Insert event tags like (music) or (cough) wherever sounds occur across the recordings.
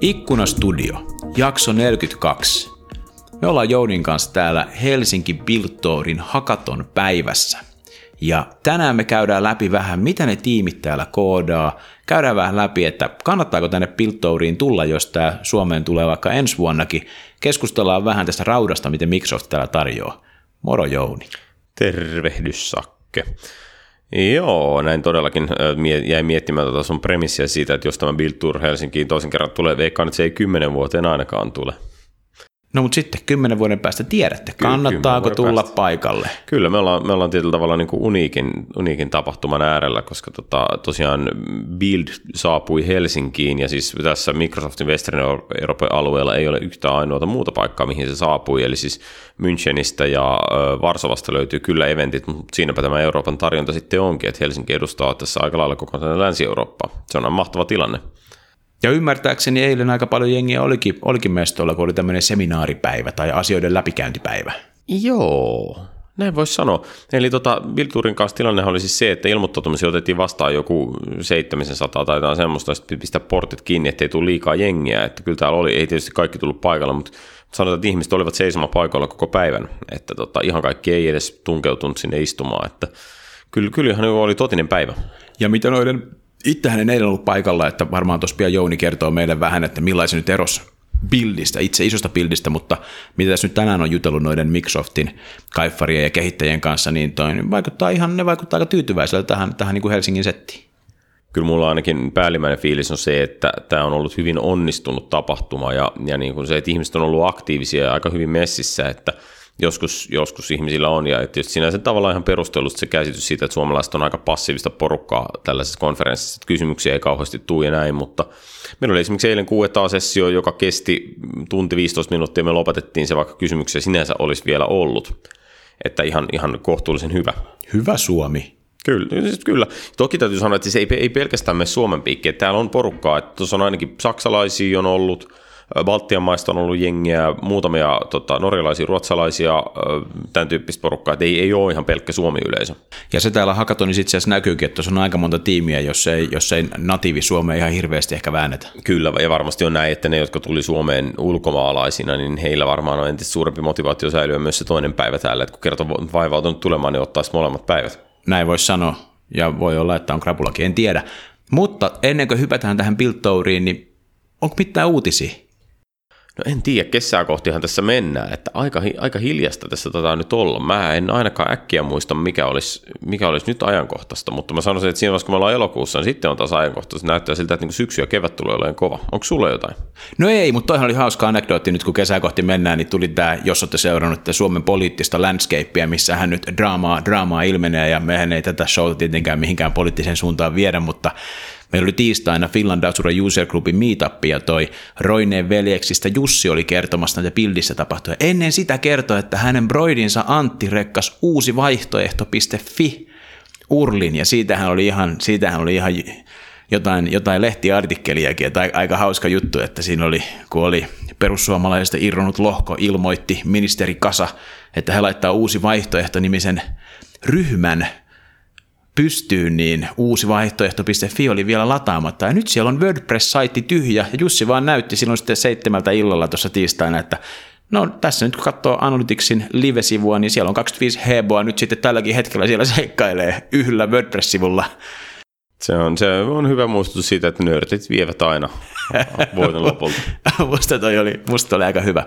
Ikkunastudio, jakso 42. Me ollaan Jounin kanssa täällä Helsinki Biltoorin hakaton päivässä. Ja tänään me käydään läpi vähän, mitä ne tiimit täällä koodaa. Käydään vähän läpi, että kannattaako tänne Biltouriin tulla, jos tämä Suomeen tulee vaikka ensi vuonnakin. Keskustellaan vähän tästä raudasta, miten Microsoft täällä tarjoaa. Moro Jouni. Tervehdys Sakke. Joo, näin todellakin jäi miettimään tuota sun premissiä siitä, että jos tämä Build Tour Helsinkiin toisen kerran tulee, veikkaan, että se ei kymmenen vuoteen ainakaan tule. No mutta sitten kymmenen vuoden päästä tiedätte, kannattaako tulla päästä. paikalle? Kyllä, me ollaan, me ollaan tietyllä tavalla niin kuin uniikin, uniikin tapahtuman äärellä, koska tota, tosiaan Build saapui Helsinkiin ja siis tässä Microsoftin Western Euroopan alueella ei ole yhtään ainoata muuta paikkaa, mihin se saapui, eli siis Münchenistä ja Varsovasta löytyy kyllä eventit, mutta siinäpä tämä Euroopan tarjonta sitten onkin, että Helsinki edustaa tässä aika lailla koko Länsi-Eurooppaa. Se on mahtava tilanne. Ja ymmärtääkseni eilen aika paljon jengiä olikin, olikin mestolla, kun oli tämmöinen seminaaripäivä tai asioiden läpikäyntipäivä. Joo, näin voisi sanoa. Eli tota, Bilturin kanssa tilanne oli siis se, että ilmoittautumisia otettiin vastaan joku 700 tai jotain semmoista, että pistää portit kiinni, ettei tule liikaa jengiä. Että kyllä täällä oli, ei tietysti kaikki tullut paikalla, mutta sanotaan, että ihmiset olivat seisomaan paikalla koko päivän. Että tota, ihan kaikki ei edes tunkeutunut sinne istumaan. Että kyllä, kyllä ihan oli totinen päivä. Ja mitä noiden itsehän en eilen ollut paikalla, että varmaan tuossa pian Jouni kertoo meille vähän, että millaisen nyt eros bildistä, itse isosta bildistä, mutta mitä tässä nyt tänään on jutellut noiden Microsoftin kaiffarien ja kehittäjien kanssa, niin toi vaikuttaa ihan, ne vaikuttaa aika tyytyväisellä tähän, tähän niin kuin Helsingin settiin. Kyllä mulla ainakin päällimmäinen fiilis on se, että tämä on ollut hyvin onnistunut tapahtuma ja, ja niin kuin se, että ihmiset on ollut aktiivisia ja aika hyvin messissä, että – joskus, joskus ihmisillä on. Ja tietysti sinänsä tavallaan ihan perustellusti se käsitys siitä, että suomalaiset on aika passiivista porukkaa tällaisessa konferenssissa, että kysymyksiä ei kauheasti tule ja näin, mutta meillä oli esimerkiksi eilen Q&A-sessio, joka kesti tunti 15 minuuttia, me lopetettiin se, vaikka kysymyksiä sinänsä olisi vielä ollut. Että ihan, ihan kohtuullisen hyvä. Hyvä Suomi. Kyllä, siis kyllä. Toki täytyy sanoa, että siis ei, ei pelkästään me Suomen piikki, täällä on porukkaa, että tuossa on ainakin saksalaisia on ollut, Baltian maista on ollut jengiä, muutamia tota, norjalaisia, ruotsalaisia, tämän tyyppistä porukkaa, että ei, ei ole ihan pelkkä Suomi-yleisö. Ja se täällä hakatonissa itse asiassa näkyykin, että tuossa on aika monta tiimiä, jos ei, jos ei natiivi Suomeen ihan hirveästi ehkä väännetä. Kyllä, ja varmasti on näin, että ne, jotka tuli Suomeen ulkomaalaisina, niin heillä varmaan on entistä suurempi motivaatio säilyä myös se toinen päivä täällä, että kun kerta vaivautunut tulemaan, niin ottaa molemmat päivät. Näin voisi sanoa, ja voi olla, että on krapulakin, en tiedä. Mutta ennen kuin hypätään tähän Biltouriin, niin onko mitään uutisia? No en tiedä, kesää kohtihan tässä mennään, että aika, aika hiljasta tässä tätä nyt olla. Mä en ainakaan äkkiä muista, mikä olisi, mikä olisi nyt ajankohtaista, mutta mä sanoisin, että siinä vaiheessa, kun me ollaan elokuussa, niin sitten on taas ajankohtaista. Näyttää siltä, että niin syksy ja kevät tulee olemaan kova. Onko sulla jotain? No ei, mutta toihan oli hauska anekdootti nyt, kun kesää kohti mennään, niin tuli tämä, jos olette seurannut Suomen poliittista landscapea, missä hän nyt draamaa, draamaa ilmenee, ja mehän ei tätä showta tietenkään mihinkään poliittiseen suuntaan viedä, mutta Meillä oli tiistaina Finland Asura User Groupin meetup ja toi Roineen veljeksistä Jussi oli kertomassa näitä bildissä tapahtuja. Ennen sitä kertoi, että hänen broidinsa Antti rekkas uusi vaihtoehto.fi urlin ja siitähän oli ihan, siitähän oli ihan jotain, jotain lehtiartikkeliakin, että aika hauska juttu, että siinä oli, kun oli perussuomalaisista irronut lohko, ilmoitti ministeri Kasa, että he laittaa uusi vaihtoehto nimisen ryhmän pystyyn, niin uusi vaihtoehto.fi oli vielä lataamatta. Ja nyt siellä on WordPress-saitti tyhjä, ja Jussi vaan näytti silloin sitten seitsemältä illalla tuossa tiistaina, että no tässä nyt kun katsoo Analyticsin live-sivua, niin siellä on 25 heboa nyt sitten tälläkin hetkellä siellä seikkailee yhdellä WordPress-sivulla se on, se on hyvä muistutus siitä, että nörtit vievät aina (laughs) voiton lopulta. musta toi oli, musta oli aika hyvä.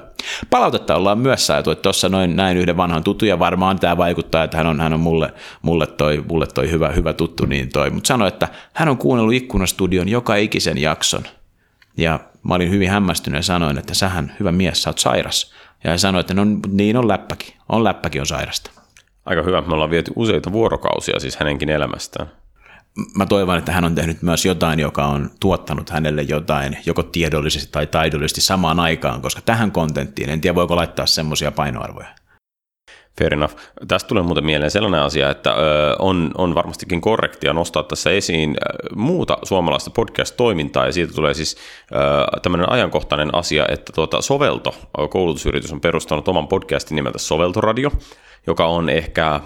Palautetta ollaan myös saatu, että tuossa noin näin yhden vanhan tuttu, ja varmaan tämä vaikuttaa, että hän on, hän on mulle, mulle, toi, mulle toi hyvä, hyvä tuttu, niin toi. Mutta sanoi, että hän on kuunnellut Ikkunastudion joka ikisen jakson. Ja mä olin hyvin hämmästynyt ja sanoin, että sähän hyvä mies, sä oot sairas. Ja hän sanoi, että no niin on läppäkin, on läppäkin on sairasta. Aika hyvä, me ollaan viety useita vuorokausia siis hänenkin elämästään mä toivon, että hän on tehnyt myös jotain, joka on tuottanut hänelle jotain, joko tiedollisesti tai taidollisesti samaan aikaan, koska tähän kontenttiin en tiedä, voiko laittaa semmoisia painoarvoja. Fair enough. Tästä tulee muuten mieleen sellainen asia, että on, on varmastikin korrektia nostaa tässä esiin muuta suomalaista podcast-toimintaa, ja siitä tulee siis tämmöinen ajankohtainen asia, että tuota, Sovelto, koulutusyritys, on perustanut oman podcastin nimeltä Soveltoradio, joka on ehkä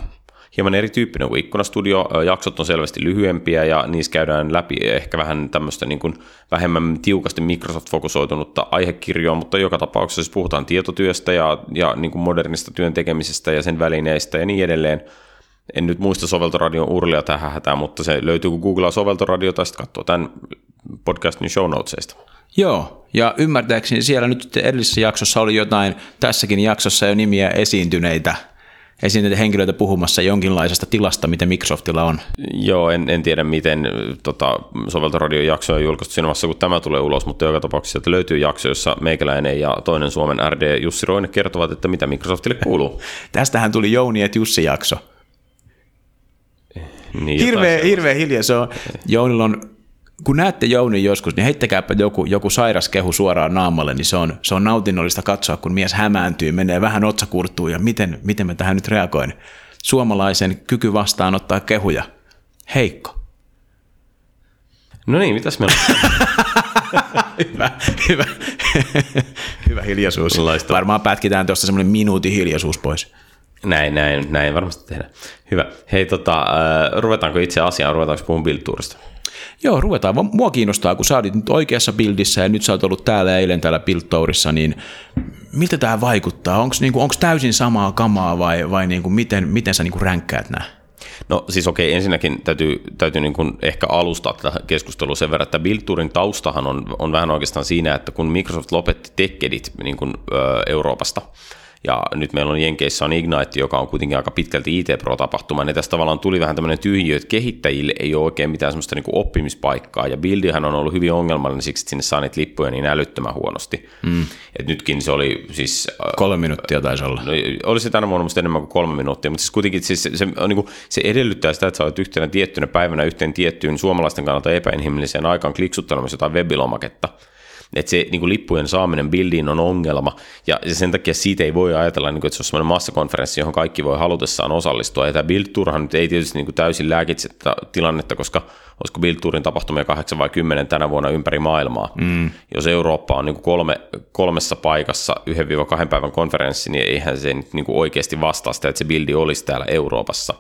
hieman erityyppinen kuin Ikkunastudio. Jaksot on selvästi lyhyempiä ja niissä käydään läpi ehkä vähän tämmöistä niin kuin vähemmän tiukasti Microsoft-fokusoitunutta aihekirjoa, mutta joka tapauksessa siis puhutaan tietotyöstä ja, ja niin kuin modernista työn tekemisestä ja sen välineistä ja niin edelleen. En nyt muista soveltoradion urlia tähän hätään, mutta se löytyy, kun googlaa soveltoradio tai sitten katsoo tämän podcastin show notesista. Joo, ja ymmärtääkseni siellä nyt edellisessä jaksossa oli jotain, tässäkin jaksossa jo nimiä esiintyneitä esiintyneitä henkilöitä puhumassa jonkinlaisesta tilasta, mitä Microsoftilla on. Joo, en, en tiedä miten tota, soveltoradion jakso on julkaistu siinä vaiheessa, kun tämä tulee ulos, mutta joka tapauksessa että löytyy jakso, jossa meikäläinen ja toinen Suomen RD Jussi Roine kertovat, että mitä Microsoftille kuuluu. (laughs) Tästähän tuli Jouni et Jussi jakso. Niin, hirveä, hirveä hiljaa se on. Jounilla on kun näette Jounin joskus, niin heittäkääpä joku, joku sairas kehu suoraan naamalle, niin se on, se on nautinnollista katsoa, kun mies hämääntyy, menee vähän otsakurttuun ja miten, miten mä tähän nyt reagoin. Suomalaisen kyky vastaanottaa kehuja. Heikko. No niin, mitäs meillä (laughs) hyvä, hyvä, hyvä hiljaisuus. Laista. Varmaan pätkitään tuosta semmoinen minuutin hiljaisuus pois. Näin, näin, näin varmasti tehdään. Hyvä. Hei, tota, äh, ruvetaanko itse asiaan, ruvetaanko puhun Build Joo, ruvetaan. Mua kiinnostaa, kun sä olit nyt oikeassa bildissä ja nyt sä oot ollut täällä eilen täällä Build niin miltä tämä vaikuttaa? Onko niinku, täysin samaa kamaa vai, vai niinku, miten, miten sä niinku ränkkäät nämä? No siis okei, ensinnäkin täytyy, täytyy niin kuin ehkä alustaa tätä keskustelua sen verran, että Build Tourin taustahan on, on vähän oikeastaan siinä, että kun Microsoft lopetti Tekkedit niin Euroopasta, ja nyt meillä on Jenkeissä on Ignite, joka on kuitenkin aika pitkälti IT Pro-tapahtuma, niin tästä tavallaan tuli vähän tämmöinen tyhjiö, että kehittäjille ei ole oikein mitään semmoista niin oppimispaikkaa, ja Buildihan on ollut hyvin ongelmallinen siksi, että sinne saa niitä lippuja niin älyttömän huonosti. Mm. Et nytkin se oli siis... Äh, kolme minuuttia taisi olla. No, oli se tänä vuonna musta enemmän kuin kolme minuuttia, mutta siis kuitenkin siis se, se, on, niin kuin, se edellyttää sitä, että sä olet yhtenä tiettynä päivänä yhteen tiettyyn suomalaisten kannalta epäinhimilliseen aikaan kliksuttelemassa jotain webilomaketta – että se niin kuin lippujen saaminen bildiin on ongelma, ja sen takia siitä ei voi ajatella, niin kuin, että se on semmoinen massakonferenssi, johon kaikki voi halutessaan osallistua, ja tämä Build Tourhan nyt ei tietysti niin kuin täysin lääkitse tilannetta, koska olisiko Build Tourin tapahtumia 8 vai 10 tänä vuonna ympäri maailmaa. Mm. Jos Eurooppa on niin kuin kolme, kolmessa paikassa 1-2 päivän konferenssi, niin eihän se niin kuin oikeasti vastaa sitä, että se bildi olisi täällä Euroopassa.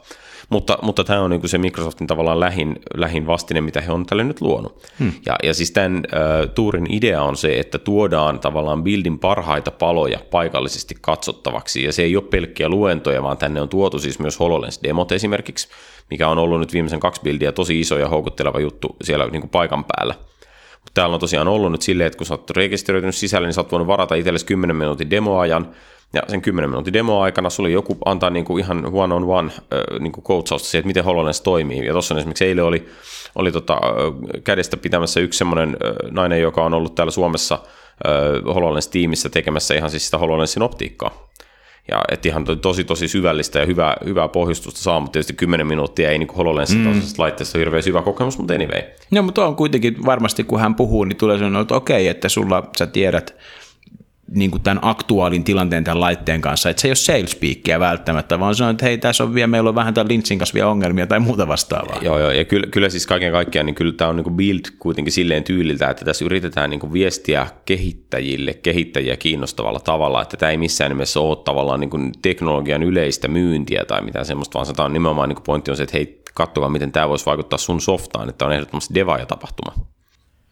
Mutta, mutta tämä on niin se Microsoftin tavallaan lähin, lähin vastine, mitä he on tälle nyt luonut. Hmm. Ja, ja siis tämän äh, tuurin idea on se, että tuodaan tavallaan Buildin parhaita paloja paikallisesti katsottavaksi, ja se ei ole pelkkiä luentoja, vaan tänne on tuotu siis myös HoloLens-demot esimerkiksi, mikä on ollut nyt viimeisen kaksi bildiä tosi iso ja houkutteleva juttu siellä niin kuin paikan päällä. Mutta täällä on tosiaan ollut nyt silleen, että kun sä oot rekisteröitynyt sisälle, niin sä oot voinut varata itsellesi 10 minuutin demoajan, ja sen 10 minuutin demo-aikana sulle joku antaa niin kuin ihan one-on-one niin kuin coachausta siihen, että miten HoloLens toimii. Ja tuossa esimerkiksi eilen oli, oli tota, kädestä pitämässä yksi semmoinen nainen, joka on ollut täällä Suomessa HoloLens-tiimissä tekemässä ihan siis sitä HoloLensin optiikkaa. Ja et ihan tosi tosi syvällistä ja hyvää, hyvää pohjustusta saa, mutta tietysti 10 minuuttia ei niin HoloLensin mm. laitteesta hirveän hyvä kokemus, mutta anyway. No, mutta on kuitenkin varmasti, kun hän puhuu, niin tulee sellainen, että okei, että sulla sä tiedät, niin kuin tämän aktuaalin tilanteen tämän laitteen kanssa, että se ei ole sales speakia välttämättä, vaan se on, että hei, tässä on vielä, meillä on vähän tämän Lynchin kanssa vielä ongelmia tai muuta vastaavaa. Joo, joo, ja kyllä, kyllä siis kaiken kaikkiaan, niin kyllä tämä on niin kuin build kuitenkin silleen tyyliltä, että tässä yritetään niin kuin viestiä kehittäjille, kehittäjiä kiinnostavalla tavalla, että tämä ei missään nimessä ole tavallaan niin kuin teknologian yleistä myyntiä tai mitään semmoista, vaan se on nimenomaan niin kuin pointti on se, että hei, katsokaa, miten tämä voisi vaikuttaa sun softaan, että on ehdottomasti deva-tapahtuma.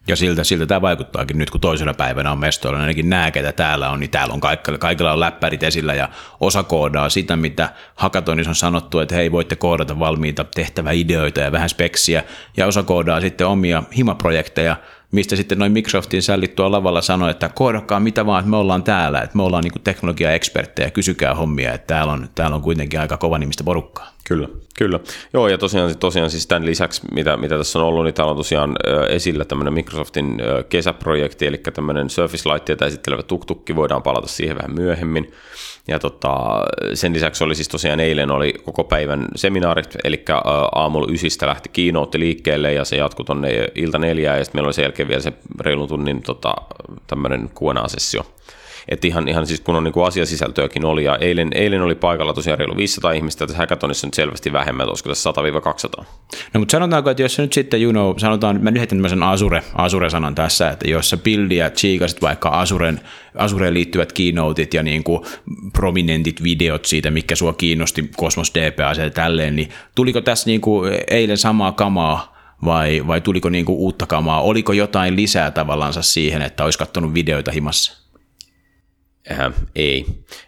Ja siltä, siltä tämä vaikuttaakin nyt, kun toisena päivänä on mestoilla, ainakin nämä, ketä täällä on, niin täällä on kaikilla, kaikilla on läppärit esillä ja osa koodaa sitä, mitä Hakatonissa on sanottu, että hei, voitte koodata valmiita tehtäväideoita ja vähän speksiä, ja osa koodaa sitten omia himaprojekteja, mistä sitten noin Microsoftin sällit tuolla lavalla sanoi, että koodakaa mitä vaan, että me ollaan täällä, että me ollaan niin teknologia-eksperttejä, kysykää hommia, että täällä on, täällä on kuitenkin aika kova nimistä porukkaa. Kyllä, kyllä. Joo, ja tosiaan, tosiaan siis tämän lisäksi, mitä, mitä tässä on ollut, niin täällä on tosiaan esillä tämmöinen Microsoftin kesäprojekti, eli tämmöinen Surface-laitteita esittelevä tuktukki, voidaan palata siihen vähän myöhemmin. Ja tota, sen lisäksi oli siis tosiaan eilen oli koko päivän seminaarit, eli aamulla ysistä lähti kiinootti liikkeelle ja se jatkui tuonne ilta neljään ja sitten meillä oli sen jälkeen vielä se reilun tunnin tota, tämmöinen Q&A-sessio. Että ihan, ihan siis kun on niin kuin asiasisältöäkin oli, ja eilen, eilen oli paikalla tosiaan reilu 500 ihmistä, tässä hackathonissa nyt selvästi vähemmän, olisiko tässä 100-200. No mutta sanotaanko, että jos nyt sitten, you know, sanotaan, mä nyt tämmöisen Azure, Azure-sanan tässä, että jos sä bildiä tsiikasit vaikka Azuren, Azureen liittyvät keynoteit ja niin kuin prominentit videot siitä, mikä sua kiinnosti Cosmos DPA ja tälleen, niin tuliko tässä niin kuin eilen samaa kamaa vai, vai tuliko niin kuin uutta kamaa? Oliko jotain lisää tavallaan siihen, että olisi katsonut videoita himassa? Äh, ei.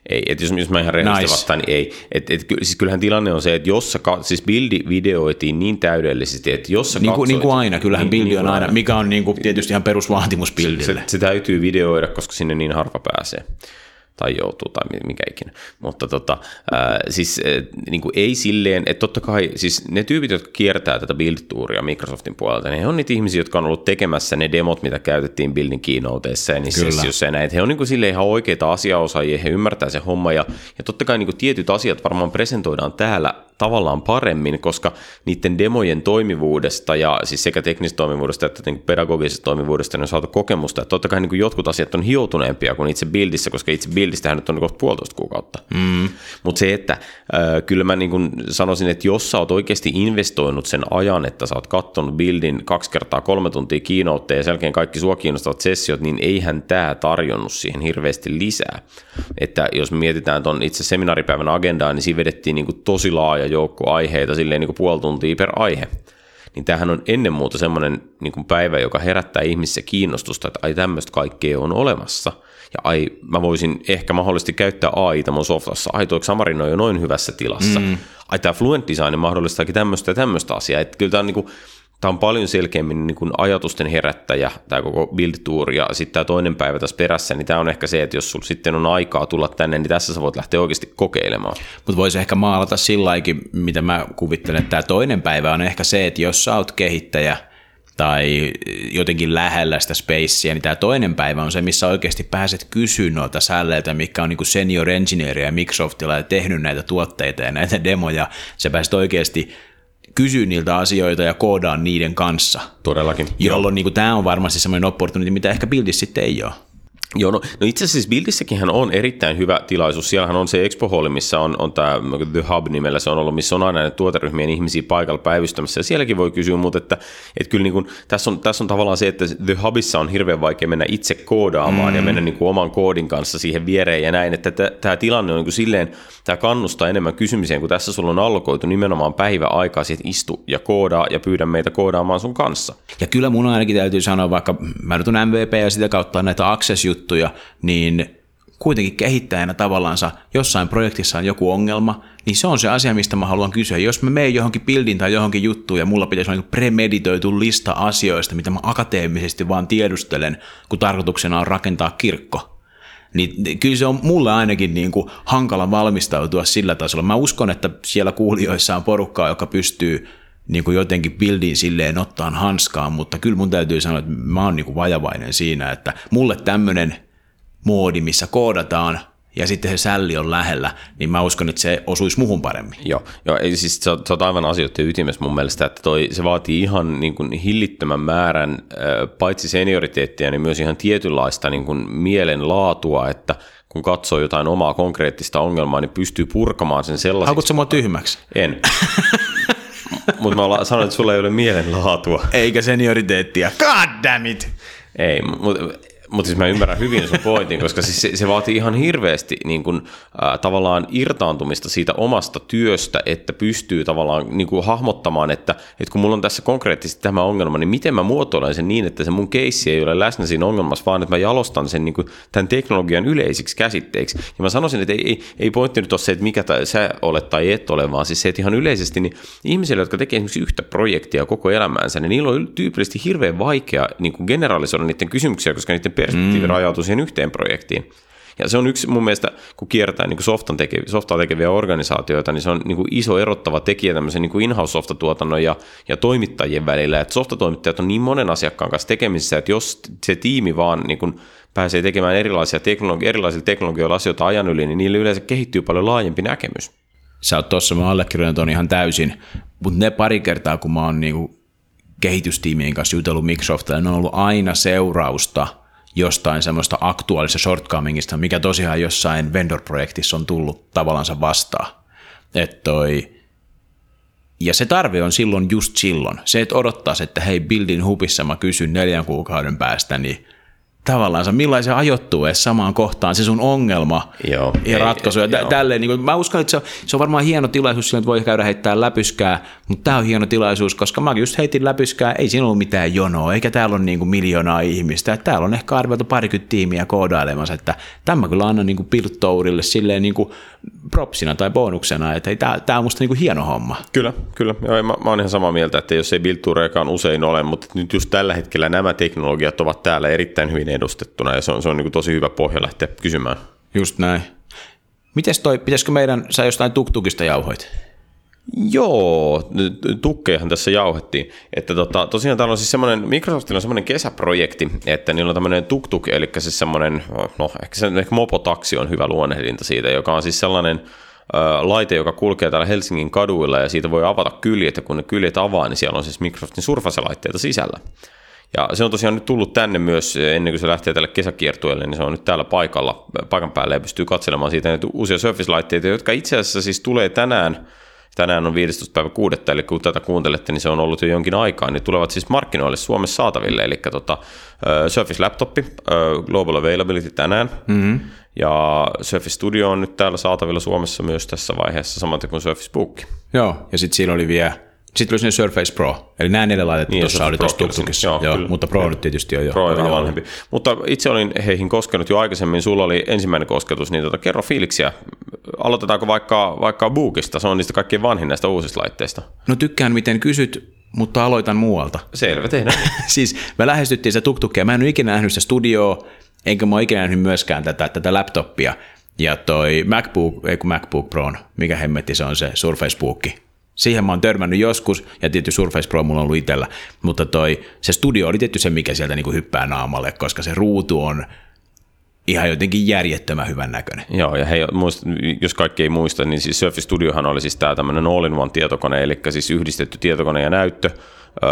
ei. Et jos, jos mä ihan rehellisesti nice. vastaan, niin ei. Et, et, siis kyllähän tilanne on se, että jos sä, siis bildi videoitiin niin täydellisesti, että jos sä niin, kuin, niin kuin aina, kyllähän niin, bildi niin on aina, mikä on niin kuin tietysti ihan perusvaatimus bildille. Se, se, se täytyy videoida, koska sinne niin harva pääsee tai joutuu tai mikä ikinä. Mutta tota, ää, siis ää, niin kuin ei silleen, että totta kai siis ne tyypit, jotka kiertää tätä build-tuuria Microsoftin puolelta, niin he on niitä ihmisiä, jotka on ollut tekemässä ne demot, mitä käytettiin buildin keynoteissa ja niissä sessioissa ja näin. He on niin kuin silleen ihan oikeita asiaosaajia, he ymmärtää se homma ja, ja totta kai niin kuin tietyt asiat varmaan presentoidaan täällä tavallaan paremmin, koska niiden demojen toimivuudesta ja siis sekä teknisestä toimivuudesta että niin pedagogisesta toimivuudesta on saatu kokemusta. Että totta kai niin kuin jotkut asiat on hioutuneempia kuin itse buildissä, koska itse buildistähän nyt on niin kohta puolitoista kuukautta. Mm. Mutta se, että äh, kyllä mä niin kuin sanoisin, että jos sä oot oikeasti investoinut sen ajan, että sä oot katsonut buildin kaksi kertaa kolme tuntia keynote ja sen jälkeen kaikki sua kiinnostavat sessiot, niin eihän tämä tarjonnut siihen hirveästi lisää. Että jos me mietitään tuon itse seminaaripäivän agendaa, niin siinä vedettiin niin kuin tosi laaja joukko aiheita silleen niin kuin puoli tuntia per aihe. Niin tämähän on ennen muuta semmoinen niin kuin päivä, joka herättää ihmisissä kiinnostusta, että ai tämmöistä kaikkea on olemassa. Ja ai, mä voisin ehkä mahdollisesti käyttää AI mun softassa. Ai, tuo Xamarin on jo noin hyvässä tilassa. Mm. Ai, tämä Fluent Design mahdollistaakin tämmöistä ja tämmöistä asiaa. Että kyllä tämä on niin kuin, tämä on paljon selkeämmin niin kuin ajatusten herättäjä, tämä koko build tour, ja sitten tämä toinen päivä tässä perässä, niin tämä on ehkä se, että jos sulla sitten on aikaa tulla tänne, niin tässä sä voit lähteä oikeasti kokeilemaan. Mutta voisi ehkä maalata sillä mitä mä kuvittelen, että tämä toinen päivä on ehkä se, että jos sä oot kehittäjä, tai jotenkin lähellä sitä spacea, niin tämä toinen päivä on se, missä oikeasti pääset kysyä noilta sälleiltä, mikä on niin senior engineer ja Microsoftilla ja tehnyt näitä tuotteita ja näitä demoja. Sä pääset oikeasti kysyä niiltä asioita ja koodaa niiden kanssa. Todellakin. Jolloin niin tämä on varmasti semmoinen opportunity, mitä ehkä Buildissä sitten ei ole. Joo, no, no itse asiassa Buildissäkin on erittäin hyvä tilaisuus. Siellähän on se Expo Hall, missä on, on tämä The Hub-nimellä se on ollut, missä on aina näitä tuoteryhmien ihmisiä paikalla päivystämässä. Ja sielläkin voi kysyä, mutta että, että kyllä niin kuin, tässä, on, tässä on tavallaan se, että The Hubissa on hirveän vaikea mennä itse koodaamaan mm. ja mennä niin kuin oman koodin kanssa siihen viereen ja näin. Että tämä tilanne on niin kuin silleen, tämä kannustaa enemmän kysymiseen, kun tässä sulla on allokoitu nimenomaan päivä aikaa että istu ja koodaa ja pyydä meitä koodaamaan sun kanssa. Ja kyllä mun ainakin täytyy sanoa, vaikka mä nyt on MVP ja sitä kautta näitä access juttuja, niin kuitenkin kehittäjänä tavallaansa jossain projektissa on joku ongelma, niin se on se asia, mistä mä haluan kysyä. Jos mä menen johonkin bildin tai johonkin juttuun ja mulla pitäisi olla niin premeditoitu lista asioista, mitä mä akateemisesti vaan tiedustelen, kun tarkoituksena on rakentaa kirkko, niin kyllä se on mulle ainakin niin kuin hankala valmistautua sillä tasolla. Mä uskon, että siellä kuulijoissa on porukkaa, joka pystyy niin kuin jotenkin bildiin silleen ottaan hanskaan, mutta kyllä mun täytyy sanoa, että mä oon niin kuin vajavainen siinä, että mulle tämmöinen moodi, missä koodataan ja sitten se sälli on lähellä, niin mä uskon, että se osuisi muhun paremmin. Joo, joo ei, siis sä, sä oot aivan asioiden ytimessä mun mielestä, että toi, se vaatii ihan niin kuin hillittömän määrän paitsi senioriteettia, niin myös ihan tietynlaista niin kuin mielen laatua, että kun katsoo jotain omaa konkreettista ongelmaa, niin pystyy purkamaan sen sellaiseksi. Haukutko mua tyhmäksi? En. (laughs) Mutta mä sanoin, että sulla ei ole mielenlaatua. Eikä senioriteettia. God damn it! Ei, mutta mutta siis mä ymmärrän hyvin sun pointin, koska siis se, se vaatii ihan hirveästi niin kun, äh, tavallaan irtaantumista siitä omasta työstä, että pystyy tavallaan niin kuin hahmottamaan, että, että kun mulla on tässä konkreettisesti tämä ongelma, niin miten mä muotoilen sen niin, että se mun keissi ei ole läsnä siinä ongelmassa, vaan että mä jalostan sen niin kuin, tämän teknologian yleisiksi käsitteiksi. Ja mä sanoisin, että ei, ei, ei pointti nyt ole se, että mikä tai sä olet tai et ole, vaan siis se, että ihan yleisesti niin ihmisille, jotka tekee esimerkiksi yhtä projektia koko elämäänsä, niin niillä on tyypillisesti hirveän vaikea niin generalisoida niiden kysymyksiä, koska niiden perspektiivi mm. rajautuu siihen yhteen projektiin. Ja se on yksi mun mielestä, kun kiertää niin softan tekeviä, softaa tekeviä organisaatioita, niin se on niin kuin iso erottava tekijä tämmöisen niin in-house-softatuotannon ja, ja toimittajien välillä. Että softatoimittajat on niin monen asiakkaan kanssa tekemisissä, että jos se tiimi vaan niin kuin pääsee tekemään erilaisia teknologi- erilaisilla teknologioilla asioita ajan yli, niin niille yleensä kehittyy paljon laajempi näkemys. Sä oot tuossa, mä allekirjoitan ihan täysin, mutta ne pari kertaa, kun mä oon niin kehitystiimien kanssa jutellut Microsoftilla, ne on ollut aina seurausta – jostain semmoista aktuaalista shortcomingista, mikä tosiaan jossain vendor-projektissa on tullut tavallaan vastaan. Että toi, ja se tarve on silloin just silloin. Se, että odottaisi, että hei, Buildin hubissa mä kysyn neljän kuukauden päästä, niin tavallaan millaisen ajoittuu edes samaan kohtaan se sun ongelma Joo, ja ei, ratkaisu. Ja joo. tälleen, niin kuin, mä uskon, että se on, se on varmaan hieno tilaisuus sillä, että voi käydä heittää läpyskää, mutta tämä on hieno tilaisuus, koska mä just heitin läpyskää, ei siinä ollut mitään jonoa, eikä täällä ole niin kuin miljoonaa ihmistä. Että täällä on ehkä arveltu parikymmentä tiimiä koodailemassa, että tämä kyllä annan niin kuin Piltourille silleen niin kuin propsina tai bonuksena, että tämä, on musta niin kuin hieno homma. Kyllä, kyllä. Joo, mä, mä oon ihan samaa mieltä, että jos ei Biltureakaan usein ole, mutta nyt just tällä hetkellä nämä teknologiat ovat täällä erittäin hyvin edustettuna ja se on, se on niin kuin tosi hyvä pohja lähteä kysymään. Just näin. Mites toi, pitäisikö meidän, sä jostain tuktukista jauhoit? Joo, tukkeihan tässä jauhettiin. Että tota, tosiaan täällä on siis semmoinen, Microsoftilla on semmoinen kesäprojekti, että niillä on tämmöinen tuk-tuk, eli siis semmoinen, no ehkä, se, ehkä mopotaksi on hyvä luonnehdinta siitä, joka on siis sellainen ö, laite, joka kulkee täällä Helsingin kaduilla ja siitä voi avata kyljet ja kun ne kyljet avaa, niin siellä on siis Microsoftin Surface-laitteita sisällä. Ja se on tosiaan nyt tullut tänne myös ennen kuin se lähtee tälle kesäkiertueelle, niin se on nyt täällä paikalla, paikan päällä ja pystyy katselemaan siitä näitä uusia Surface-laitteita, jotka itse asiassa siis tulee tänään, tänään on 15. päivä 6. eli kun tätä kuuntelette, niin se on ollut jo jonkin aikaa, niin tulevat siis markkinoille Suomessa saataville, eli tota, Surface Laptop, Global Availability tänään, mm-hmm. ja Surface Studio on nyt täällä saatavilla Suomessa myös tässä vaiheessa, samaten kuin Surface Book. Joo, ja sitten siinä oli vielä sitten sinne Surface Pro, eli nämä neljä laitetta niin, tuossa oli tuossa tuktukissa, joo, joo, mutta Pro nyt tietysti on jo. Pro on vähän vanhempi. Mutta itse olin heihin koskenut jo aikaisemmin, sulla oli ensimmäinen kosketus, niin tota, kerro fiiliksiä. Aloitetaanko vaikka, vaikka Bookista, se on niistä kaikkein vanhin näistä uusista laitteista. No tykkään miten kysyt, mutta aloitan muualta. Selvä, tehdään. (laughs) siis me lähestyttiin se tuktukkia, mä en ole ikinä nähnyt sitä studioa, enkä mä ole ikinä nähnyt myöskään tätä, tätä laptopia. Ja toi MacBook, ei kun MacBook Pro, mikä hemmetti se on se Surface Book. Siihen mä oon törmännyt joskus, ja tietysti Surface Pro mulla on ollut itsellä, mutta toi, se studio oli tietty se, mikä sieltä niinku hyppää naamalle, koska se ruutu on ihan jotenkin järjettömän hyvän näköinen. Joo, ja hei, muista, jos kaikki ei muista, niin siis Surface Studiohan oli siis tämä tämmöinen all-in-one tietokone, eli siis yhdistetty tietokone ja näyttö,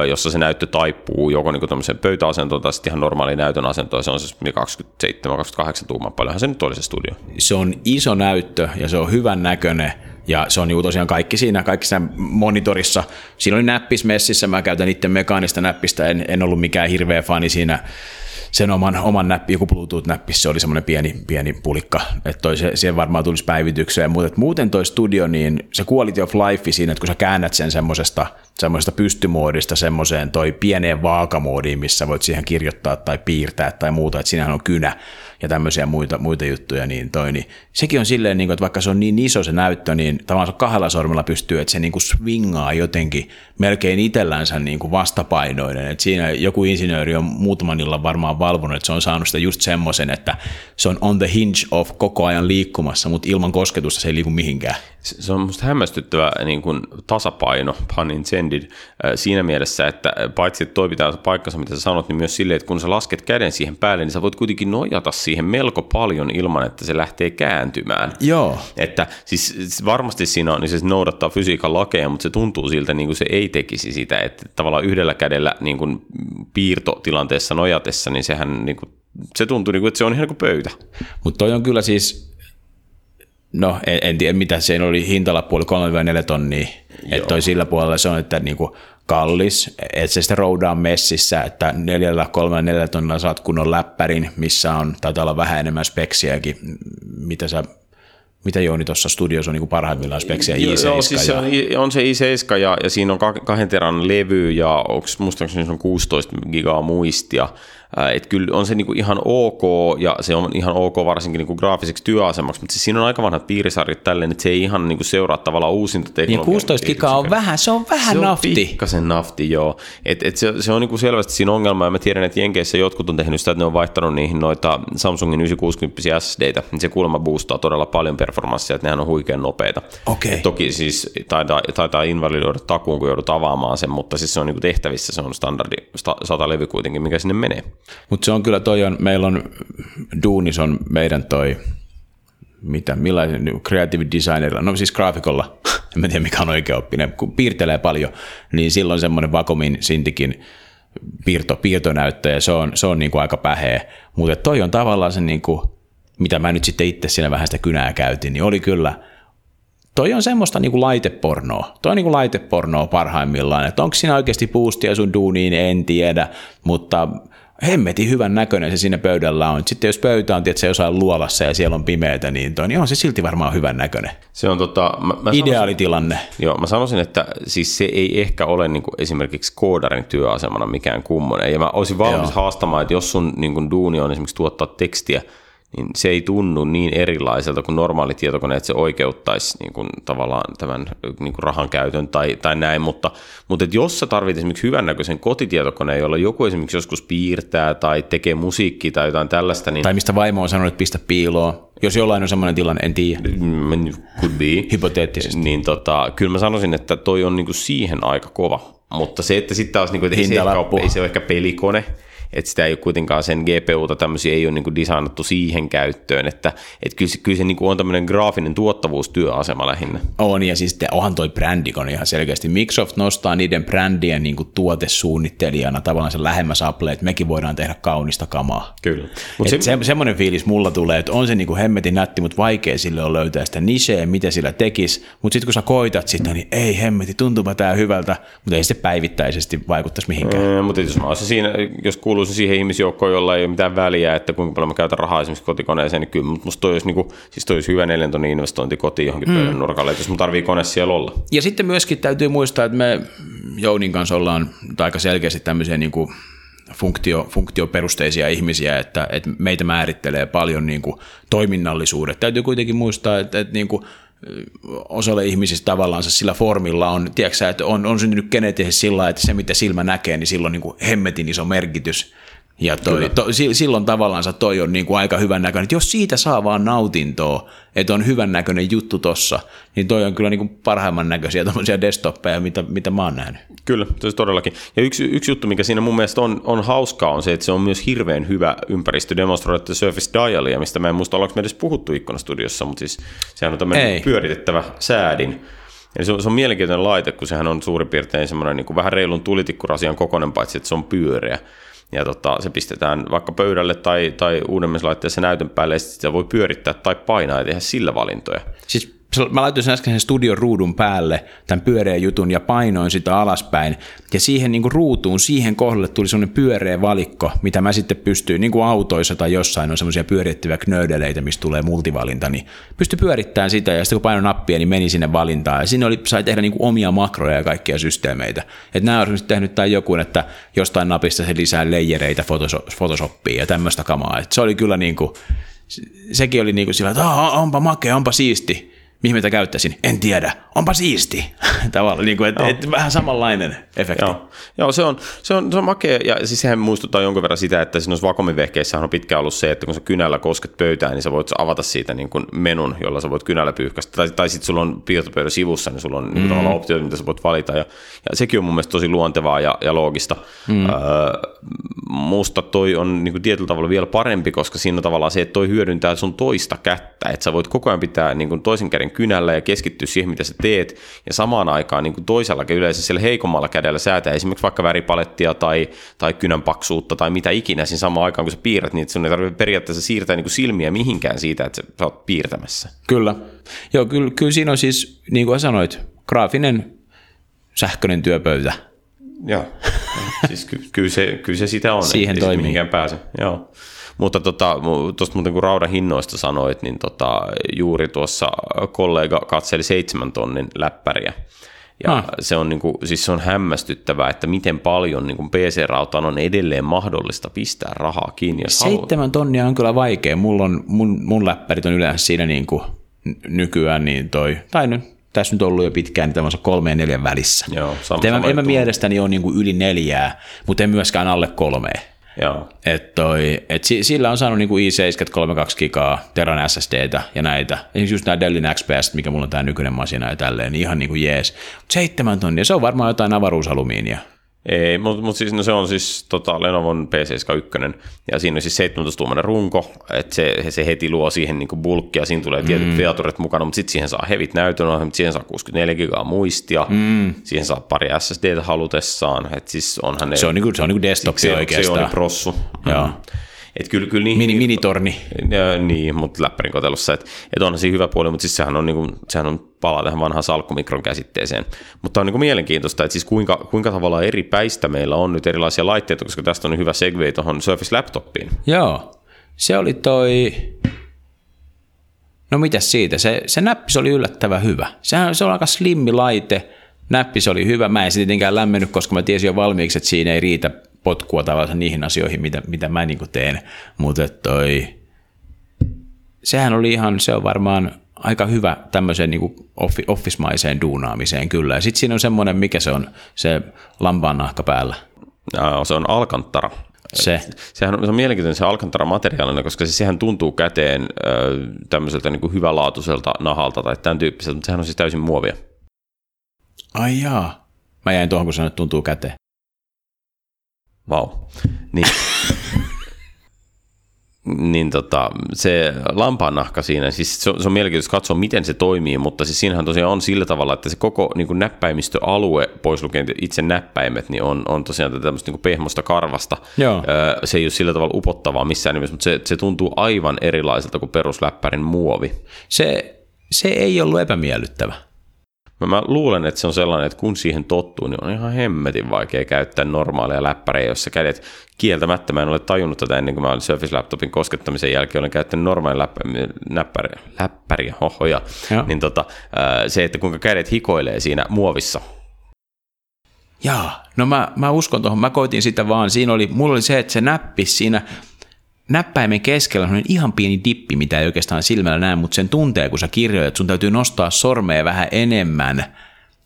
jossa se näyttö taipuu joko niin tämmöiseen pöytäasentoon tai sitten ihan normaaliin näytön asentoon. Se on siis 27-28 tuumaa, paljonhan se nyt oli se studio. Se on iso näyttö ja se on hyvän näköinen ja se on niin tosiaan kaikki siinä, kaikki siinä monitorissa. Siinä oli näppis messissä, mä käytän itse mekaanista näppistä, en, en ollut mikään hirveä fani siinä sen oman, oman näppi, joku Bluetooth-näppi, se oli semmoinen pieni, pieni pulikka, että toi se, siihen varmaan tulisi päivitykseen, mutta muuten toi studio, niin se quality of life siinä, että kun sä käännät sen semmoisesta semmoisesta pystymoodista semmoiseen toi pieneen vaakamoodiin, missä voit siihen kirjoittaa tai piirtää tai muuta, että siinähän on kynä ja tämmöisiä muita, muita juttuja, niin toi, niin sekin on silleen, niin kuin, että vaikka se on niin iso se näyttö, niin tavallaan se kahdella sormella pystyy, että se niin kuin swingaa jotenkin melkein itsellänsä niin kuin vastapainoinen, että siinä joku insinööri on muutaman illan varmaan valvonut, että se on saanut sitä just semmoisen, että se on on the hinge of koko ajan liikkumassa, mutta ilman kosketusta se ei liiku mihinkään. Se on musta hämmästyttävä niin kuin tasapaino, pun intended, siinä mielessä, että paitsi että toi pitää paikkansa, mitä sä sanot, niin myös silleen, että kun sä lasket käden siihen päälle, niin sä voit kuitenkin nojata siihen melko paljon ilman, että se lähtee kääntymään. Joo. Että siis varmasti siinä on, niin se noudattaa fysiikan lakeja, mutta se tuntuu siltä, niin kuin se ei tekisi sitä, että tavallaan yhdellä kädellä niin kuin piirtotilanteessa nojatessa, niin sehän niin kuin, se tuntuu, niin kuin, että se on ihan kuin pöytä. Mutta toi on kyllä siis, no en, en tiedä mitä, se oli hintalappu oli 3-4 tonnia, että toi sillä puolella se on, että niinku kallis, että se sitten roudaa messissä, että neljällä, kolmella, neljällä tonnilla saat kunnon läppärin, missä on, taitaa olla vähän enemmän speksiäkin, mitä sä mitä Jouni tuossa studiossa on niin parhaimmillaan speksiä i7? Joo, siis ja... on, on se i7 ja, ja siinä on kahden teran levy ja onko muistaakseni se on 16 gigaa muistia että kyllä on se niinku ihan ok, ja se on ihan ok varsinkin niinku graafiseksi työasemaksi, mutta siis siinä on aika vanhat piirisarjat tälleen, että se ei ihan niinku seuraa tavallaan uusinta teknologiaa. Niin 16 gigaa on vähän, se on vähän se nafti. Se on pikkasen nafti, joo. Et, et se, se, on niinku selvästi siinä ongelma, ja mä tiedän, että Jenkeissä jotkut on tehnyt sitä, että ne on vaihtanut niihin noita Samsungin 960 SSDitä, niin se kuulemma boostaa todella paljon performanssia, että nehän on huikean nopeita. Okay. Et toki siis taitaa, taitaa invalidoida takuun, kun joudut avaamaan sen, mutta siis se on niinku tehtävissä, se on standardi 100 levy kuitenkin, mikä sinne menee. Mutta se on kyllä toi on, meillä on, Duunis on meidän toi, mitä, millainen creative designerilla, no siis graafikolla, (laughs) en tiedä mikä on oikea oppinen, kun piirtelee paljon, niin silloin semmoinen Vakomin Sintikin piirto, piirtonäyttö ja se on, se on niin kuin aika päheä. Mutta toi on tavallaan se, niin kuin, mitä mä nyt sitten itse siinä vähän sitä kynää käytin, niin oli kyllä, toi on semmoista niin kuin laitepornoa. Toi on niin kuin laitepornoa parhaimmillaan. Että onko siinä oikeasti puustia sun duuniin, en tiedä, mutta hemmetin hyvän näköinen se siinä pöydällä on. Sitten jos pöytä on tietysti jossain luolassa ja siellä on pimeätä, niin, toi, niin on se silti varmaan hyvän näköinen. Se on tota, mä, mä Ideaalitilanne. Sanoisin, joo, mä sanoisin, että siis se ei ehkä ole niin kuin esimerkiksi koodarin työasemana mikään kummonen. Ja mä olisin valmis joo. haastamaan, että jos sun niin kuin duuni on esimerkiksi tuottaa tekstiä, niin se ei tunnu niin erilaiselta kuin normaali tietokone, että se oikeuttaisi niin kuin, tavallaan tämän niin kuin rahan käytön tai, tai näin, mutta, mutta että jos sä tarvitset esimerkiksi hyvännäköisen kotitietokoneen, jolla joku esimerkiksi joskus piirtää tai tekee musiikkia tai jotain tällaista, niin... Tai mistä vaimo on sanonut, että pistä piiloon. Jos jollain on sellainen tilanne, en tiedä. Mm, could be. Hypoteettisesti. Niin tota, kyllä mä sanoisin, että toi on niin kuin siihen aika kova. Mutta se, että sitten taas, niin kuin, että ei, se ehkä ei se ole ehkä pelikone, että sitä ei ole kuitenkaan sen GPUta tämmöisiä ei ole niin kuin designattu siihen käyttöön, että, että kyllä se, kyllä se niin kuin on tämmöinen graafinen tuottavuustyöasema lähinnä. On, ja siis onhan toi brändikon ihan selkeästi. Microsoft nostaa niiden brändien niin kuin tuotesuunnittelijana tavallaan se lähemmäs Apple, että mekin voidaan tehdä kaunista kamaa. Kyllä. Mut se, se, semmoinen fiilis mulla tulee, että on se niin kuin hemmetin nätti, mutta vaikea sille on löytää sitä nicheä, mitä sillä tekisi, mutta sitten kun sä koitat sitä, niin ei hemmeti, tuntuupa tää hyvältä, mutta ei se päivittäisesti vaikuttaisi mihinkään. Eee, mutta jos mä siinä, jos kuuluu kuuluisin siihen ihmisjoukkoon, jolla ei ole mitään väliä, että kuinka paljon mä käytän rahaa esimerkiksi kotikoneeseen, niin kyllä musta toi olisi, niin kuin, siis toi olisi hyvä neljän tonnin investointi kotiin johonkin mm. pöydän nurkalle, että jos mun tarvii kone siellä olla. Ja sitten myöskin täytyy muistaa, että me Jounin kanssa ollaan aika selkeästi tämmöisiä niin kuin funktio, funktioperusteisia ihmisiä, että, että meitä määrittelee paljon niin kuin toiminnallisuudet. Täytyy kuitenkin muistaa, että, että niin kuin osalle ihmisistä tavallaan sillä formilla on, tiedätkö, että on, on syntynyt geneettisesti sillä että se mitä silmä näkee, niin silloin niin kuin hemmetin iso merkitys. Ja toi, to, silloin tavallaan toi on niin kuin aika hyvän näköinen. Että jos siitä saa vaan nautintoa, että on hyvän näköinen juttu tossa, niin toi on kyllä niin kuin parhaimman näköisiä desktoppeja, mitä, mitä mä oon nähnyt. Kyllä, se todellakin. Ja yksi, yksi juttu, mikä siinä mun mielestä on, on hauskaa, on se, että se on myös hirveän hyvä ympäristö demonstroida Surface Dialia, mistä mä en muista, ollaanko me edes puhuttu ikkunastudiossa, mutta siis sehän on tämmöinen Ei. pyöritettävä säädin. Eli se on, se on mielenkiintoinen laite, kun sehän on suurin piirtein semmoinen niin kuin vähän reilun tulitikkurasian kokoinen, paitsi että se on pyöreä ja tota, se pistetään vaikka pöydälle tai, tai uudemmissa laitteessa näytön päälle, ja sitä voi pyörittää tai painaa ja tehdä sillä valintoja. Siis mä laitoin sen äsken sen studion ruudun päälle, tämän pyöreän jutun, ja painoin sitä alaspäin. Ja siihen niin kuin ruutuun, siihen kohdalle tuli semmoinen pyöreä valikko, mitä mä sitten pystyin, niin kuin autoissa tai jossain on semmoisia pyörittäviä knöydeleitä, mistä tulee multivalinta, niin pystyi pyörittämään sitä, ja sitten kun painoin nappia, niin meni sinne valintaan. Ja sinne oli, sai tehdä niin kuin omia makroja ja kaikkia systeemeitä. Että nämä on tehnyt tai joku, että jostain napista se lisää leijereitä Photoshoppiin ja tämmöistä kamaa. Et se oli kyllä niin kuin, sekin oli niin kuin sillä, että onpa makea, onpa siisti mihin mä käyttäisin, en tiedä, onpa siisti. (laughs) Tavallaan, niin kuin, että, että vähän samanlainen efekti. Joo, Joo se, on, se, on, se on makea, ja siis sehän muistuttaa jonkun verran sitä, että siinä vakomivehkeissä on pitkään ollut se, että kun sä kynällä kosket pöytään, niin sä voit avata siitä niin kuin menun, jolla sä voit kynällä pyyhkästä, tai, tai sitten sulla on piirtopöydän sivussa, niin sulla on mm. niin optioita, mitä sä voit valita, ja, ja sekin on mun mielestä tosi luontevaa ja, ja loogista. Mm. Öö, musta toi on niin kuin tietyllä tavalla vielä parempi, koska siinä on tavallaan se, että toi hyödyntää sun toista kättä, että sä voit koko ajan pitää niin kuin toisen käden kynällä ja keskittyä siihen, mitä sä teet, ja samaan aikaan niin kuin toisella yleensä siellä heikommalla kädellä säätää esimerkiksi vaikka väripalettia tai, tai kynän paksuutta tai mitä ikinä siinä samaan aikaan, kun sä piirrät, niin sun ei tarvitse periaatteessa siirtää niin kuin silmiä mihinkään siitä, että sä oot piirtämässä. Kyllä. Joo, kyllä, kyllä siinä on siis, niin kuin sanoit, graafinen sähköinen työpöytä. Joo, siis ky- kyllä, se, kyllä se sitä on. Siihen toimii. mihinkään pääse. Joo. Mutta tota, tuosta muuten kun raudan hinnoista sanoit, niin tota, juuri tuossa kollega katseli seitsemän tonnin läppäriä. Ja ah. se, on, niin kuin, siis se on hämmästyttävää, että miten paljon niin kuin PC-rautaan on edelleen mahdollista pistää rahaa kiinni. Jos Seitsemän haluat. tonnia on kyllä vaikea. Mulla on, mun, mun läppärit on yleensä siinä niin kuin nykyään niin toi, tai nyt tässä nyt ollut jo pitkään, niin tämmöisen kolme ja neljän välissä. Joo, sama, en, sama en mä mielestäni ole niin kuin yli neljää, mutta en myöskään alle kolmea. Joo. Et toi, et sillä on saanut niinku i7 32 gigaa, Teran SSDtä ja näitä. Esimerkiksi just nämä Dellin XPS, mikä mulla on tämä nykyinen masina ja tälleen, niin ihan niinku jees. Seitsemän tonnia, se on varmaan jotain avaruusalumiinia. Ei, mutta mut siis, no se on siis tota, Lenovon P71, ja siinä on siis 17-tuumainen runko, että se, se heti luo siihen niin bulkkia, siinä tulee tietyt mm. featuret mukana, mutta sitten siihen saa hevit näytön, siihen saa 64 gigaa muistia, mm. siihen saa pari SSDtä halutessaan, että siis onhan ne... Se on niin kuin, se on niin kuin desktop se, oikeastaan. Se on prossu. Joo. Mm. Et kyllä, kyllä niin, Mini, minitorni. Ja, niin, mutta läppärin kotelussa. Että et onhan siinä hyvä puoli, mutta siis sehän on, niinku, sehän on palaa tähän vanhaan salkkumikron käsitteeseen. Mutta on niinku mielenkiintoista, että siis kuinka, kuinka tavalla eri päistä meillä on nyt erilaisia laitteita, koska tästä on niin hyvä segue tuohon Surface Laptopiin. Joo, se oli toi... No mitäs siitä? Se, se näppis oli yllättävän hyvä. Sehän se on aika slimmi laite, näppis oli hyvä. Mä en sitä tietenkään lämmennyt, koska mä tiesin jo valmiiksi, että siinä ei riitä potkua tavallaan niihin asioihin, mitä, mitä mä niin teen. Mutta toi, sehän oli ihan, se on varmaan aika hyvä tämmöiseen niin office-maiseen duunaamiseen kyllä. Ja sitten siinä on semmoinen, mikä se on, se lampaannahka päällä. Ja, se on alkantara. Se. Sehän on, se on mielenkiintoinen se alcantara materiaalina, koska se, sehän tuntuu käteen tämmöiseltä niin kuin hyvälaatuiselta nahalta tai tämän tyyppiseltä, mutta sehän on siis täysin muovia. Ai jaa. Mä jäin tuohon, kun sanoit, että tuntuu käteen. Vau. Niin. niin tota, se lampaannahka siinä, siis se on, se on mielenkiintoista katsoa, miten se toimii, mutta siis siinähän tosiaan on sillä tavalla, että se koko niin kuin näppäimistöalue, pois lukien itse näppäimet, niin on, on tosiaan tämmöistä niin pehmosta karvasta. Joo. Se ei ole sillä tavalla upottavaa missään nimessä, mutta se, se tuntuu aivan erilaiselta kuin perusläppärin muovi. Se, se ei ollut epämiellyttävä. Mä, mä luulen, että se on sellainen, että kun siihen tottuu, niin on ihan hemmetin vaikea käyttää normaalia läppäriä, jossa kädet kieltämättä, mä en ole tajunnut tätä ennen kuin mä olin Surface Laptopin koskettamisen jälkeen, olen käyttänyt normaalia läppäriä, läppäriä, läppäriä hohoja, Joo. niin tota, se, että kuinka kädet hikoilee siinä muovissa, Jaa, no mä, mä uskon tuohon, mä koitin sitä vaan, siinä oli, mulla oli se, että se näppi siinä näppäimen keskellä on ihan pieni dippi, mitä ei oikeastaan silmällä näe, mutta sen tuntee, kun sä kirjoitat, sun täytyy nostaa sormea vähän enemmän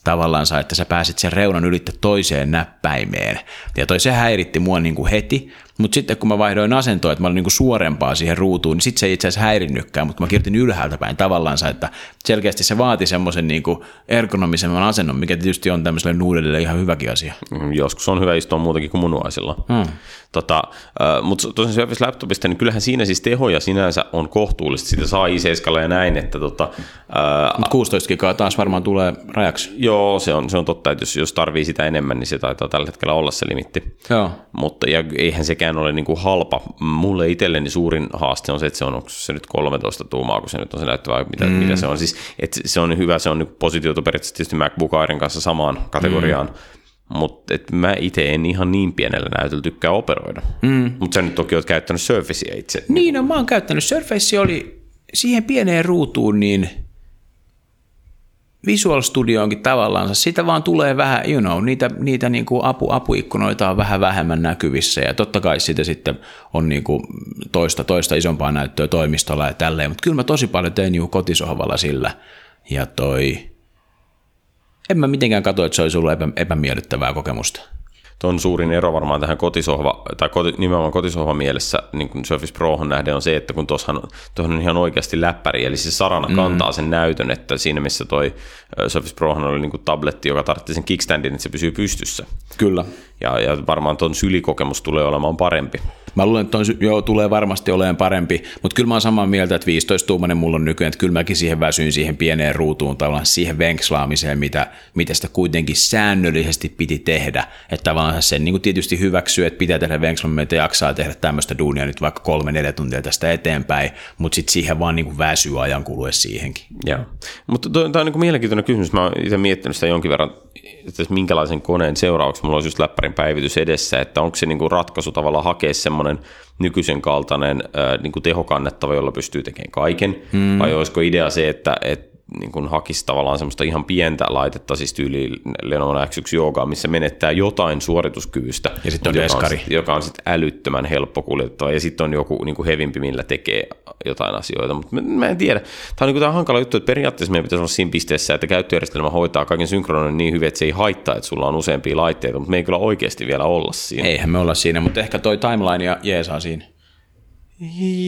tavallaan, että sä pääsit sen reunan ylittä toiseen näppäimeen. Ja toi se häiritti mua niin kuin heti, mutta sitten kun mä vaihdoin asentoa, että mä olin niin kuin suorempaa siihen ruutuun, niin sitten se ei itse asiassa häirinnytkään, mutta mä kirjoitin ylhäältä päin tavallaan, että selkeästi se vaati semmoisen niin ergonomisemman asennon, mikä tietysti on tämmöiselle nuudelle ihan hyväkin asia. Mm, joskus on hyvä istua muutakin kuin munuaisilla. Hmm. Tota, äh, mutta tosiaan Surface Laptopista, niin kyllähän siinä siis tehoja sinänsä on kohtuullista. Sitä saa i ja näin, että tota, äh, 16 gigaa taas varmaan tulee rajaksi. Joo, se on, se on totta, että jos, jos tarvii sitä enemmän, niin se taitaa tällä hetkellä olla se limitti. Joo. Mutta ja eihän sekään ole niin kuin halpa. Mulle itselleni suurin haaste on se, että se on, onko se nyt 13 tuumaa, kun se nyt on se näyttävä, mitä, mm. mitä se on. Siis, että se on hyvä, se on niin positioitu periaatteessa tietysti MacBook Airin kanssa samaan kategoriaan. Mm mutta mä itse en ihan niin pienellä näytöllä tykkää operoida. Mm. Mutta sä nyt toki oot käyttänyt Surfacea itse. Niin, no mä oon käyttänyt. Surface oli siihen pieneen ruutuun, niin Visual Studioonkin tavallaan, sitä vaan tulee vähän, you know, niitä, niitä niin kuin apu, apuikkunoita on vähän vähemmän näkyvissä ja totta kai sitä sitten on niin kuin toista, toista isompaa näyttöä toimistolla ja tälleen, mutta kyllä mä tosi paljon tein niin kotisohvalla sillä ja toi, en mä mitenkään katso, että se olisi ollut epä, epämiellyttävää kokemusta. Tuon suurin ero varmaan tähän kotisohva, tai koti, nimenomaan kotisohva mielessä niin kuin Surface Prohon nähden on se, että kun tuossa on ihan oikeasti läppäri, eli se sarana mm. kantaa sen näytön, että siinä missä toi Surface Prohan oli niin kuin tabletti, joka tarvitsi sen kickstandin, että se pysyy pystyssä. Kyllä. Ja, ja varmaan tuon sylikokemus tulee olemaan parempi. Mä luulen, että on, joo, tulee varmasti olemaan parempi, mutta kyllä mä oon samaa mieltä, että 15-tuumainen mulla on nykyään, että kyllä mäkin siihen väsyin siihen pieneen ruutuun, tavallaan siihen venkslaamiseen, mitä, mitä sitä kuitenkin säännöllisesti piti tehdä. Että tavallaan sen niin kuin tietysti hyväksyy, että pitää tehdä venkslaamista, että jaksaa tehdä tämmöistä duunia nyt vaikka kolme, neljä tuntia tästä eteenpäin, mutta sitten siihen vaan niin kuin väsyy ajan kuluessa siihenkin. Joo, mutta tämä on niin mielenkiintoinen kysymys. Mä oon itse miettinyt sitä jonkin verran, että minkälaisen koneen seuraavaksi mulla olisi just läppärin päivitys edessä, että onko se niin kuin ratkaisu tavallaan hakea semmoinen nykyisen kaltainen niin kuin tehokannettava, jolla pystyy tekemään kaiken, hmm. vai olisiko idea se, että, että niin kuin hakisi tavallaan semmoista ihan pientä laitetta, siis tyyli Lenovo X1 Yoga, missä menettää jotain suorituskyvystä. Ja sitten on joka On sit, joka on sitten älyttömän helppo kuljettava, ja sitten on joku niin kuin hevimpi, millä tekee jotain asioita, mutta mä, mä en tiedä. Tämä on niin kuin tämä hankala juttu, että periaatteessa meidän pitäisi olla siinä pisteessä, että käyttöjärjestelmä hoitaa kaiken synkronin niin hyvin, että se ei haittaa, että sulla on useampia laitteita, mutta me ei kyllä oikeasti vielä olla siinä. Eihän me olla siinä, mutta ehkä toi timeline ja jeesaa siinä.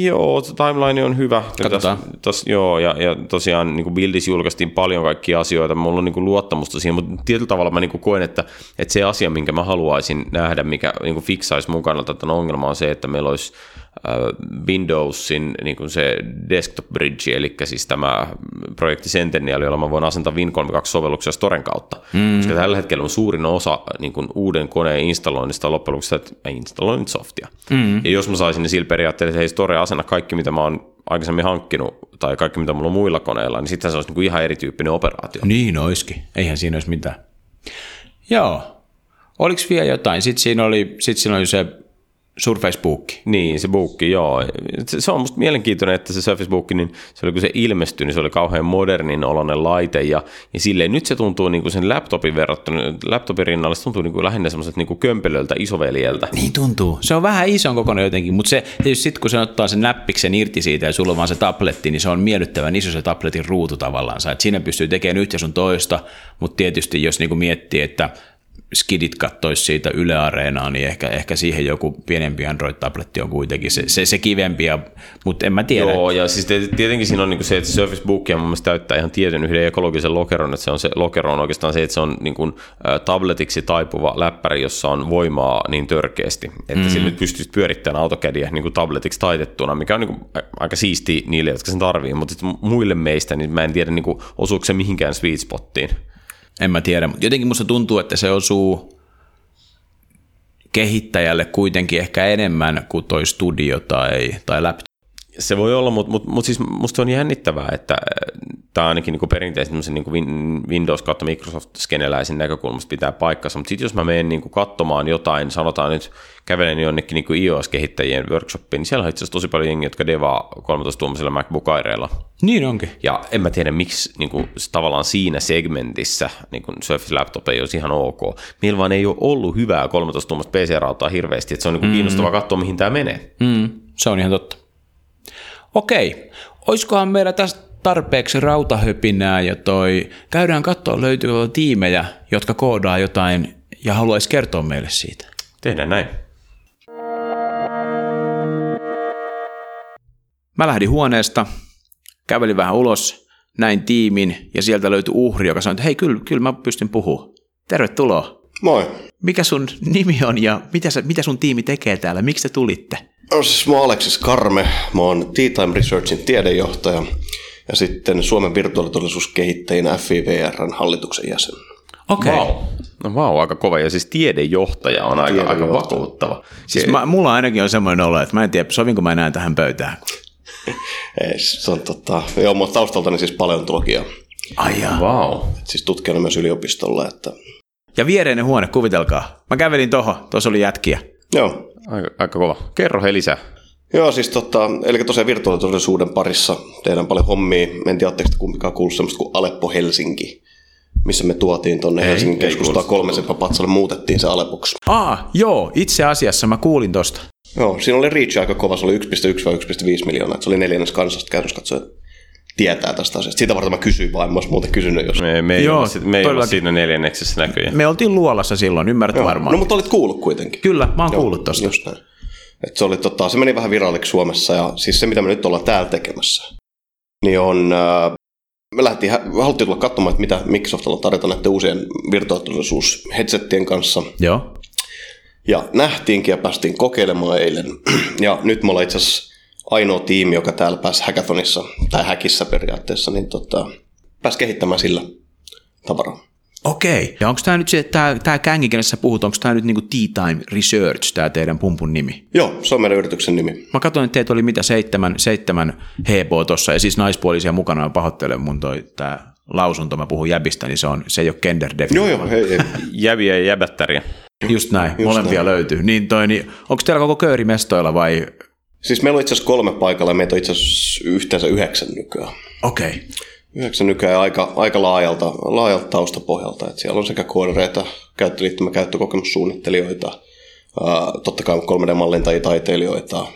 Joo, timeline on hyvä. Tos, tos, joo, ja, ja tosiaan niin kuin Buildissä julkaistiin paljon kaikkia asioita. Mulla on niin kuin luottamusta siihen, mutta tietyllä tavalla mä niin kuin koen, että, että se asia, minkä mä haluaisin nähdä, mikä niin kuin fiksaisi mukana tätä ongelmaa on se, että meillä olisi Windowsin niin kuin se desktop bridge, eli siis tämä projekti Centennial, jolla mä voin asentaa Win32-sovelluksia Storen kautta. Mm. Koska tällä hetkellä on suurin osa niin kuin uuden koneen installoinnista loppujen lopuksi, että mä installoin softia. Mm. Ja jos mä saisin ne sillä periaatteella, että hei Store asenna kaikki, mitä mä oon aikaisemmin hankkinut, tai kaikki, mitä mulla on muilla koneilla, niin sitten se olisi niin kuin ihan erityyppinen operaatio. Niin olisikin. Eihän siinä olisi mitään. Joo. Oliko vielä jotain? Sitten siinä oli, sit siinä oli se Surface Book. Niin, se buukki, joo. Se, se on musta mielenkiintoinen, että se Surface Book, niin se oli kun se ilmestyi, niin se oli kauhean modernin oloinen laite, ja, ja silleen nyt se tuntuu niin kuin sen laptopin verrattuna, laptopin rinnalla se tuntuu niin kuin lähinnä semmoiset niin kuin kömpelöltä isoveljeltä. Niin tuntuu. Se on vähän ison kokoinen jotenkin, mutta se, tietysti sitten kun se ottaa sen näppiksen irti siitä ja sulla on vaan se tabletti, niin se on miellyttävän iso se tabletin ruutu tavallaan. Et siinä pystyy tekemään yhtä sun toista, mutta tietysti jos niinku miettii, että skidit kattoisi siitä Yle Areenaa, niin ehkä, ehkä siihen joku pienempi Android-tabletti on kuitenkin se, se, se kivempi, ja, mutta en mä tiedä. Joo, ja siis tietenkin siinä on niinku se, että Surface Book mun mielestä täyttää ihan tietyn yhden ekologisen lokeron, että se on se lokero on oikeastaan se, että se on niinku, tabletiksi taipuva läppäri, jossa on voimaa niin törkeästi, että mm. sillä nyt pystyisi pyörittämään autokädiä niinku tabletiksi taitettuna, mikä on niinku aika siisti niille, jotka sen tarvii, mutta muille meistä, niin mä en tiedä niinku, osuuko se mihinkään sweet spottiin. En mä tiedä, mutta jotenkin musta tuntuu, että se osuu kehittäjälle kuitenkin ehkä enemmän kuin toi studio tai, tai. Se voi olla, mutta mut, mut siis musta on jännittävää, että tämä ainakin niin perinteisen niin Windows kautta Microsoft-skeneläisen näkökulmasta pitää paikkansa, mutta sitten jos mä menen niin katsomaan jotain, sanotaan nyt kävelen jonnekin niin iOS-kehittäjien workshopiin, niin siellä on itse asiassa tosi paljon jengiä, jotka devaa 13-tuumaisilla MacBook Aireilla. Niin onkin. Ja en mä tiedä, miksi niin kuin, tavallaan siinä segmentissä niin kuin Surface Laptop ei olisi ihan ok. Meillä vaan ei ole ollut hyvää 13-tuumaista PC-rautaa hirveästi, että se on niin kuin, mm. kiinnostavaa katsoa, mihin tämä menee. Mm. Se on ihan totta. Okei, olisikohan meillä tästä tarpeeksi rautahöpinää ja toi, käydään katsoa löytyykö tiimejä, jotka koodaa jotain ja haluaisi kertoa meille siitä. Tehdään näin. Mä lähdin huoneesta, kävelin vähän ulos, näin tiimin ja sieltä löytyi uhri, joka sanoi, että hei, kyllä, kyllä mä pystyn puhumaan. Tervetuloa. Moi. Mikä sun nimi on ja mitä, sä, mitä sun tiimi tekee täällä? Miksi te tulitte? No, siis mä oon Aleksis Karme, mä oon T-Time Researchin tiedejohtaja ja sitten Suomen virtuaalitodellisuuskehittäjien FIVRn hallituksen jäsen. Okei. Okay. Wow. No vau, wow, aika kova. Ja siis tiedejohtaja on aika, aika vakuuttava. Siis mä, mulla ainakin on semmoinen olo, että mä en tiedä, sovinko mä näen tähän pöytään. (laughs) Ei, se on tota, joo, mutta taustaltani siis paleontologia. Ai jaa. Wow. Et siis tutkijana myös yliopistolla. Että... Ja viereinen huone, kuvitelkaa. Mä kävelin tohon, tuossa oli jätkiä. Joo. Aika, aika kova. Kerro he lisää. Joo, siis tota, eli tosiaan virtuaalitodellisuuden parissa tehdään paljon hommia. En tiedä, oletteko kumpikaan kuullut semmoista kuin Aleppo Helsinki, missä me tuotiin tuonne Helsingin keskustaan kolmesen patsalle, muutettiin se Aleppoksi. Aa, joo, itse asiassa mä kuulin tosta. Joo, siinä oli reach aika kova, se oli 1,1 vai 1,5 miljoonaa, se oli neljännes kansasta käytössä katsoa tietää tästä asiasta. Sitä varten mä kysyin vaan, en mä muuten kysynyt, jos... Me, me ei Joo, ole, me ei ole siinä neljänneksessä näköjään. Me oltiin luolassa silloin, ymmärrät Joo. varmaan. No, mutta olit kuullut kuitenkin. Kyllä, mä oon Joo, kuullut tosta. Just näin. Et se, oli, tota, se meni vähän viralliksi Suomessa ja siis se, mitä me nyt ollaan täällä tekemässä, niin on... Äh, me lähdettiin, haluttiin tulla katsomaan, että mitä Microsoftilla on tarjota näiden uusien virtuaalisuus-headsettien kanssa. Joo. Ja nähtiinkin ja päästiin kokeilemaan eilen. (clears throat) Ja nyt me ollaan itse asiassa ainoa tiimi, joka täällä pääsi hackathonissa, tai häkissä periaatteessa, niin tota, pääsi kehittämään sillä tavaraa. Okei. Ja onko tämä nyt se, tämä, tämä kängi, kenessä puhut, onko tämä nyt niinku Tea Time Research, tämä teidän pumpun nimi? Joo, se on meidän yrityksen nimi. Mä katsoin, että teitä oli mitä seitsemän, seitsemän hebo tuossa, ja siis naispuolisia mukana, mä pahoittelen mun toi, tämä lausunto, mä puhun jäbistä, niin se, on, se ei ole gender Joo, joo, hei, hei. Jäviä ja jäbättäriä. Just näin, Just molempia näin. löytyy. Niin toi, niin, onko teillä koko kööri mestoilla vai? Siis meillä on itse asiassa kolme paikalla ja meitä on itse asiassa yhteensä yhdeksän nykyään. Okei. Okay. Yhdeksän nykyään aika, aika laajalta, laajalta taustapohjalta. Et siellä on sekä koodareita, käyttöliittymä, käyttökokemussuunnittelijoita, ää, totta kai 3D-mallintajia, taiteilijoita.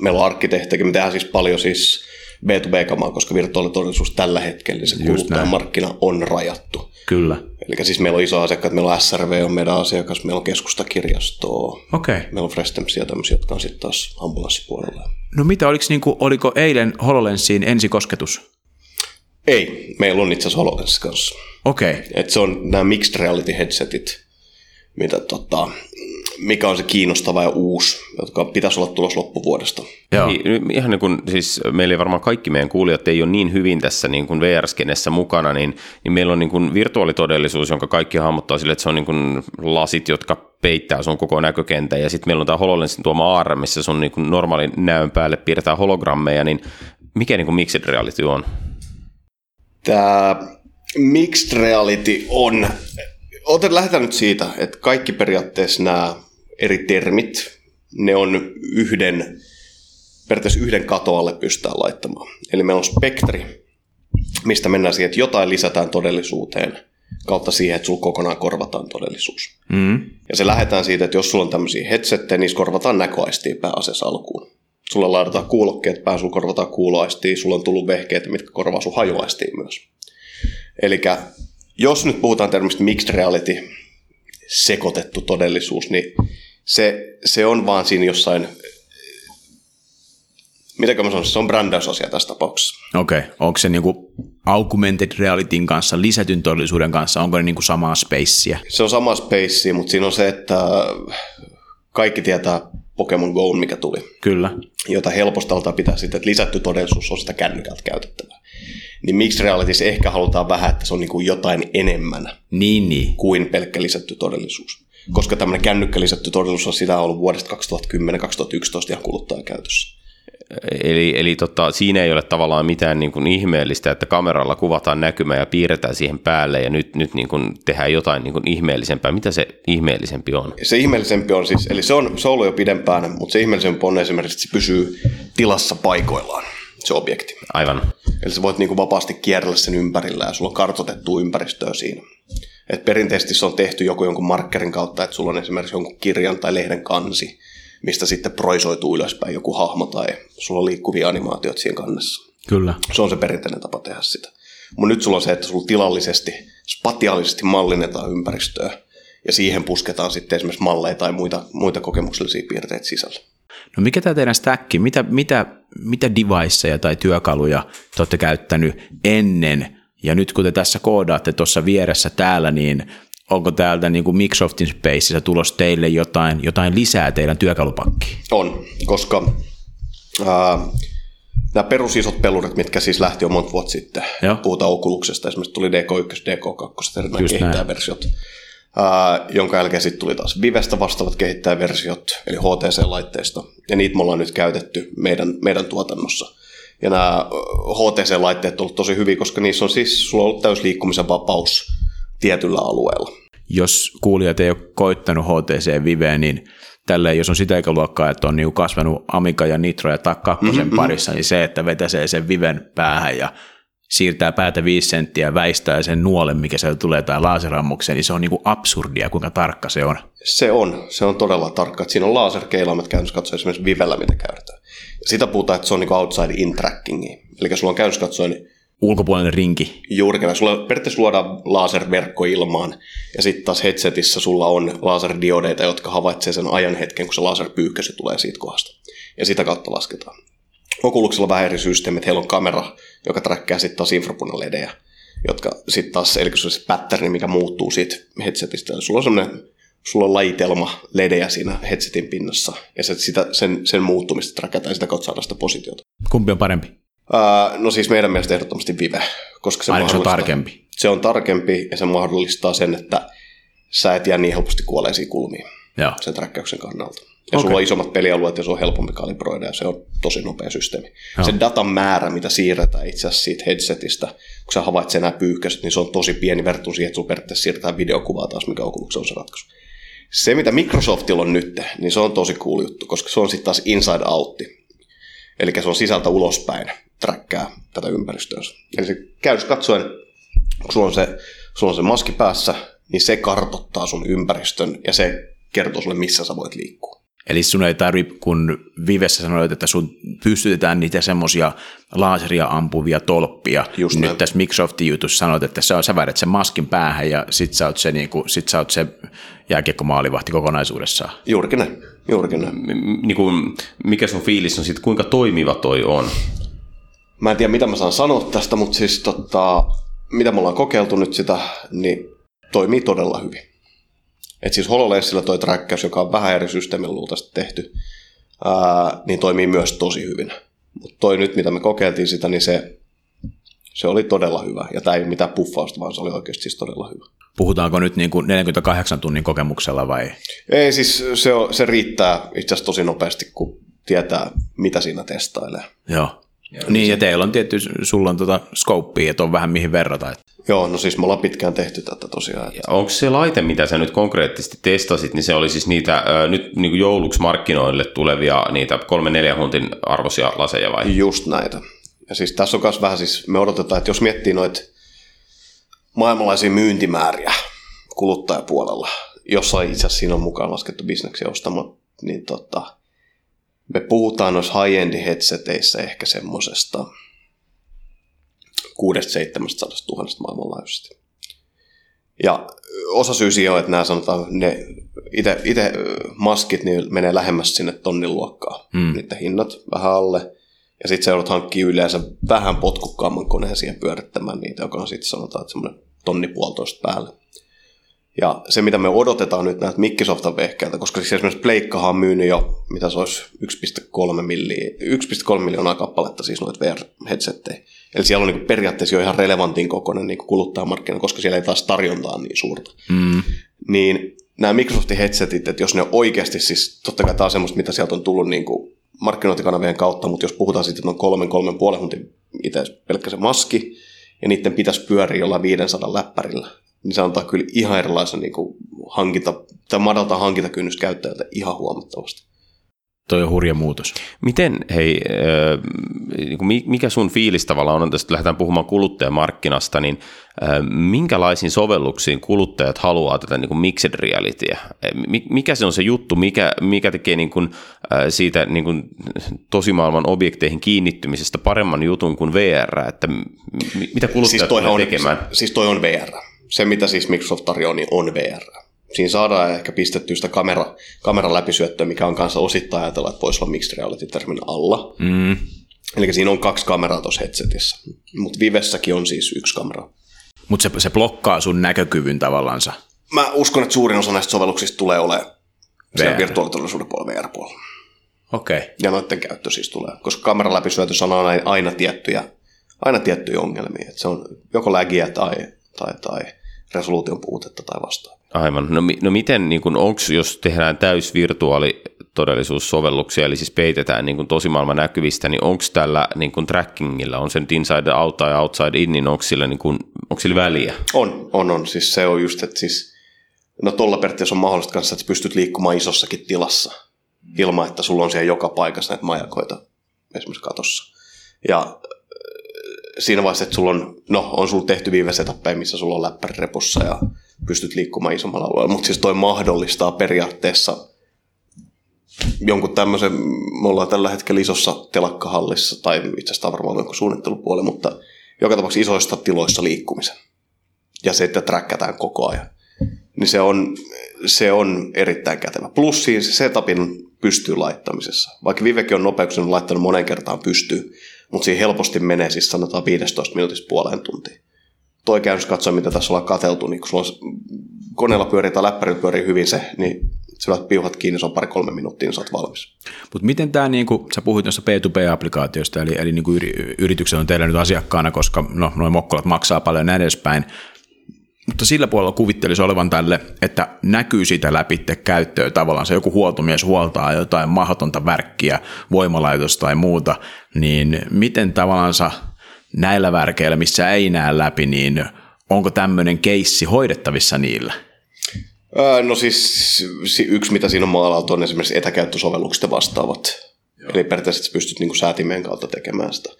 Meillä on arkkitehtejä, me tehdään siis paljon siis B2B-kamaa, koska virtuaalitodellisuus tällä hetkellä se kuluttajamarkkina on rajattu. Kyllä. Eli siis meillä on iso asiakkaat, meillä on SRV on meidän asiakas, meillä on keskustakirjastoa, okay. meillä on Frestemsia tämmöisiä, jotka on sitten taas ambulanssipuolella. No mitä, oliko, niinku, oliko eilen HoloLensiin ensikosketus? Ei, meillä on itse asiassa HoloLens kanssa. Okei. Okay. Et se on nämä mixed reality headsetit, mitä tota, mikä on se kiinnostava ja uusi, jotka pitäisi olla tulos loppuvuodesta. Joo. Ihan niin kuin, siis meillä ei varmaan kaikki meidän kuulijat ei ole niin hyvin tässä niin kuin VR-skenessä mukana, niin, niin meillä on niin kuin virtuaalitodellisuus, jonka kaikki hahmottaa sille, että se on niin kuin lasit, jotka peittää sun koko näkökentän, ja sitten meillä on tämä HoloLensin tuoma AR, missä sun niin kuin normaalin näön päälle piirretään hologrammeja, niin mikä niin kuin mixed reality on? Tämä mixed reality on, otan lähdetään nyt siitä, että kaikki periaatteessa nämä eri termit, ne on yhden, periaatteessa yhden katoalle pystytään laittamaan. Eli meillä on spektri, mistä mennään siihen, että jotain lisätään todellisuuteen kautta siihen, että sulla kokonaan korvataan todellisuus. Mm. Ja se lähdetään siitä, että jos sulla on tämmöisiä headsetteja, niin korvataan näköaistia pääasiassa alkuun. Sulla laitetaan kuulokkeet päähän, sulla korvataan kuuloaistia, sulla on tullut vehkeitä, mitkä korvaa sun hajuaistia myös. Eli jos nyt puhutaan termistä mixed reality, sekoitettu todellisuus, niin se, se on vaan siinä jossain, mitä mä sanon, se on brändäysasia tässä tapauksessa. Okei, okay. onko se niinku augmented realityn kanssa, lisätyn todellisuuden kanssa, onko ne niinku samaa spacea? Se on samaa spacea, mutta siinä on se, että kaikki tietää Pokemon Go, mikä tuli. Kyllä. Jota helposti aletaan pitää sitten, että lisätty todellisuus on sitä kännykältä käytettävää. Niin mixed realities ehkä halutaan vähän, että se on niin kuin jotain enemmän niin, niin. kuin pelkkä lisätty todellisuus koska tämmöinen kännykkä lisätty todellisuus on sitä ollut vuodesta 2010-2011 ihan kuluttajakäytössä. Eli, eli tota, siinä ei ole tavallaan mitään niin kuin ihmeellistä, että kameralla kuvataan näkymä ja piirretään siihen päälle ja nyt, nyt niin kuin tehdään jotain niin kuin ihmeellisempää. Mitä se ihmeellisempi on? Se ihmeellisempi on siis, eli se on, se on ollut jo pidempään, mutta se ihmeellisempi on esimerkiksi, että se pysyy tilassa paikoillaan, se objekti. Aivan. Eli sä voit niin kuin vapaasti kierrellä sen ympärillä ja sulla on kartoitettu ympäristöä siinä. Et perinteisesti se on tehty joku jonkun markkerin kautta, että sulla on esimerkiksi jonkun kirjan tai lehden kansi, mistä sitten proisoituu ylöspäin joku hahmo tai sulla on liikkuvia animaatiot siinä kannessa. Kyllä. Se on se perinteinen tapa tehdä sitä. Mutta nyt sulla on se, että sulla tilallisesti, spatiaalisesti mallinnetaan ympäristöä ja siihen pusketaan sitten esimerkiksi malleja tai muita, muita kokemuksellisia piirteitä sisällä. No mikä tämä teidän stack, mitä, mitä, mitä deviceja tai työkaluja te olette käyttänyt ennen ja nyt kun te tässä koodaatte tuossa vieressä täällä, niin onko täältä niin kuin Microsoftin Spaceissa tulos teille jotain, jotain lisää teidän työkalupakkiin? On, koska ää, nämä perusisot pelurit, mitkä siis lähti jo monta vuotta sitten, Joo. puhutaan Oculuksesta, esimerkiksi tuli DK1, DK2, eri kehittäjäversiot, ää, jonka jälkeen sitten tuli taas Vivestä vastaavat kehittäjäversiot, eli HTC-laitteista, ja niitä me ollaan nyt käytetty meidän, meidän tuotannossa – ja nämä HTC-laitteet ovat tosi hyviä, koska niissä on siis, sulla on ollut täys liikkumisen vapaus tietyllä alueella. Jos kuulijat ei ole koittanut HTC Viveä, niin tälleen, jos on sitä ikäluokkaa, että on niinku kasvanut Amiga ja Nitro ja Tak 2 mm-hmm. parissa, niin se, että vetäsee sen Viven päähän ja siirtää päätä viisi senttiä väistää sen nuolen, mikä sieltä tulee tai laserammukseen, niin se on niinku absurdia, kuinka tarkka se on. Se on, se on todella tarkka. Siinä on laserkeilaimet käynyt katsoa esimerkiksi Vivellä, mitä käytetään. Sitä puhutaan, että se on niin outside in trackingi. Eli sulla on käynyt katsoen ulkopuolinen rinki. Juurikin. Sulla periaatteessa luodaan laserverkko ilmaan, ja sitten taas headsetissä sulla on laserdiodeita, jotka havaitsee sen ajan hetken, kun se laserpyykkösi tulee siitä kohdasta. Ja sitä kautta lasketaan. Oculuksella on vähän eri systeemi, että heillä on kamera, joka träkkää sitten taas infrapunaledejä, jotka sitten taas, eli se on se pattern, mikä muuttuu siitä headsetistä. Sulla on semmoinen sulla on lajitelma ledejä siinä headsetin pinnassa, ja se, sitä, sen, sen muuttumista trackataan sitä kautta saada sitä positiota. Kumpi on parempi? Uh, no siis meidän mielestä ehdottomasti Vive, koska se, Aina se on tarkempi. Se on tarkempi, ja se mahdollistaa sen, että sä et jää niin helposti kuolleisiin kulmiin Joo. sen träkkäyksen kannalta. Ja okay. sulla on isommat pelialueet ja se on helpompi kalibroida ja se on tosi nopea systeemi. Joo. Se datan määrä, mitä siirretään itse asiassa siitä headsetistä, kun sä havaitset nämä pyykkäiset, niin se on tosi pieni vertu siihen, että sulla periaatteessa siirretään videokuvaa taas, mikä on se ratkaisu. Se, mitä Microsoftilla on nyt, niin se on tosi cool juttu, koska se on sitten taas inside out. Eli se on sisältä ulospäin, träkkää tätä ympäristöä. Eli se käytössä katsoen, kun sulla on, se, sulla on se maski päässä, niin se kartottaa sun ympäristön ja se kertoo sulle, missä sä voit liikkua. Eli sun ei tarvitse, kun Vivessä sanoit, että sun pystytetään niitä semmoisia laaseria ampuvia tolppia. Just Nyt näin. tässä Microsoftin jutussa sanoit, että sä, sä väärät sen maskin päähän ja sit sä oot se, niin kuin, sit sä oot se jääkiekkomaalivahti kokonaisuudessaan. Juurikin näin. juurikin näin. M- niin kuin, mikä sun fiilis on siitä, kuinka toimiva toi on? Mä en tiedä, mitä mä saan sanoa tästä, mutta siis tota, mitä me ollaan kokeiltu nyt sitä, niin toimii todella hyvin. Et siis HoloLensillä toi träkkäys, joka on vähän eri systeemillä luultavasti tehty, ää, niin toimii myös tosi hyvin. Mutta toi nyt, mitä me kokeiltiin sitä, niin se, se oli todella hyvä. Ja tämä ei ole mitään puffausta, vaan se oli oikeasti siis todella hyvä. Puhutaanko nyt niin kuin 48 tunnin kokemuksella vai? Ei, siis se, on, se riittää itse asiassa tosi nopeasti, kun tietää, mitä siinä testailee. Joo. Niin, ja teillä on tietty, sulla on tuota scopea, että on vähän mihin verrata. Joo, no siis me ollaan pitkään tehty tätä tosiaan. Että... Ja onko se laite, mitä sä nyt konkreettisesti testasit, niin se oli siis niitä äh, nyt niin kuin jouluksi markkinoille tulevia niitä kolme neljä huntin arvoisia laseja vai? Just näitä. Ja siis tässä on myös vähän siis, me odotetaan, että jos miettii noita maailmanlaisia myyntimääriä kuluttajapuolella, jossain itse asiassa siinä on mukaan laskettu bisneksiä ostamaan, niin tota, me puhutaan noissa high-end headseteissä ehkä semmosesta 600-700 000 maailmanlaajuisesti. Ja osa syy siihen on, että nämä sanotaan, ne itse maskit niin menee lähemmäs sinne tonnin luokkaa. Mm. Niiden hinnat vähän alle. Ja sitten seudut hankkii yleensä vähän potkukkaamman koneen siihen pyörittämään niitä, joka on sitten sanotaan, että semmoinen tonni puolitoista päälle. Ja se, mitä me odotetaan nyt näitä Microsoftin vehkeiltä, koska siis esimerkiksi Pleikkahan on myynyt jo, mitä se olisi, 1,3, milli, 1,3 miljoonaa kappaletta siis noita VR-headsettejä. Eli siellä on niin periaatteessa jo ihan relevantin kokoinen niin kuluttajamarkkina, koska siellä ei taas tarjontaa niin suurta. Mm. Niin nämä Microsoftin headsetit, että jos ne on oikeasti, siis totta kai tämä on semmoista, mitä sieltä on tullut niin kuin markkinointikanavien kautta, mutta jos puhutaan sitten, on kolmen, kolmen puolen huntin itse pelkkä se maski, ja niiden pitäisi pyöriä jollain 500 läppärillä, niin se antaa kyllä ihan erilaisen niin kuin hankinta, tai madaltaa hankintakynnys käyttäjältä ihan huomattavasti. Toi on hurja muutos. Miten, hei, niin mikä sun fiilis tavallaan on, tästä lähdetään puhumaan kuluttajamarkkinasta, niin minkälaisiin sovelluksiin kuluttajat haluaa tätä niin kuin mixed realityä? Mikä se on se juttu, mikä, mikä tekee niin kuin siitä niin kuin tosimaailman objekteihin kiinnittymisestä paremman jutun kuin VR, että mitä kuluttajat siis tulee tekemään? Siis toi on VR. Se, mitä siis Microsoft tarjoaa, niin on VR siinä saadaan ehkä pistettyä sitä kamera, kameran läpisyöttöä, mikä on kanssa osittain ajatella, että voisi olla mixed reality-termin alla. Mm. Eli siinä on kaksi kameraa tuossa headsetissä. Mutta Vivessäkin on siis yksi kamera. Mutta se, se blokkaa sun näkökyvyn tavallansa. Mä uskon, että suurin osa näistä sovelluksista tulee olemaan VR. virtuaalitodellisuuden puolella, VR-puolella. Okei. Okay. Ja noiden käyttö siis tulee, koska kameran läpisyötössä on aina, aina tiettyjä, aina tiettyjä ongelmia. Et se on joko lägiä tai, tai, tai resoluution puutetta tai vastaavaa. Aivan. No, no miten, niin onko jos tehdään täys virtuaalitodellisuussovelluksia, eli siis peitetään niin tosimaailman näkyvistä, niin onko tällä niin kuin trackingilla, on sen inside out tai outside in, niin onko sillä, niin onko sillä väliä? On, on, on. Siis se on just, että siis, no tuolla periaatteessa on mahdollista kanssa, että pystyt liikkumaan isossakin tilassa ilman, että sulla on siellä joka paikassa näitä majakoita esimerkiksi katossa. Ja siinä vaiheessa, että sulla on, no, on sulla tehty viivesetappeja, missä sulla on läppäri repussa ja pystyt liikkumaan isommalla alueella, mutta siis toi mahdollistaa periaatteessa jonkun tämmöisen, me ollaan tällä hetkellä isossa telakkahallissa, tai itse asiassa varmaan jonkun suunnittelupuoli, mutta joka tapauksessa isoista tiloissa liikkumisen. Ja se, että trackataan koko ajan. Niin se on, se on erittäin kätevä. Plus siinä se setupin pystyy laittamisessa. Vaikka Vivekin on nopeuksen laittanut monen kertaan pystyy, mutta siinä helposti menee siis sanotaan 15 minuutista puoleen tuntiin. Toi käynnys katsoa, mitä tässä ollaan katseltu, niin kun sulla on koneella pyörii tai läppärillä pyörii hyvin se, niin sä piuhat kiinni, se on pari-kolme minuuttia, niin sä oot valmis. Mutta miten tämä, niin kuin, sä puhuit noista P2P-applikaatioista, eli, eli niin kuin yritykset on teillä nyt asiakkaana, koska no, noin mokkolat maksaa paljon näin edespäin, mutta sillä puolella kuvittelisi olevan tälle, että näkyy sitä läpi käyttöä tavallaan. Se joku huoltomies huoltaa jotain mahdotonta värkkiä, voimalaitosta tai muuta, niin miten tavallaan näillä värkeillä, missä ei näe läpi, niin onko tämmöinen keissi hoidettavissa niillä? no siis yksi, mitä siinä on maalattu, on esimerkiksi etäkäyttösovellukset vastaavat. Joo. Eli periaatteessa pystyt niin kuin säätimeen kautta tekemään sitä.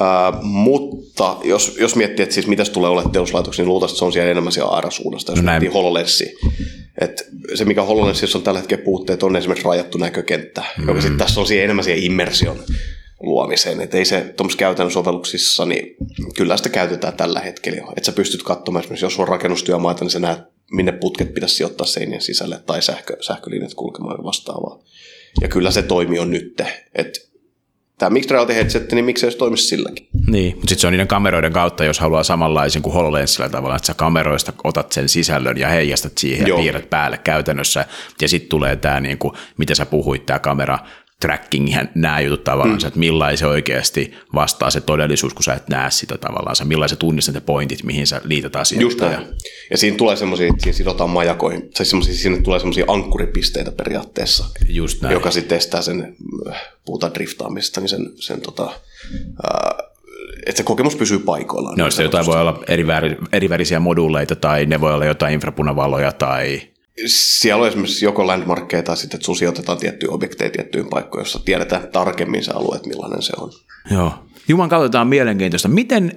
Uh, mutta jos, jos miettii, että siis mitä tulee olemaan teoslaitoksia, niin luultavasti se on siellä enemmän siellä ARA-suunnasta, jos no miettii. Et se, mikä HoloLenssissa on tällä hetkellä puutteet, on esimerkiksi rajattu näkökenttä, mm. joka sitten tässä on siihen enemmän siihen immersion luomiseen. Että ei se tuommoisissa käytännön sovelluksissa, niin kyllä sitä käytetään tällä hetkellä jo. Että sä pystyt katsomaan, esimerkiksi jos on rakennustyömaita, niin sä näet minne putket pitäisi sijoittaa seinien sisälle tai sähkö, sähkölinjat kulkemaan vastaavaa. Ja kyllä se toimi on nyt. Että tämä Mixed Reality Headset, niin miksei se toimisi silläkin. Niin, mutta sitten se on niiden kameroiden kautta, jos haluaa samanlaisen kuin HoloLensillä tavalla, että sä kameroista otat sen sisällön ja heijastat siihen Joo. ja piirrät päälle käytännössä. Ja sitten tulee tämä, niin kuin, mitä sä puhuit, tämä kamera tracking, nämä jutut tavallaan, mm. että millainen se oikeasti vastaa se todellisuus, kun sä et näe sitä tavallaan, millainen se tunnistat ne pointit, mihin sä liität asioita. Just näin. Ja, ja siinä tulee semmoisia, että siinä sidotaan majakoihin, tai semmoisia, sinne tulee semmoisia ankkuripisteitä periaatteessa, Just näin. joka sitten estää sen, puhutaan driftaamisesta, niin sen, sen tota, ää, että se kokemus pysyy paikoillaan. No, se jotain voi olla eri, väri, eri värisiä moduuleita tai ne voi olla jotain infrapunavaloja tai siellä on esimerkiksi joko landmarkkeja tai sitten, että sun sijoitetaan tiettyjä objekteja tiettyyn paikkoon, jossa tiedetään tarkemmin se alue, että millainen se on. Joo. Juman katsotaan mielenkiintoista. Miten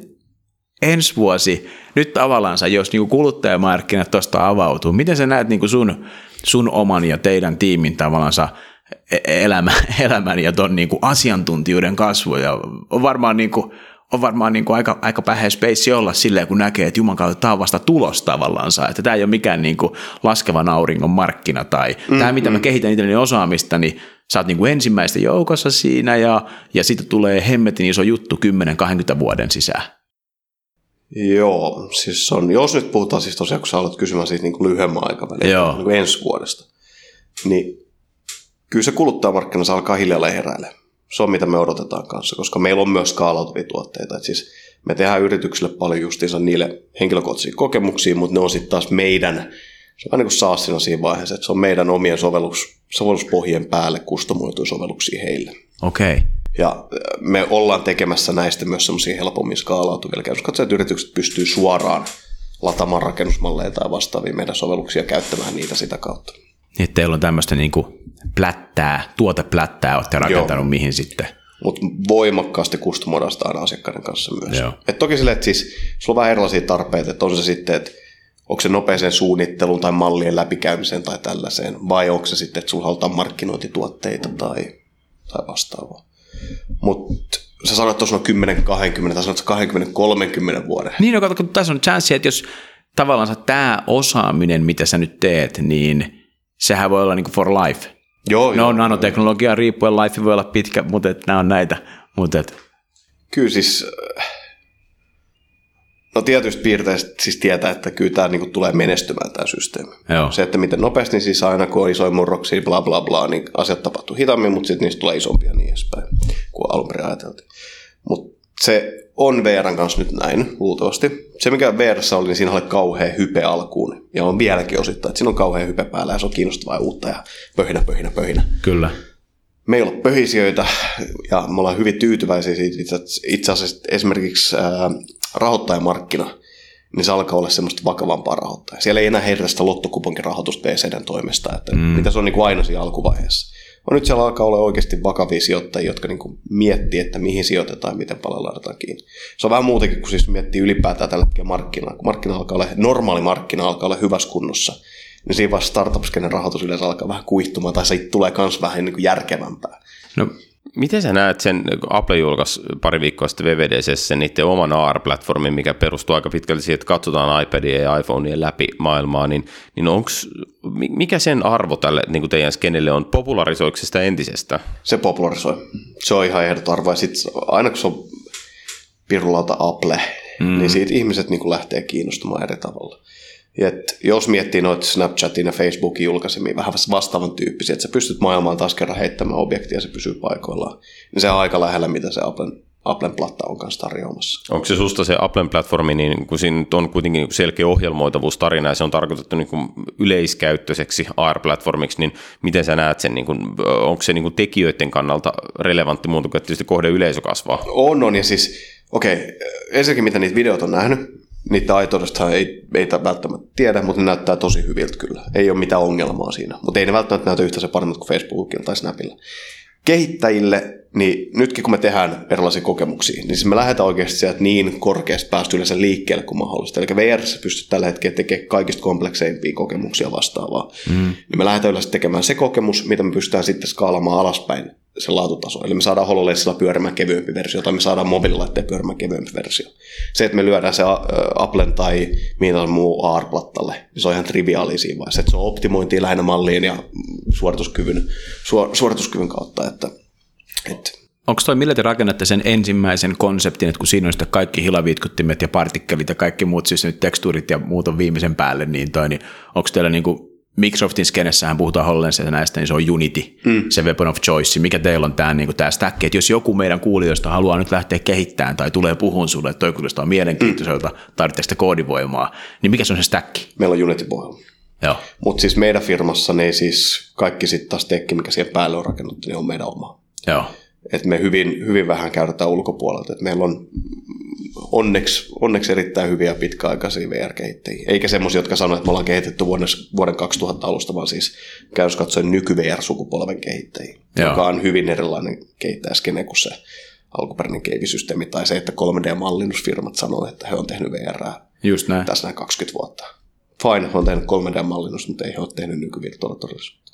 ensi vuosi, nyt tavallaan jos niin kuluttajamarkkinat tuosta avautuu, miten sä näet niin sun, sun oman ja teidän tiimin tavallaan e-, elämän, (laughs) elämän ja ton niin asiantuntijuuden kasvua? on varmaan niin kuin, on varmaan niin kuin aika, aika päheä space olla silleen, kun näkee, että Juman kautta tämä on vasta tulos tavallaan, että tämä ei ole mikään niin kuin laskevan auringon markkina tai mm, tämä, mitä mm. mä kehitän itselleni osaamista, niin sä oot niin kuin ensimmäistä joukossa siinä ja, ja sitten tulee hemmetin iso juttu 10-20 vuoden sisään. Joo, siis on, jos nyt puhutaan siis tosiaan, kun sä aloit kysymään siitä niin kuin lyhyemmän aikavälin, Joo. niin kuin ensi vuodesta, niin kyllä se kuluttajamarkkina alkaa hiljalleen heräilemään se on mitä me odotetaan kanssa, koska meillä on myös skaalautuvia tuotteita. Et siis me tehdään yrityksille paljon justiinsa niille henkilökohtaisia kokemuksia, mutta ne on sitten taas meidän, se on niin kuin SaaSina siinä vaiheessa, että se on meidän omien sovellus, sovelluspohjien päälle kustomoituja sovelluksia heille. Okei. Okay. Ja me ollaan tekemässä näistä myös semmoisia helpommin skaalautuvia. Jos että yritykset pystyy suoraan lataamaan rakennusmalleja tai vastaavia meidän sovelluksia käyttämään niitä sitä kautta. Niin, että teillä on tämmöistä niin kuin plättää, tuoteplättää olette rakentanut Joo. mihin sitten? Mutta voimakkaasti kustomoidaan aina asiakkaiden kanssa myös. Et toki sille, että siis sulla on vähän erilaisia tarpeita, että on se sitten, että onko se nopeeseen suunnitteluun tai mallien läpikäymiseen tai tällaiseen, vai onko se sitten, että sulla halutaan markkinointituotteita tai, tai vastaavaa. Mutta sä sanoit tuossa on 10, 20 tai sanoit 20, 30 vuoden. Niin, no kato, kun tässä on chanssi, että jos tavallaan tämä osaaminen, mitä sä nyt teet, niin sehän voi olla niin kuin for life. Joo, no, joo, nanoteknologia riippuen life voi olla pitkä, mutta et, nämä on näitä. Mutta et. Kyllä siis, no tietysti piirteistä siis tietää, että kyllä tämä niin tulee menestymään tämä systeemi. Joo. Se, että miten nopeasti, niin siis aina kun on isoja murroksia, bla bla bla, niin asiat tapahtuu hitaammin, mutta sitten niistä tulee isompia niin edespäin, kuin alun perin ajateltiin. Mutta se on VRn kanssa nyt näin, luultavasti. Se, mikä VRssä oli, niin siinä oli kauhea hype alkuun. Ja on vieläkin osittain, että siinä on kauhea hype päällä ja se on kiinnostavaa ja uutta ja pöhinä, pöhinä, pöhinä. Kyllä. Meillä on pöhisijöitä ja me ollaan hyvin tyytyväisiä siitä. Itse asiassa esimerkiksi ää, rahoittajamarkkina, niin se alkaa olla semmoista vakavampaa rahoittajaa. Siellä ei enää heitä sitä lottokuponkirahoitusta VCDn toimesta, että mm. mitä se on niin kuin aina siinä alkuvaiheessa. No nyt siellä alkaa olla oikeasti vakavia sijoittajia, jotka niin kuin miettii, että mihin sijoitetaan ja miten paljon laitetaan kiinni. Se on vähän muutenkin kuin siis miettii ylipäätään tällä hetkellä markkinaa. Kun markkina alkaa olla, normaali markkina alkaa olla hyvässä kunnossa, niin siinä vaiheessa startup rahoitus yleensä alkaa vähän kuihtumaan tai se tulee myös vähän niin kuin järkevämpää. No Miten sä näet sen, Apple julkaisi pari viikkoa sitten VVDC niiden oman AR-platformin, mikä perustuu aika pitkälti siihen, että katsotaan iPadia ja iPhonea läpi maailmaa, niin, niin onks, mikä sen arvo tälle niin kuin teidän skenelle on? Popularisoiko sitä entisestä? Se popularisoi. Se on ihan ehdot arvo. Ja sit, aina kun se on pirulauta Apple, mm. niin siitä ihmiset niin lähtee kiinnostumaan eri tavalla. Et jos miettii noita Snapchatin ja Facebookin julkaisemia vähän vastaavan tyyppisiä, että sä pystyt maailmaan taas kerran heittämään objektia ja se pysyy paikoillaan, niin se on aika lähellä, mitä se Applen, Applen platta on kanssa tarjoamassa. Onko se susta se Applen platformi, niin kun siinä on kuitenkin selkeä ohjelmoitavuustarina ja se on tarkoitettu niin kuin yleiskäyttöiseksi AR-platformiksi, niin miten sä näet sen, niin kuin, onko se niin kuin tekijöiden kannalta relevantti muuta kuin, että tietysti kohde yleisö kasvaa? On, on ja siis, okei, okay, ensinnäkin mitä niitä videoita on nähnyt, niitä aitoudesta ei, ei välttämättä tiedä, mutta ne näyttää tosi hyviltä kyllä. Ei ole mitään ongelmaa siinä, mutta ei ne välttämättä näytä yhtä se paremmat kuin Facebookilla tai Snapilla. Kehittäjille, niin nytkin kun me tehdään erilaisia kokemuksia, niin siis me lähdetään oikeasti sieltä niin korkeasta päästä yleensä liikkeelle kuin mahdollista. Eli VR pystyy tällä hetkellä tekemään kaikista komplekseimpia kokemuksia vastaavaa. Mm. Niin me lähdetään yleensä tekemään se kokemus, mitä me pystytään sitten skaalaamaan alaspäin se laatutaso. Eli me saadaan HoloLensilla pyörimään kevyempi versio, tai me saadaan mobiililaitteen pyörimään kevyempi versio. Se, että me lyödään se Applen tai mihin muu AR-plattalle, niin se on ihan triviaali siinä vaiheessa. Että se on optimointia lähinnä malliin ja suorituskyvyn, suorituskyvyn kautta. Että, että Onko toi, millä te rakennatte sen ensimmäisen konseptin, että kun siinä on sitten kaikki hilaviitkuttimet ja partikkelit ja kaikki muut, siis nyt tekstuurit ja muut on viimeisen päälle, niin, toi, niin onko teillä niin kuin Microsoftin skenessähän puhutaan HoloLensista näistä, niin se on Unity, mm. se weapon of choice. Mikä teillä on tämä, niin tämä stack, että jos joku meidän kuulijoista haluaa nyt lähteä kehittämään tai tulee puhun sulle, että toi kuulostaa mielenkiintoiselta, mm. tarvitsee sitä koodivoimaa, niin mikä se on se stack? Meillä on Unity pohjalla. Joo. Mutta siis meidän firmassa ne siis kaikki sitten taas tekki, mikä siihen päälle on rakennettu, niin on meidän oma. Joo. Et me hyvin, hyvin vähän käytetään ulkopuolelta. Et meillä on onneksi, onneksi erittäin hyviä pitkäaikaisia VR-kehittäjiä. Eikä semmoisia, jotka sanoo, että me ollaan kehitetty vuoden, vuoden 2000 alusta, vaan siis käytös katsoen nyky-VR-sukupolven kehittäjiä, Joo. joka on hyvin erilainen kehittäjäskene kuin se alkuperäinen keivisysteemi, tai se, että 3D-mallinnusfirmat sanoo, että he on tehnyt VR Just näin. tässä näin 20 vuotta. Fine, he on tehnyt 3D-mallinnus, mutta ei he ole tehnyt nykyvirtuaalitodellisuutta.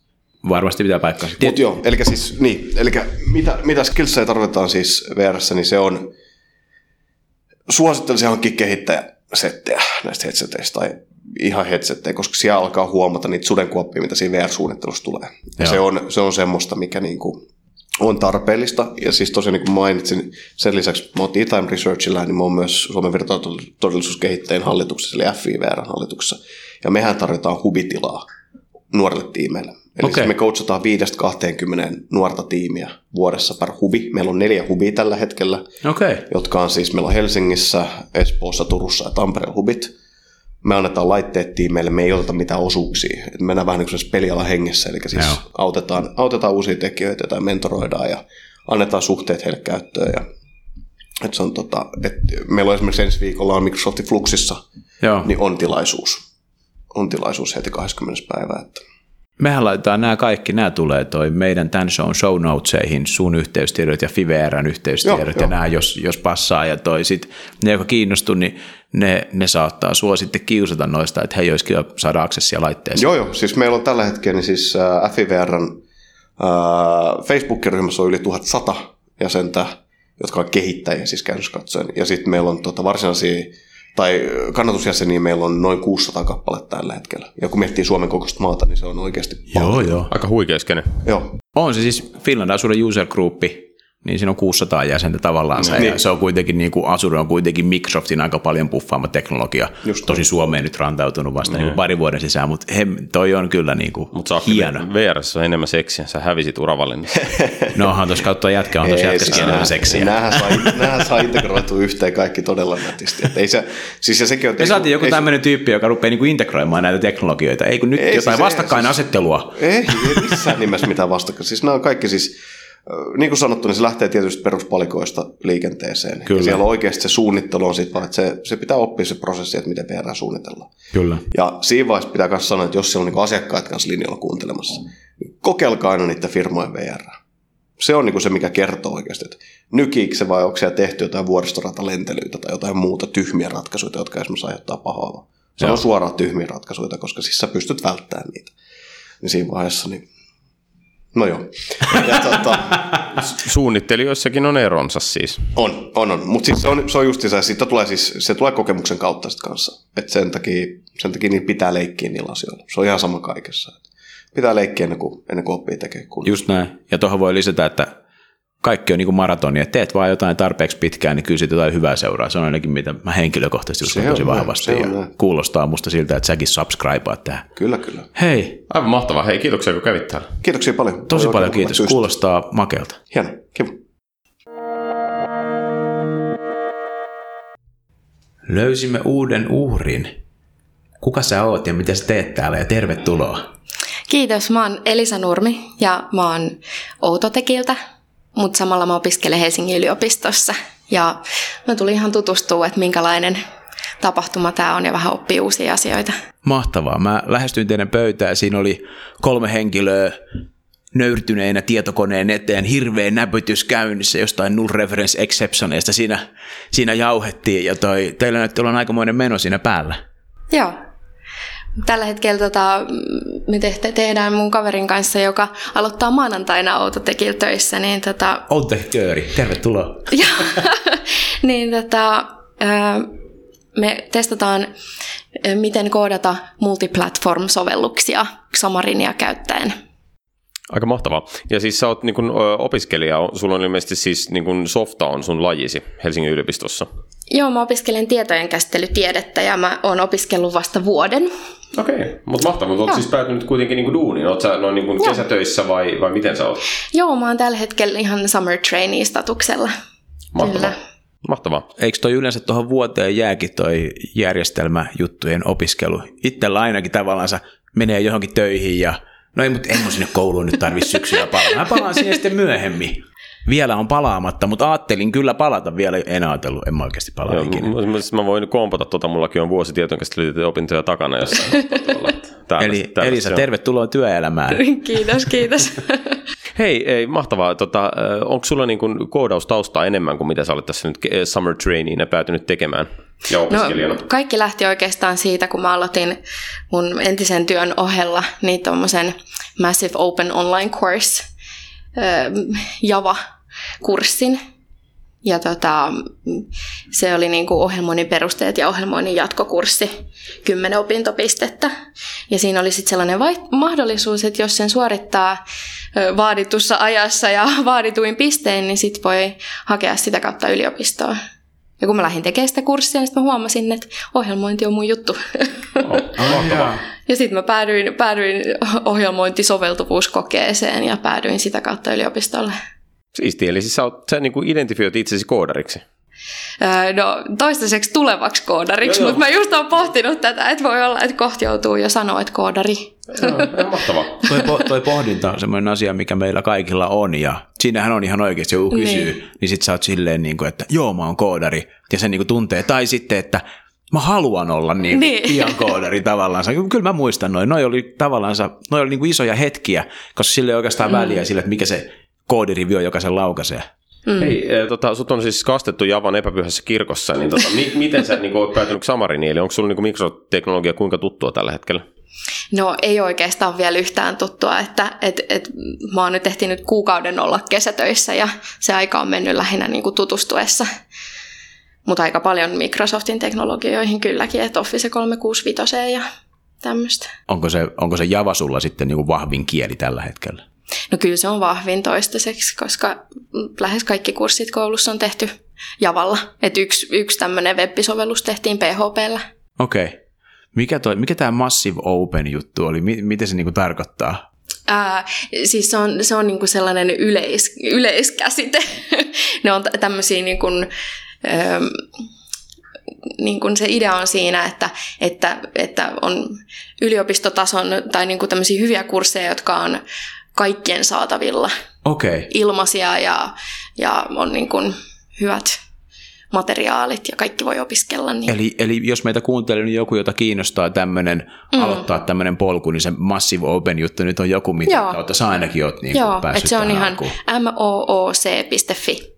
Varmasti pitää paikkaa. Mutta joo, eli siis, niin, eli mitä, mitä skillsejä tarvitaan siis VR, niin se on, suosittelisin hankkia kehittäjäsettejä näistä headseteistä tai ihan headsettejä, koska siellä alkaa huomata niitä sudenkuoppia, mitä siinä VR-suunnittelussa tulee. Ja se on, se on semmoista, mikä niinku on tarpeellista. Ja siis tosiaan niin kuin mainitsin, sen lisäksi mä oon E-Time Researchilla, niin mä oon myös Suomen virtuaalitodellisuuskehittäjän hallituksessa, eli FIVR hallituksessa. Ja mehän tarjotaan hubitilaa nuorille tiimeille. Eli okay. Siis me coachataan 5-20 nuorta tiimiä vuodessa per hubi. Meillä on neljä hubia tällä hetkellä, okay. jotka on siis, meillä on Helsingissä, Espoossa, Turussa ja Tampereen hubit. Me annetaan laitteet tiimeille, me ei oteta mitään osuuksia. Et mennään vähän niin peliala hengessä, eli siis autetaan, autetaan uusia tekijöitä tai mentoroidaan ja annetaan suhteet heille käyttöön. Ja, et se on tota, et meillä on esimerkiksi ensi viikolla on Microsoftin Fluxissa, Joo. niin on tilaisuus. On tilaisuus heti 20. päivää. Että Mehän laitetaan nämä kaikki, nämä tulee toi meidän tämän show show notesihin, sun yhteystiedot ja Fiverran yhteystiedot joo, ja joo. nämä, jos, jos passaa ja toi sit, ne, jotka kiinnostuu, niin ne, ne saattaa sua sitten kiusata noista, että hei, olisikin saada aksessia laitteeseen. Joo, joo, siis meillä on tällä hetkellä niin siis äh, FIVRn äh, Facebook-ryhmässä on yli 1100 jäsentä, jotka on kehittäjiä siis käynnössä katsoen, ja sitten meillä on tota, varsinaisia tai kannatusjäseniä meillä on noin 600 kappaletta tällä hetkellä. Ja kun miettii Suomen kokoista maata, niin se on oikeasti Joo, paljon. joo. Aika huikea skene. Joo. On se siis Finland Asuuden user groupi, niin siinä on 600 jäsentä tavallaan se, niin. ja se on kuitenkin, niin kuin Azure on kuitenkin Microsoftin aika paljon puffaama teknologia, Just tosi Suomeen nyt rantautunut vasta niin. Niin pari vuoden sisään, mutta he, toi on kyllä niin kuin Mut hieno. VR on enemmän seksiä, sä hävisit uravalinnassa. (laughs) no onhan tuossa kautta jätkä, on tuossa jätkäskin siis enemmän seksiä. Nämähän saa, (laughs) nämähän saa integroitu yhteen kaikki todella nätisti. Että ei se, siis ja sekin on, Me saatiin joku tämmöinen tyyppi, joka rupeaa niin kuin integroimaan näitä teknologioita, ei kun nyt ei, jotain siis, vastakkainasettelua. Siis, ei, ei missään nimessä mitään vastakkain. Siis nämä on kaikki siis niin kuin sanottu, niin se lähtee tietysti peruspalikoista liikenteeseen. Kyllä. Ja siellä oikeasti se suunnittelu on vaan, että se, se pitää oppia se prosessi, että miten VR suunnitellaan. Kyllä. Ja siinä vaiheessa pitää myös sanoa, että jos siellä on niin asiakkaat kanssa linjalla kuuntelemassa, niin kokeilkaa aina niiden firmojen VR. Se on niin se, mikä kertoo oikeasti, että nykiikö se vai onko siellä tehty jotain vuoristoratalentelyitä tai jotain muuta tyhmiä ratkaisuja, jotka esimerkiksi aiheuttaa pahaa. Se Joo. on suoraan tyhmiä ratkaisuja, koska siis sä pystyt välttämään niitä. Niin siinä vaiheessa niin No joo. Ja, tota, (laughs) Suunnittelijoissakin on eronsa siis. On, on, on. mutta siis se on, se on just se, siitä tulee siis, se tulee kokemuksen kautta sit kanssa. Et sen takia, sen takia niin pitää leikkiä niillä asioilla. Se on ihan sama kaikessa. Pitää leikkiä ennen kuin, ennen kuin oppii tekemään. Just näin. Ja tuohon voi lisätä, että kaikki on niin kuin maratonia. Teet vaan jotain tarpeeksi pitkään, niin kyllä siitä jotain hyvää seuraa. Se on ainakin, mitä mä henkilökohtaisesti uskon tosi näin, vahvasti. Ja näin. kuulostaa musta siltä, että säkin subscribeaat tähän. Kyllä, kyllä. Hei. Aivan mahtavaa. Hei, kiitoksia kun kävit täällä. Kiitoksia paljon. Tosi paljon kiitos. Just. Kuulostaa makealta. Hieno. Kiva. Löysimme uuden uhrin. Kuka sä oot ja mitä sä teet täällä ja tervetuloa. Kiitos, mä oon Elisa Nurmi ja mä oon Outotekiltä mutta samalla mä opiskelen Helsingin yliopistossa. Ja mä tulin ihan tutustua, että minkälainen tapahtuma tämä on ja vähän oppii uusia asioita. Mahtavaa. Mä lähestyin teidän pöytään. Siinä oli kolme henkilöä nöyrtyneinä tietokoneen eteen, hirveä näpytys käynnissä jostain null reference exceptioneista siinä, siinä jauhettiin ja toi, teillä näytti olla aikamoinen meno siinä päällä. Joo. Tällä hetkellä tota, me te- tehdään mun kaverin kanssa, joka aloittaa maanantaina Autotekillä töissä, niin tota, Outekööri, tervetuloa. (laughs) ja, niin tota, me testataan, miten koodata multiplatform-sovelluksia Xamarinia käyttäen. Aika mahtavaa. Ja siis sä oot niin kun, ö, opiskelija, sulla on ilmeisesti siis niin kun softa on sun lajisi Helsingin yliopistossa. Joo, mä opiskelen tietojen käsittelytiedettä ja mä oon opiskellut vasta vuoden. Okei, okay. mutta mahtavaa. Mutta oot siis päätynyt kuitenkin niin duuniin. Oot sä noin niin Joo. kesätöissä vai, vai miten sä oot? Joo, mä oon tällä hetkellä ihan summer trainee-statuksella. Mahtavaa. Kyllä. Mahtavaa. Eikö toi yleensä tuohon vuoteen jääkin toi järjestelmäjuttujen opiskelu? Itsellä ainakin tavallaan menee johonkin töihin ja no ei, mutta en mun sinne kouluun nyt tarvitse syksyllä palata. Mä palaan siihen sitten myöhemmin. Vielä on palaamatta, mutta ajattelin kyllä palata vielä. En ajatellut, en mä oikeasti palaa Joo, ikinä. mä, mä- mä voin kompata, tota, mullakin on vuosi tietojenkäsittelytietojen opintoja takana jossain. (laughs) Tällaista- Eli tällaista Elisa, tervetuloa työelämään. (laughs) Kiitos, kiitos. (laughs) Hei, ei, mahtavaa. Tota, onko sulla niin kuin koodaustaustaa enemmän kuin mitä sä olet tässä nyt summer traineena päätynyt tekemään ja No, opiskelijana? kaikki lähti oikeastaan siitä, kun mä aloitin mun entisen työn ohella niin tuommoisen Massive Open Online Course ö, Java-kurssin. Ja tota, se oli niinku ohjelmoinnin perusteet ja ohjelmoinnin jatkokurssi, 10 opintopistettä. Ja siinä oli sitten sellainen vai- mahdollisuus, että jos sen suorittaa vaaditussa ajassa ja (laughs) vaadituin pistein, niin sitten voi hakea sitä kautta yliopistoon. Ja kun mä lähdin tekemään sitä kurssia, niin sitten mä huomasin, että ohjelmointi on mun juttu. Oh, mahtavaa. ja sitten mä päädyin, päädyin ohjelmointisoveltuvuuskokeeseen ja päädyin sitä kautta yliopistolle. Siistiä, eli siis sä, oot, sä niin kuin identifioit itsesi koodariksi. No toistaiseksi tulevaksi koodariksi, joo. mutta mä just oon pohtinut tätä, että voi olla, että kohta joutuu jo sanoa, että koodari. Joo, ihan mahtavaa. Toi, po, toi pohdinta on semmoinen asia, mikä meillä kaikilla on ja siinähän on ihan oikeasti, joku kysyy, niin, Niin. niin sit sä oot silleen, niin kuin, että joo mä oon koodari ja se niin kuin tuntee, tai sitten, että mä haluan olla niin, niin. Niin. pian koodari tavallaan. Kyllä mä muistan noin, noi oli tavallaan, noi oli niin kuin isoja hetkiä, koska sille ei oikeastaan mm. väliä sille, että mikä se koodirivi on, joka sen laukaisee. Mm. Hei, eh, tota, sut on siis kastettu Javan epäpyhässä kirkossa, niin tota, mi- miten sä niin kuin, oot päätynyt Xamariniin, eli onko sulla niin kuin mikroteknologia kuinka tuttua tällä hetkellä? No ei oikeastaan vielä yhtään tuttua, että et, et, mä oon nyt ehtinyt kuukauden olla kesätöissä ja se aika on mennyt lähinnä niin kuin tutustuessa. Mutta aika paljon Microsoftin teknologioihin kylläkin, että Office 365 ja tämmöistä. Onko se, onko se Java sulla sitten niin kuin vahvin kieli tällä hetkellä? No kyllä se on vahvin toistaiseksi, koska lähes kaikki kurssit koulussa on tehty Javalla. Et yksi, yksi tämmöinen web-sovellus tehtiin PHPllä. Okei. Okay. Mikä, toi, mikä tämä Massive Open juttu oli? Mi- mitä se niin kuin tarkoittaa? Ää, siis se on, se on niinku sellainen yleis, yleiskäsite. (laughs) ne on tä- tämmöisiä niinku, niin kuin se idea on siinä, että, että, että on yliopistotason tai niin kuin tämmöisiä hyviä kursseja, jotka on kaikkien saatavilla Okei. Okay. ilmaisia ja, ja on niin kuin hyvät materiaalit ja kaikki voi opiskella. Niin. Eli, eli jos meitä kuuntelee niin joku, jota kiinnostaa tämmöinen, mm. aloittaa tämmöinen polku, niin se Massive Open juttu nyt on joku, mitä Joo. kautta sä ainakin oot niin Joo, päässyt se on ihan mooc.fi.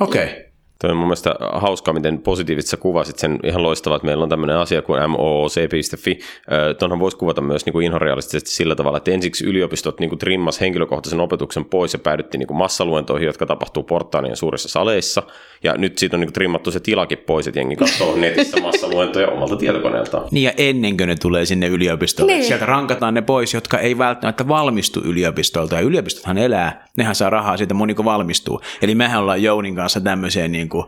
Okei. Okay. Toi on mun mielestä hauskaa, miten positiivisesti sä kuvasit sen ihan loistavaa, että meillä on tämmöinen asia kuin mooc.fi. Tuonhan voisi kuvata myös niin kuin inhorealistisesti sillä tavalla, että ensiksi yliopistot niin kuin trimmas henkilökohtaisen opetuksen pois ja päädyttiin niin kuin massaluentoihin, jotka tapahtuu portaanien suurissa saleissa. Ja nyt siitä on niin kuin trimmattu se tilakin pois, että jengi katsoo (laughs) netissä massaluentoja omalta tietokoneeltaan. Niin ja ennen kuin ne tulee sinne yliopistolle. Niin. sieltä rankataan ne pois, jotka ei välttämättä valmistu yliopistolta. Ja yliopistothan elää, nehän saa rahaa siitä moni kun valmistuu. Eli mehän ollaan Jounin kanssa tämmöisiä niin kuin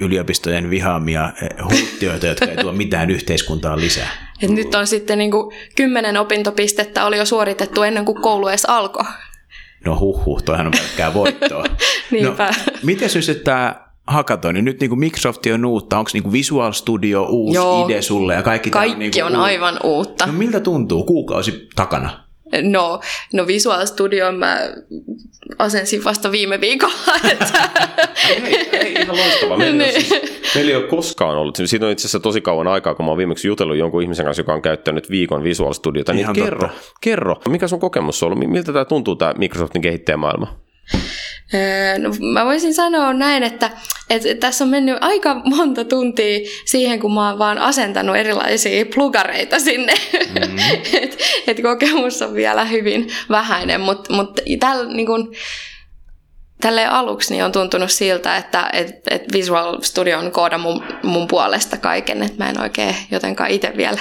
yliopistojen vihaamia eh, hulttioita, jotka ei tuo mitään yhteiskuntaan lisää. Et nyt on sitten niin kuin kymmenen opintopistettä oli jo suoritettu ennen kuin koulu edes alkoi. No huh huh, toihan on pelkkää voittoa. (laughs) Niinpä. No, miten syystä tämä hackathoni, nyt niin kuin Microsoft on uutta, onko niin kuin Visual Studio uusi Joo. ide sulle ja kaikki Kaikki niin kuin on uutta? aivan uutta. No miltä tuntuu kuukausi takana? No, no Visual Studio mä asensin vasta viime viikolla. (laughs) Että, Ei, ei, ihan. Meillä, (laughs) ole Niin. siis, meillä ei ole koskaan ollut. Siitä on itse asiassa tosi kauan aikaa, kun mä oon viimeksi jutellut jonkun ihmisen kanssa, joka on käyttänyt viikon Visual Studiota. Niin Ihan kerro, totta. kerro, mikä sun kokemus on ollut? Miltä tämä tuntuu, tämä Microsoftin kehittäjämaailma? Öö, no, mä voisin sanoa näin, että, että tässä on mennyt aika monta tuntia siihen, kun mä oon vaan asentanut erilaisia plugareita sinne. Mm-hmm. (laughs) et, et kokemus on vielä hyvin vähäinen, mutta mut tällä niin kun, tälle aluksi niin on tuntunut siltä, että et, et Visual Studio on kooda mun, mun puolesta kaiken, että mä en oikein jotenkaan itse vielä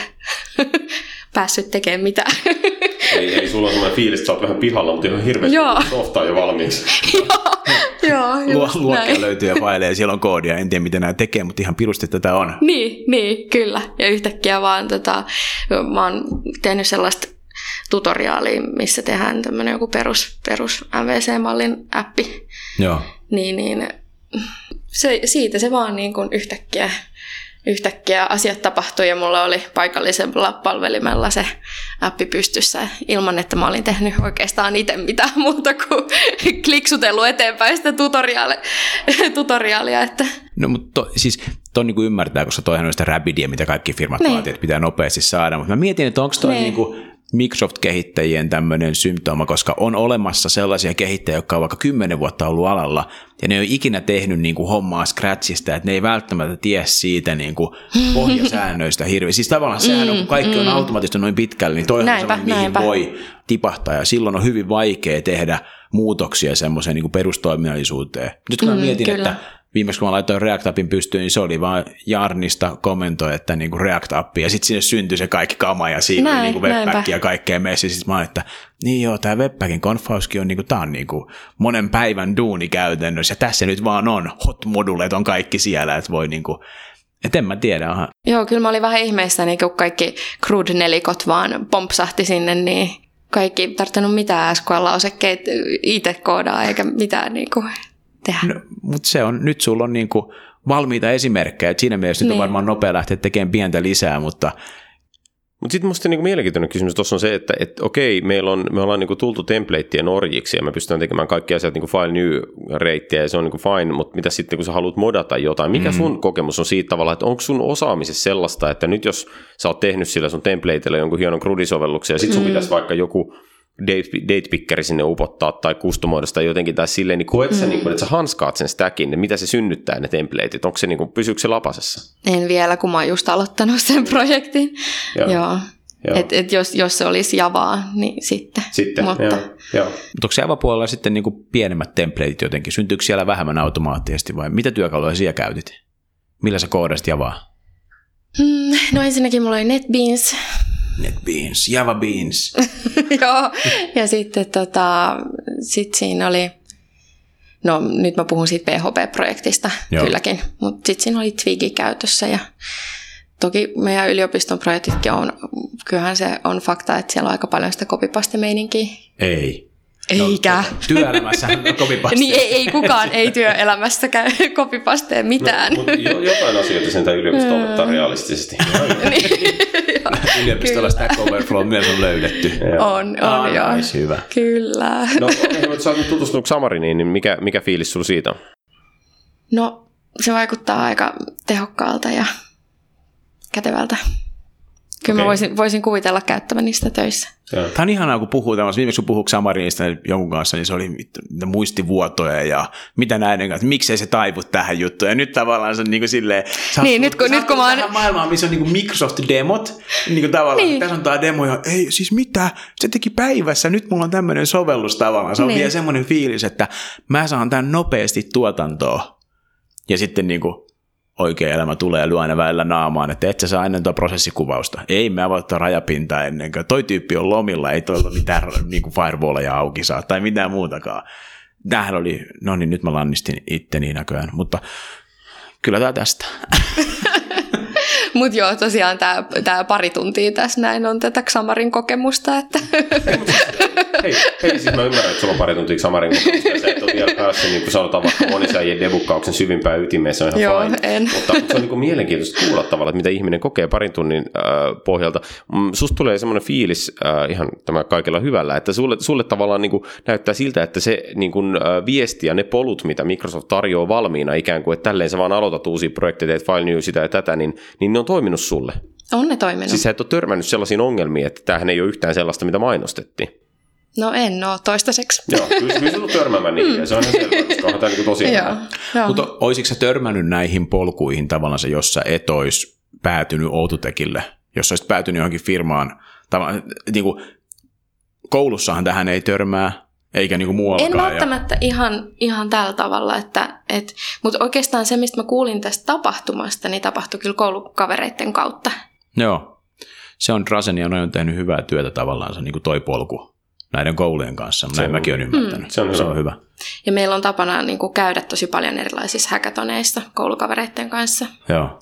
(laughs) päässyt tekemään mitään. (laughs) Ei, ei sulla ole sellainen fiilis, että sä oot vähän pihalla, mutta ihan hirveästi Joo. softaa jo valmiiksi. (laughs) Joo, Joo Luokkia löytyy ja failee, siellä on koodia, en tiedä miten nämä tekee, mutta ihan pirusti tätä on. Niin, niin, kyllä. Ja yhtäkkiä vaan tota, mä oon tehnyt sellaista tutoriaalia, missä tehdään tämmöinen joku perus, perus MVC-mallin appi. Joo. Niin, niin se, siitä se vaan niin kuin yhtäkkiä yhtäkkiä asiat tapahtui ja mulla oli paikallisella palvelimella se appi pystyssä ilman, että mä olin tehnyt oikeastaan itse mitään muuta kuin (laughs) kliksutellut eteenpäin sitä tutoriaalia. tutoriaalia että. No mutta to, siis ton niin ymmärtää, koska toihan on sitä Rapidia, mitä kaikki firmat niin. vaatii, että pitää nopeasti saada, mutta mä mietin, että onko toi niin. niin Microsoft-kehittäjien tämmöinen symptooma, koska on olemassa sellaisia kehittäjiä, jotka on vaikka kymmenen vuotta ollut alalla, ja ne ei ole ikinä tehnyt niin kuin hommaa scratchista, että ne ei välttämättä tiedä siitä niin kuin pohjasäännöistä hirveän. Siis tavallaan sehän on, kun kaikki on mm. automaattisesti noin pitkälle, niin toihan näinpä, on mihin näinpä. voi tipahtaa, ja silloin on hyvin vaikea tehdä muutoksia semmoiseen niin perustoiminnallisuuteen. Nyt kun mä mm, mietin, kyllä. että viimeksi kun mä laitoin React-appin pystyyn, niin se oli vaan Jarnista kommentoi, että niin kuin React-appi, ja sitten sinne syntyi se kaikki kama, ja siinä Näin, oli niin kuin webpack ja kaikkea messi. Sitten mä olin, että niin joo, tämä webpackin konfauskin on, niin kuin, tää on niin kuin monen päivän duuni käytännössä, ja tässä nyt vaan on, hot modulet on kaikki siellä, että voi niin kuin, et en mä tiedä. Aha. Joo, kyllä mä olin vähän ihmeessä, niin kun kaikki crude-nelikot vaan pompsahti sinne, niin kaikki ei tarvinnut mitään SQL-lausekkeet itse koodaa, eikä mitään niin kuin tehdä. No, mutta se on, nyt sulla on niin kuin valmiita esimerkkejä, että siinä mielessä niin. nyt on niin. varmaan nopea lähteä tekemään pientä lisää, mutta mutta sitten minusta niinku mielenkiintoinen kysymys tuossa on se, että et, okei, meillä on, me ollaan niinku tultu templateien orjiksi ja me pystytään tekemään kaikki asiat niinku file new reittiä ja se on niinku fine, mutta mitä sitten kun sä haluat modata jotain, mikä mm. sun kokemus on siitä tavalla, että onko sun osaamisessa sellaista, että nyt jos sä oot tehnyt sillä sun templateilla jonkun hienon CRUD-sovelluksen ja sitten sun mm. pitäisi vaikka joku date pickeri sinne upottaa tai kustomoida sitä jotenkin tai silleen, niin koet sä, mm. niin kuin, että sä hanskaat sen stackin, niin mitä se synnyttää ne templateit, onko se, niin kuin, pysyykö se lapasessa? En vielä, kun mä oon just aloittanut sen projektin. Joo. Joo. Joo. Et, et jos, jos se olisi Javaa, niin sitten. Sitten, Mutta, joo. joo. Mutta onko Java-puolella sitten niin kuin pienemmät templateit jotenkin? Syntyykö siellä vähemmän automaattisesti vai mitä työkaluja siellä käytit? Millä sä koodasit Javaa? Mm, no ensinnäkin mulla oli NetBeans, NetBeans, Java Beans. (laughs) Joo, ja sitten tota, sit siinä oli, no nyt mä puhun siitä PHP-projektista Joo. kylläkin, mutta sitten siinä oli Twigi käytössä ja toki meidän yliopiston projektitkin on, kyllähän se on fakta, että siellä on aika paljon sitä copypaste-meininkiä. Ei. Eikä. No, työelämässä kopipaste. niin ei, ei kukaan ei työelämässä käy (laughs) kopipasteen mitään. No, mutta jotain asioita sen yliopisto (laughs) opettaa realistisesti. niin, (laughs) Yliopistolla Stack Overflow myös on löydetty. (laughs) on, on ah, joo. Nice, hyvä. Kyllä. no (laughs) mutta sä oot tutustunut Xamariniin, niin mikä, mikä fiilis sulla siitä on? No se vaikuttaa aika tehokkaalta ja kätevältä. Kyllä okay. mä voisin, voisin kuvitella käyttäväni sitä töissä. Tämä on ihanaa, kun puhuu tämmöistä. Viimeksi kun puhuuko Samarinista jonkun kanssa, niin se oli muistivuotoja ja mitä näiden kanssa, miksei se taivu tähän juttuun. Ja nyt tavallaan se on niin kuin silleen, sä niin, nyt kun, nyt kun mä oon... maailmaan, missä on niin kuin Microsoft-demot, niin kuin tavallaan, niin. tässä on tämä demo ja ei, siis mitä, se teki päivässä, nyt mulla on tämmöinen sovellus tavallaan. Se on niin. vielä semmoinen fiilis, että mä saan tämän nopeasti tuotantoon. Ja sitten niin kuin, oikea elämä tulee ja lyö aina välillä naamaan, että et sä saa ennen tuo prosessikuvausta. Ei me avata rajapintaa ennen kuin toi tyyppi on lomilla, ei tuolla mitään (laughs) niin kuin firewalleja auki saa tai mitään muutakaan. Tämähän oli, no niin nyt mä lannistin itteni näköjään, mutta kyllä tämä tästä. (laughs) (laughs) Mutta joo, tosiaan tämä pari tuntia tässä näin on tätä Xamarin kokemusta. Että. hei, hei, siis mä ymmärrän, että sulla on pari tuntia Xamarin kokemusta ja sä et ole vielä päässyt, niin kuin sanotaan vaikka monisäijien debukkauksen syvimpään ytimeen, se on ihan joo, fine. En. Mutta, mutta se on niin kuin mielenkiintoista kuulla tavalla, että mitä ihminen kokee parin tunnin äh, pohjalta. Mm, susta tulee semmoinen fiilis äh, ihan tämä kaikella hyvällä, että sulle, sulle tavallaan niin kuin näyttää siltä, että se niin kuin, äh, viesti ja ne polut, mitä Microsoft tarjoaa valmiina ikään kuin, että tälleen sä vaan aloitat uusia projekteja, teet file new sitä ja tätä, niin, niin ne on toiminut sulle. On ne toiminut. Siis sä et ole törmännyt sellaisiin ongelmiin, että tämähän ei ole yhtään sellaista, mitä mainostettiin. No en ole toistaiseksi. Joo, kyllä, kyllä se on törmäämään niihin, ja se on ihan selvä, koska onhan tämä niin tosi. Mutta olisitko sä törmännyt näihin polkuihin tavallaan se, jos sä et olisi päätynyt Oututekille, jos sä olisit päätynyt johonkin firmaan, tavallaan, niin kuin, koulussahan tähän ei törmää, eikä niin kuin muuallakaan. En välttämättä ihan, ihan tällä tavalla, että, et, mutta oikeastaan se, mistä mä kuulin tästä tapahtumasta, niin tapahtui kyllä koulukavereiden kautta. Ja, joo, se on Drasen ja on tehnyt hyvää työtä tavallaan se niin kuin toi polku näiden koulujen kanssa, näin on- mäkin olen ymmärtänyt. Mm. se on se hyvä. on hyvä. Ja meillä on tapana niin kuin käydä tosi paljon erilaisissa häkätoneissa koulukavereiden kanssa. Joo.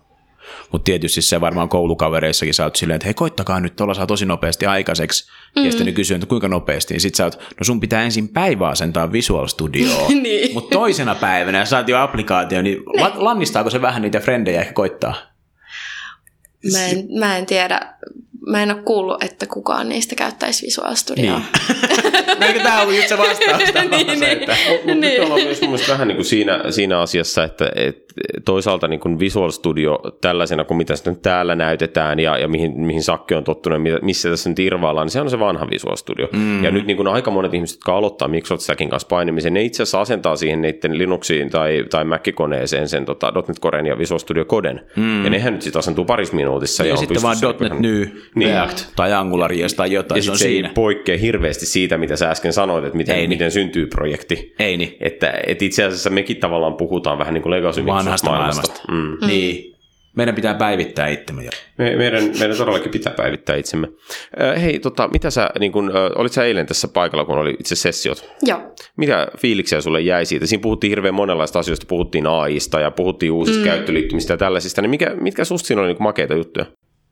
Mutta tietysti se varmaan koulukavereissakin sä oot silleen, että hei koittakaa nyt, tuolla saa tosi nopeasti aikaiseksi. Mm. Ja sitten ne kysyy, että kuinka nopeasti. Ja sit sä oot, no sun pitää ensin päivää asentaa Visual Studioon. (laughs) Niin. Mutta toisena päivänä, ja saat jo applikaatio, niin la- lannistaako se vähän niitä frendejä ehkä koittaa? Mä en, mä en tiedä, mä en ole kuullut, että kukaan niistä käyttäisi Visual Studioa. Niin. (laughs) eikö tämä ollut just se vastaus? (laughs) niin, niin. Mutta nyt ollaan myös mun vähän niin kuin siinä, siinä asiassa, että et toisaalta niin kuin Visual Studio tällaisena kuin mitä sitä nyt täällä näytetään ja, ja mihin, mihin Sakki on tottunut ja missä tässä nyt irvaillaan, niin se on se vanha Visual Studio. Mm. Ja nyt niin kuin aika monet ihmiset, jotka aloittaa Microsoft Stackin kanssa painimisen, ne itse asiassa asentaa siihen niiden Linuxiin tai, tai Mac-koneeseen sen tota, .NET Coren ja Visual Studio Coden. Mm. Ja nehän nyt sitten asentuu parissa minuutissa. Ja, on sitten vaan .NET New, Niin. React tai Angular JS tai jotain, ja se on se siinä. ei poikkea hirveästi siitä, mitä sä äsken sanoit, että miten, Ei niin. miten syntyy projekti. Ei niin. Että et itse asiassa mekin tavallaan puhutaan vähän niin kuin legacy Vanhasta maailmasta. maailmasta. Mm. Niin. Meidän pitää päivittää itsemme. Me, meidän, meidän todellakin pitää päivittää itsemme. Äh, hei, tota, mitä sä, niin kun, äh, olit sä eilen tässä paikalla, kun oli itse sessiot? Joo. Mitä fiiliksiä sulle jäi siitä? Siinä puhuttiin hirveän monenlaista asioista, puhuttiin AIsta ja puhuttiin uusista mm. käyttöliittymistä ja tällaisista. Niin mikä, mitkä susta siinä oli niin makeita juttuja?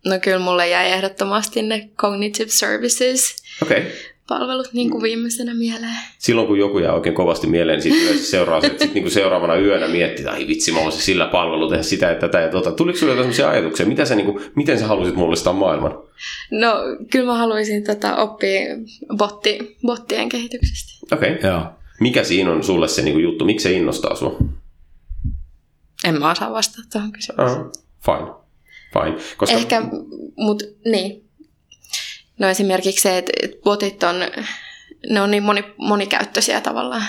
No kyllä mulle jäi ehdottomasti ne Cognitive Services Okei. Okay. Palvelut niin kuin viimeisenä mieleen. Silloin kun joku jää oikein kovasti mieleen, niin sitten yleensä seuraa se, että sit niinku seuraavana yönä miettii, että ai vitsi, mä voisin sillä palvelu tehdä sitä ja tätä ja tota. Tuliko sinulle jotain sellaisia ajatuksia? Mitä sä, niinku, miten sä halusit mullistaa maailman? No kyllä mä haluaisin tota, oppia botti, bottien kehityksestä. Okei. Okay. Joo. Mikä siinä on sulle se niinku juttu? Miksi se innostaa sua? En mä osaa vastata tuohon kysymykseen. Uh, fine. Fine. Koska, Ehkä, mut niin. No esimerkiksi se, että botit on, ne on niin moni, monikäyttöisiä tavallaan.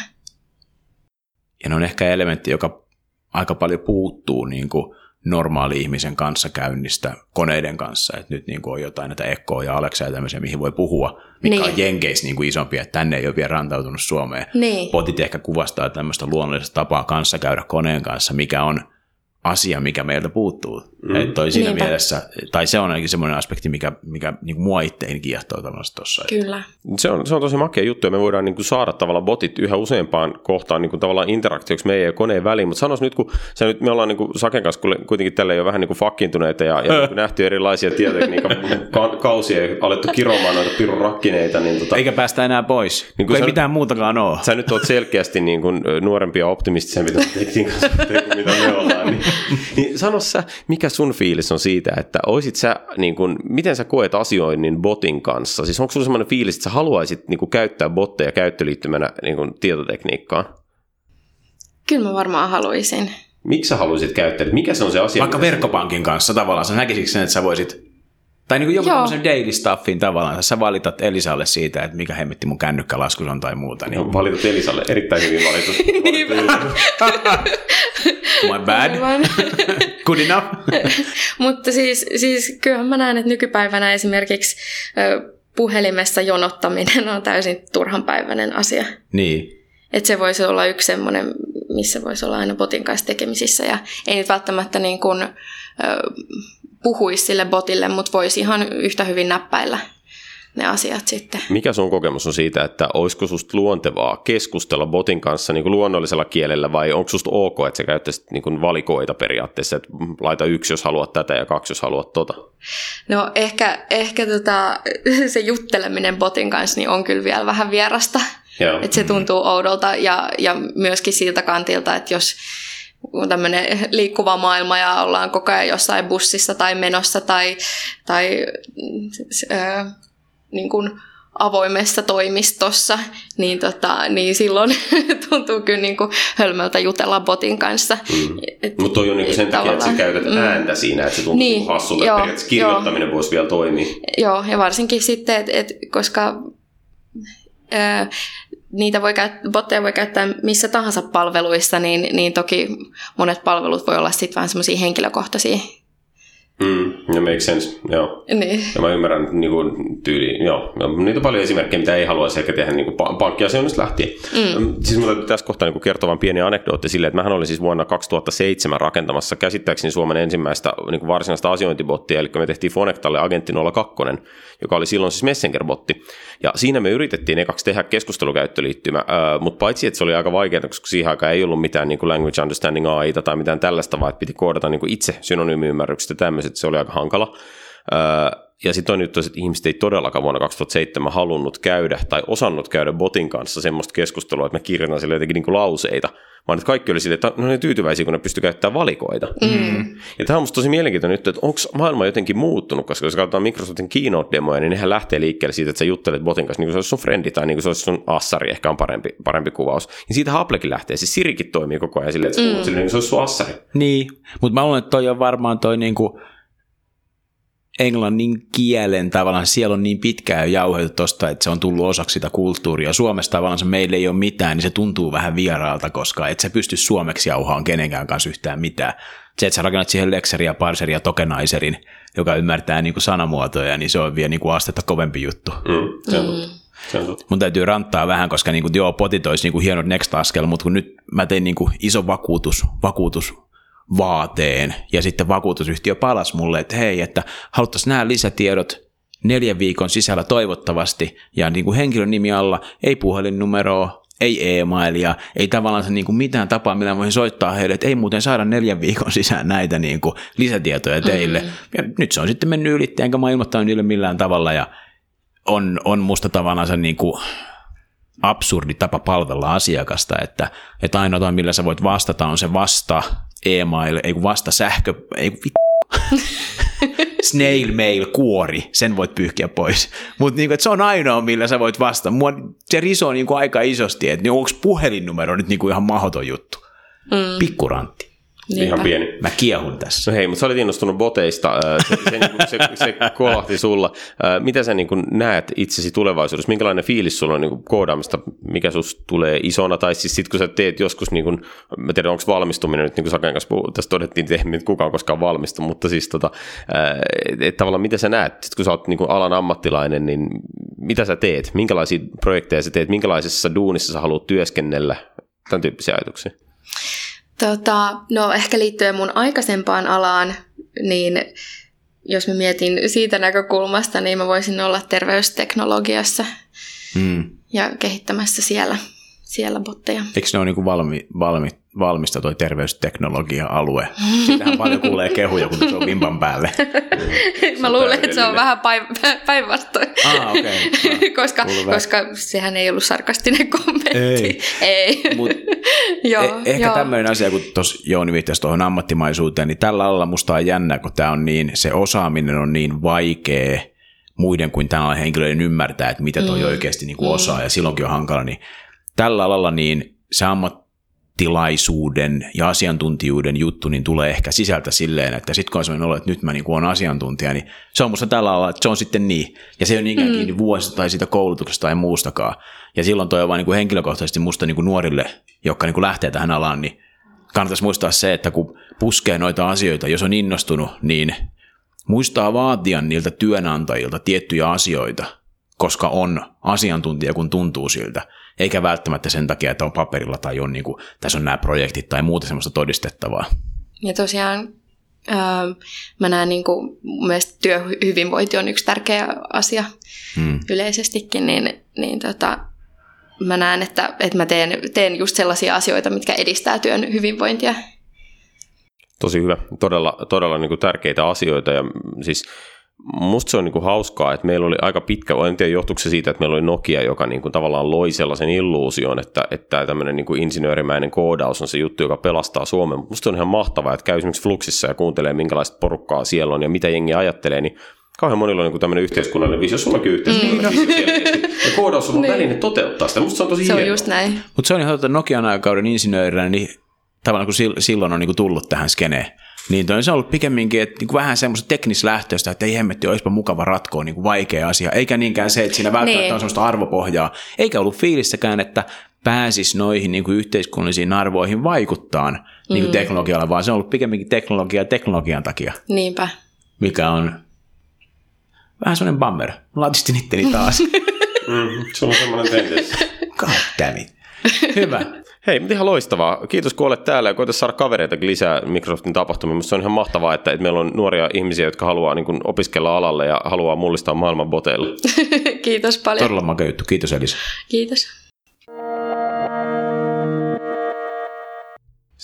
Ja ne on ehkä elementti, joka aika paljon puuttuu niin kuin normaali ihmisen kanssa käynnistä koneiden kanssa. Et nyt niin kuin on jotain näitä Ekkoa ja Alexaa ja tämmöisiä, mihin voi puhua, mikä Niin. on Jenkeissä niin kuin isompia, että tänne ei ole vielä rantautunut Suomeen. Niin. Botit ehkä kuvastaa tämmöistä luonnollista tapaa kanssa käydä koneen kanssa, mikä on asia, mikä meiltä puuttuu. Mm. Et toi siinä Niinpä. mielessä, tai se on ainakin semmoinen aspekti, mikä, mikä niin kuin mua itteeni kiehtoo tämmöistä tuossa. Kyllä. se, on, se on tosi makea juttu ja me voidaan niinku saada tavallaan botit yhä useampaan kohtaan niinku tavallaan interaktioksi meidän ja koneen väliin. Mutta sanois nyt, kun sä nyt, me ollaan niinku Saken kanssa kuitenkin tällä jo vähän niinku fakkiintuneita ja, ja (laughs) niinku nähty erilaisia tietotekniikan ka- kausia ja alettu kiromaan noita pirun rakkineita, niin tota, Eikä päästä enää pois, niin Niin kun kun ei sä- mitään muutakaan ole. sä nyt oot selkeästi niin kuin nuorempi ja optimistisempi kuin mitä me ollaan. Niin, niin sano sä, mikä sun fiilis on siitä, että oisit sä, niin kuin, miten sä koet asioinnin botin kanssa? Siis onko sulla sellainen fiilis, että sä haluaisit niin kuin, käyttää botteja käyttöliittymänä niin kuin, tietotekniikkaan? Kyllä mä varmaan haluaisin. Miksi sä haluaisit käyttää? Mikä se on se asia? Vaikka verkkopankin kanssa tavallaan, sä näkisikö sen, että sä voisit, tai niin kuin joku tämmöisen daily stuffin tavallaan, sä valitat Elisalle siitä, että mikä hemmetti mun kännykkälaskus on tai muuta, niin No, valitut Elisalle, erittäin hyvin valitut. (laughs) (laughs) my bad, (laughs) Aivan. good enough. Mutta siis, siis kyllähän mä näen, että nykypäivänä esimerkiksi puhelimessa jonottaminen on täysin turhanpäiväinen asia. niin, Että se voisi olla yksi semmoinen, missä voisi olla aina botin kanssa tekemisissä. Ja ei nyt välttämättä niin kuin, ö, puhuisi sille botille, mutta voisi ihan yhtä hyvin näppäillä ne asiat sitten. Mikä sun kokemus on siitä, että olisiko susta luontevaa keskustella botin kanssa niin kuin luonnollisella kielellä vai onko susta ok, että sä käyttäisit niin kuin valikoita periaatteessa, että laita yksi, jos haluat tätä ja kaksi, jos haluat tota? No ehkä, ehkä tota, (laughs) se jutteleminen botin kanssa niin on kyllä vielä vähän vierasta. Joo. Että se tuntuu oudolta ja, ja myöskin siltä kantilta, että jos on tämmöinen liikkuva maailma ja ollaan koko ajan jossain bussissa tai menossa tai, tai äh, niin kuin avoimessa toimistossa, niin, tota, niin silloin (laughs) tuntuu kyllä niin kuin hölmöltä jutella botin kanssa. Mm. Mutta toi on niinku sen takia, että sä käytät mm. ääntä siinä, että se tuntuu Niin, niin, hassulta. joo, Joo, periaatteessa kirjoittaminen voisi vielä toimia. Joo, ja varsinkin sitten, että et, koska niitä voi käyt- botteja voi käyttää missä tahansa palveluissa, niin, niin toki monet palvelut voi olla sitten vähän semmoisia henkilökohtaisia. Mm, no make sense, joo. Niin. Ja mä ymmärrän niin kuin, tyyli, joo. Niitä on paljon esimerkkejä, mitä ei haluaisi ehkä tehdä niin kuin pankkiasioinnista lähtien. Mm. Siis mun täytyy tässä kohtaa niin kuin kertoa vain pieni anekdootti sille, että mähän olin siis vuonna 2007 rakentamassa käsittääkseni Suomen ensimmäistä niin kuin varsinaista asiointibottia, eli me tehtiin Fonectalle Agentti 02, joka oli silloin siis Messenger-botti. Ja siinä me yritettiin ekaksi tehdä keskustelukäyttöliittymä, äh, mutta paitsi että se oli aika vaikeaa, koska siihen aikaan ei ollut mitään niin kuin language understanding AI tai mitään tällaista, vaan piti koodata niin kuin itse synonyymiymmärrykset ja tämmöiset, se oli aika hankala. Ja sitten on nyt että ihmiset ei todellakaan vuonna 2007 halunnut käydä tai osannut käydä botin kanssa semmoista keskustelua, että me kirjoitan sille jotenkin niin kuin lauseita, vaan että kaikki oli sille, että no ne tyytyväisiä, kun ne pystyy käyttämään valikoita. Mm. Ja tämä on musta tosi mielenkiintoinen nyt, että onko maailma jotenkin muuttunut, koska jos katsotaan Microsoftin keynote-demoja, niin nehän lähtee liikkeelle siitä, että sä juttelet botin kanssa, niin kuin se olisi sun frendi tai niin kuin se olisi sun assari, ehkä on parempi, parempi kuvaus. Niin siitä Applekin lähtee, siis Sirikin toimii koko ajan silleen, että mm. silleen, niin kuin se olisi sun assari. Niin, mutta mä luulen, että toi on varmaan toi niinku englannin kielen tavallaan, siellä on niin pitkään jo jauhettu tosta, että se on tullut osaksi sitä kulttuuria. Suomessa tavallaan se meille ei ole mitään, niin se tuntuu vähän vieraalta, koska et sä pysty suomeksi jauhaan kenenkään kanssa yhtään mitään. Se, että sä rakennat siihen lekseria, parseria, tokenizerin, joka ymmärtää niin kuin sanamuotoja, niin se on vielä niin kuin astetta kovempi juttu. Mm, se on totta. Se on totta. Mun täytyy ranttaa vähän, koska niin kuin, joo, potit olisi niin kuin hieno next askel, mutta kun nyt mä tein niin kuin iso vakuutus, vakuutus vaateen ja sitten vakuutusyhtiö palas mulle, että hei, että haluttaisiin nämä lisätiedot neljän viikon sisällä toivottavasti ja niin kuin henkilön nimi alla, ei puhelinnumeroa, ei e-mailia, ei tavallaan niin kuin mitään tapaa, millä voisin soittaa heille, että ei muuten saada neljän viikon sisään näitä niin kuin lisätietoja teille. Mm-hmm. Ja nyt se on sitten mennyt yli, enkä mä ilmoittanut niille millään tavalla ja on, on musta tavallaan se niin kuin absurdi tapa palvella asiakasta, että, että ainoa millä sä voit vastata on se vasta e-mail, ei kun vasta sähkö, ei kun vit- (laughs) snail mail kuori, sen voit pyyhkiä pois. Mutta niinku, se on ainoa, millä sä voit vastata. Mua, se risoo niinku aika isosti, että niin onko puhelinnumero nyt niinku ihan mahdoton juttu. Mm. Pikkurantti. Niinpä. Ihan pieni. Mä kiehun tässä. No hei, mutta sä olit innostunut boteista. Se, se, se, se, se kolahti sulla. Mitä sä niin näet itsesi tulevaisuudessa? Minkälainen fiilis sulla on niin koodaamista? Mikä sus tulee isona? Tai siis sit kun sä teet joskus, niin kuin, mä tiedän onko valmistuminen nyt, niin kuin Saken kanssa tässä todettiin, että ei kukaan koskaan valmistu, mutta siis tota, että tavallaan mitä sä näet? Sitten kun sä oot niin kuin alan ammattilainen, niin mitä sä teet? Minkälaisia projekteja sä teet? Minkälaisessa duunissa sä haluat työskennellä? Tämän tyyppisiä ajatuksia. Tota, no ehkä liittyen mun aikaisempaan alaan, niin jos mä mietin siitä näkökulmasta, niin mä voisin olla terveysteknologiassa mm. ja kehittämässä siellä, siellä botteja. Eikö ne ole niin valmi, valmi, valmista toi terveysteknologia-alue. Siitähän paljon kuulee kehuja, kun se on vimpan päälle. (laughs) Mä luulen, että se on vähän päinvastoin. Ah, okay. (laughs) ah, koska, koska sehän ei ollut sarkastinen kommentti. Ei. ei. Mut (laughs) joo, eh- ehkä joo. tämmöinen asia, kun tuossa Jouni viittasi tuohon ammattimaisuuteen, niin tällä alalla musta on jännä, kun tämä on niin, se osaaminen on niin vaikea muiden kuin tämän henkilöiden ymmärtää, että mitä toi mm. oikeasti niin kuin mm. osaa, ja silloinkin on hankala, niin tällä alalla niin se ammat, tilaisuuden ja asiantuntijuuden juttu niin tulee ehkä sisältä silleen, että sitten kun on sellainen olo, että nyt mä niin olen asiantuntija, niin se on musta tällä alalla, että se on sitten niin. Ja se on niinkään mm. kiinni vuosista tai siitä koulutuksesta tai muustakaan. Ja silloin toi on vain niin henkilökohtaisesti musta niin nuorille, jotka niin lähtee tähän alaan, niin kannattaisi muistaa se, että kun puskee noita asioita, jos on innostunut, niin muistaa vaatia niiltä työnantajilta tiettyjä asioita, koska on asiantuntija, kun tuntuu siltä eikä välttämättä sen takia, että on paperilla tai on niin kuin, tässä on nämä projektit tai muuta semmoista todistettavaa. Ja tosiaan ää, mä näen niin kuin, mielestäni työhyvinvointi on yksi tärkeä asia hmm. yleisestikin, niin, niin tota, mä näen, että, että mä teen, teen just sellaisia asioita, mitkä edistää työn hyvinvointia. Tosi hyvä, todella, todella niin kuin tärkeitä asioita ja siis musta se on niin kuin hauskaa, että meillä oli aika pitkä, en tiedä johtuuko se siitä, että meillä oli Nokia, joka niin kuin tavallaan loi sellaisen illuusion, että, että tämmöinen niin kuin insinöörimäinen koodaus on se juttu, joka pelastaa Suomen. Musta on ihan mahtavaa, että käy esimerkiksi Fluxissa ja kuuntelee, minkälaista porukkaa siellä on ja mitä jengi ajattelee, niin kauhean monilla on niin tämmöinen yhteiskunnallinen visio, sullakin yhteiskunnallinen mm. visio Ja koodaus on (laughs) niin. väline toteuttaa sitä. Musta se on tosi Se hieno. on just näin. Mutta se on ihan totta, Nokian aikakauden insinöörinä, niin tavallaan kun silloin on niin kuin tullut tähän skeneen, Niin toi on se ollut pikemminkin, että niin vähän semmoista teknislähtöistä, että ei hemmetti, olisipa mukava ratkoa niin kuin vaikea asia, eikä niinkään se, että siinä välttämättä niin. on semmoista arvopohjaa, eikä ollut fiilissäkään, että pääsis noihin niin kuin yhteiskunnallisiin arvoihin vaikuttaa niin kuin mm. teknologialla, vaan se on ollut pikemminkin teknologia teknologian takia. Niinpä. Mikä on vähän semmoinen bummer. Latistin itteni taas. (laughs) mm, se on semmoinen tendenssi. God damn it. Hyvä. Hei, mutta ihan loistavaa. Kiitos kun olet täällä ja koeta saada kavereita lisää Microsoftin tapahtumia. Minusta se on ihan mahtavaa, että, että meillä on nuoria ihmisiä, jotka haluaa niin kuin, opiskella alalle ja haluaa mullistaa maailman boteilla. (laughs) Kiitos paljon. Todella makea juttu. Kiitos Elisa. Kiitos.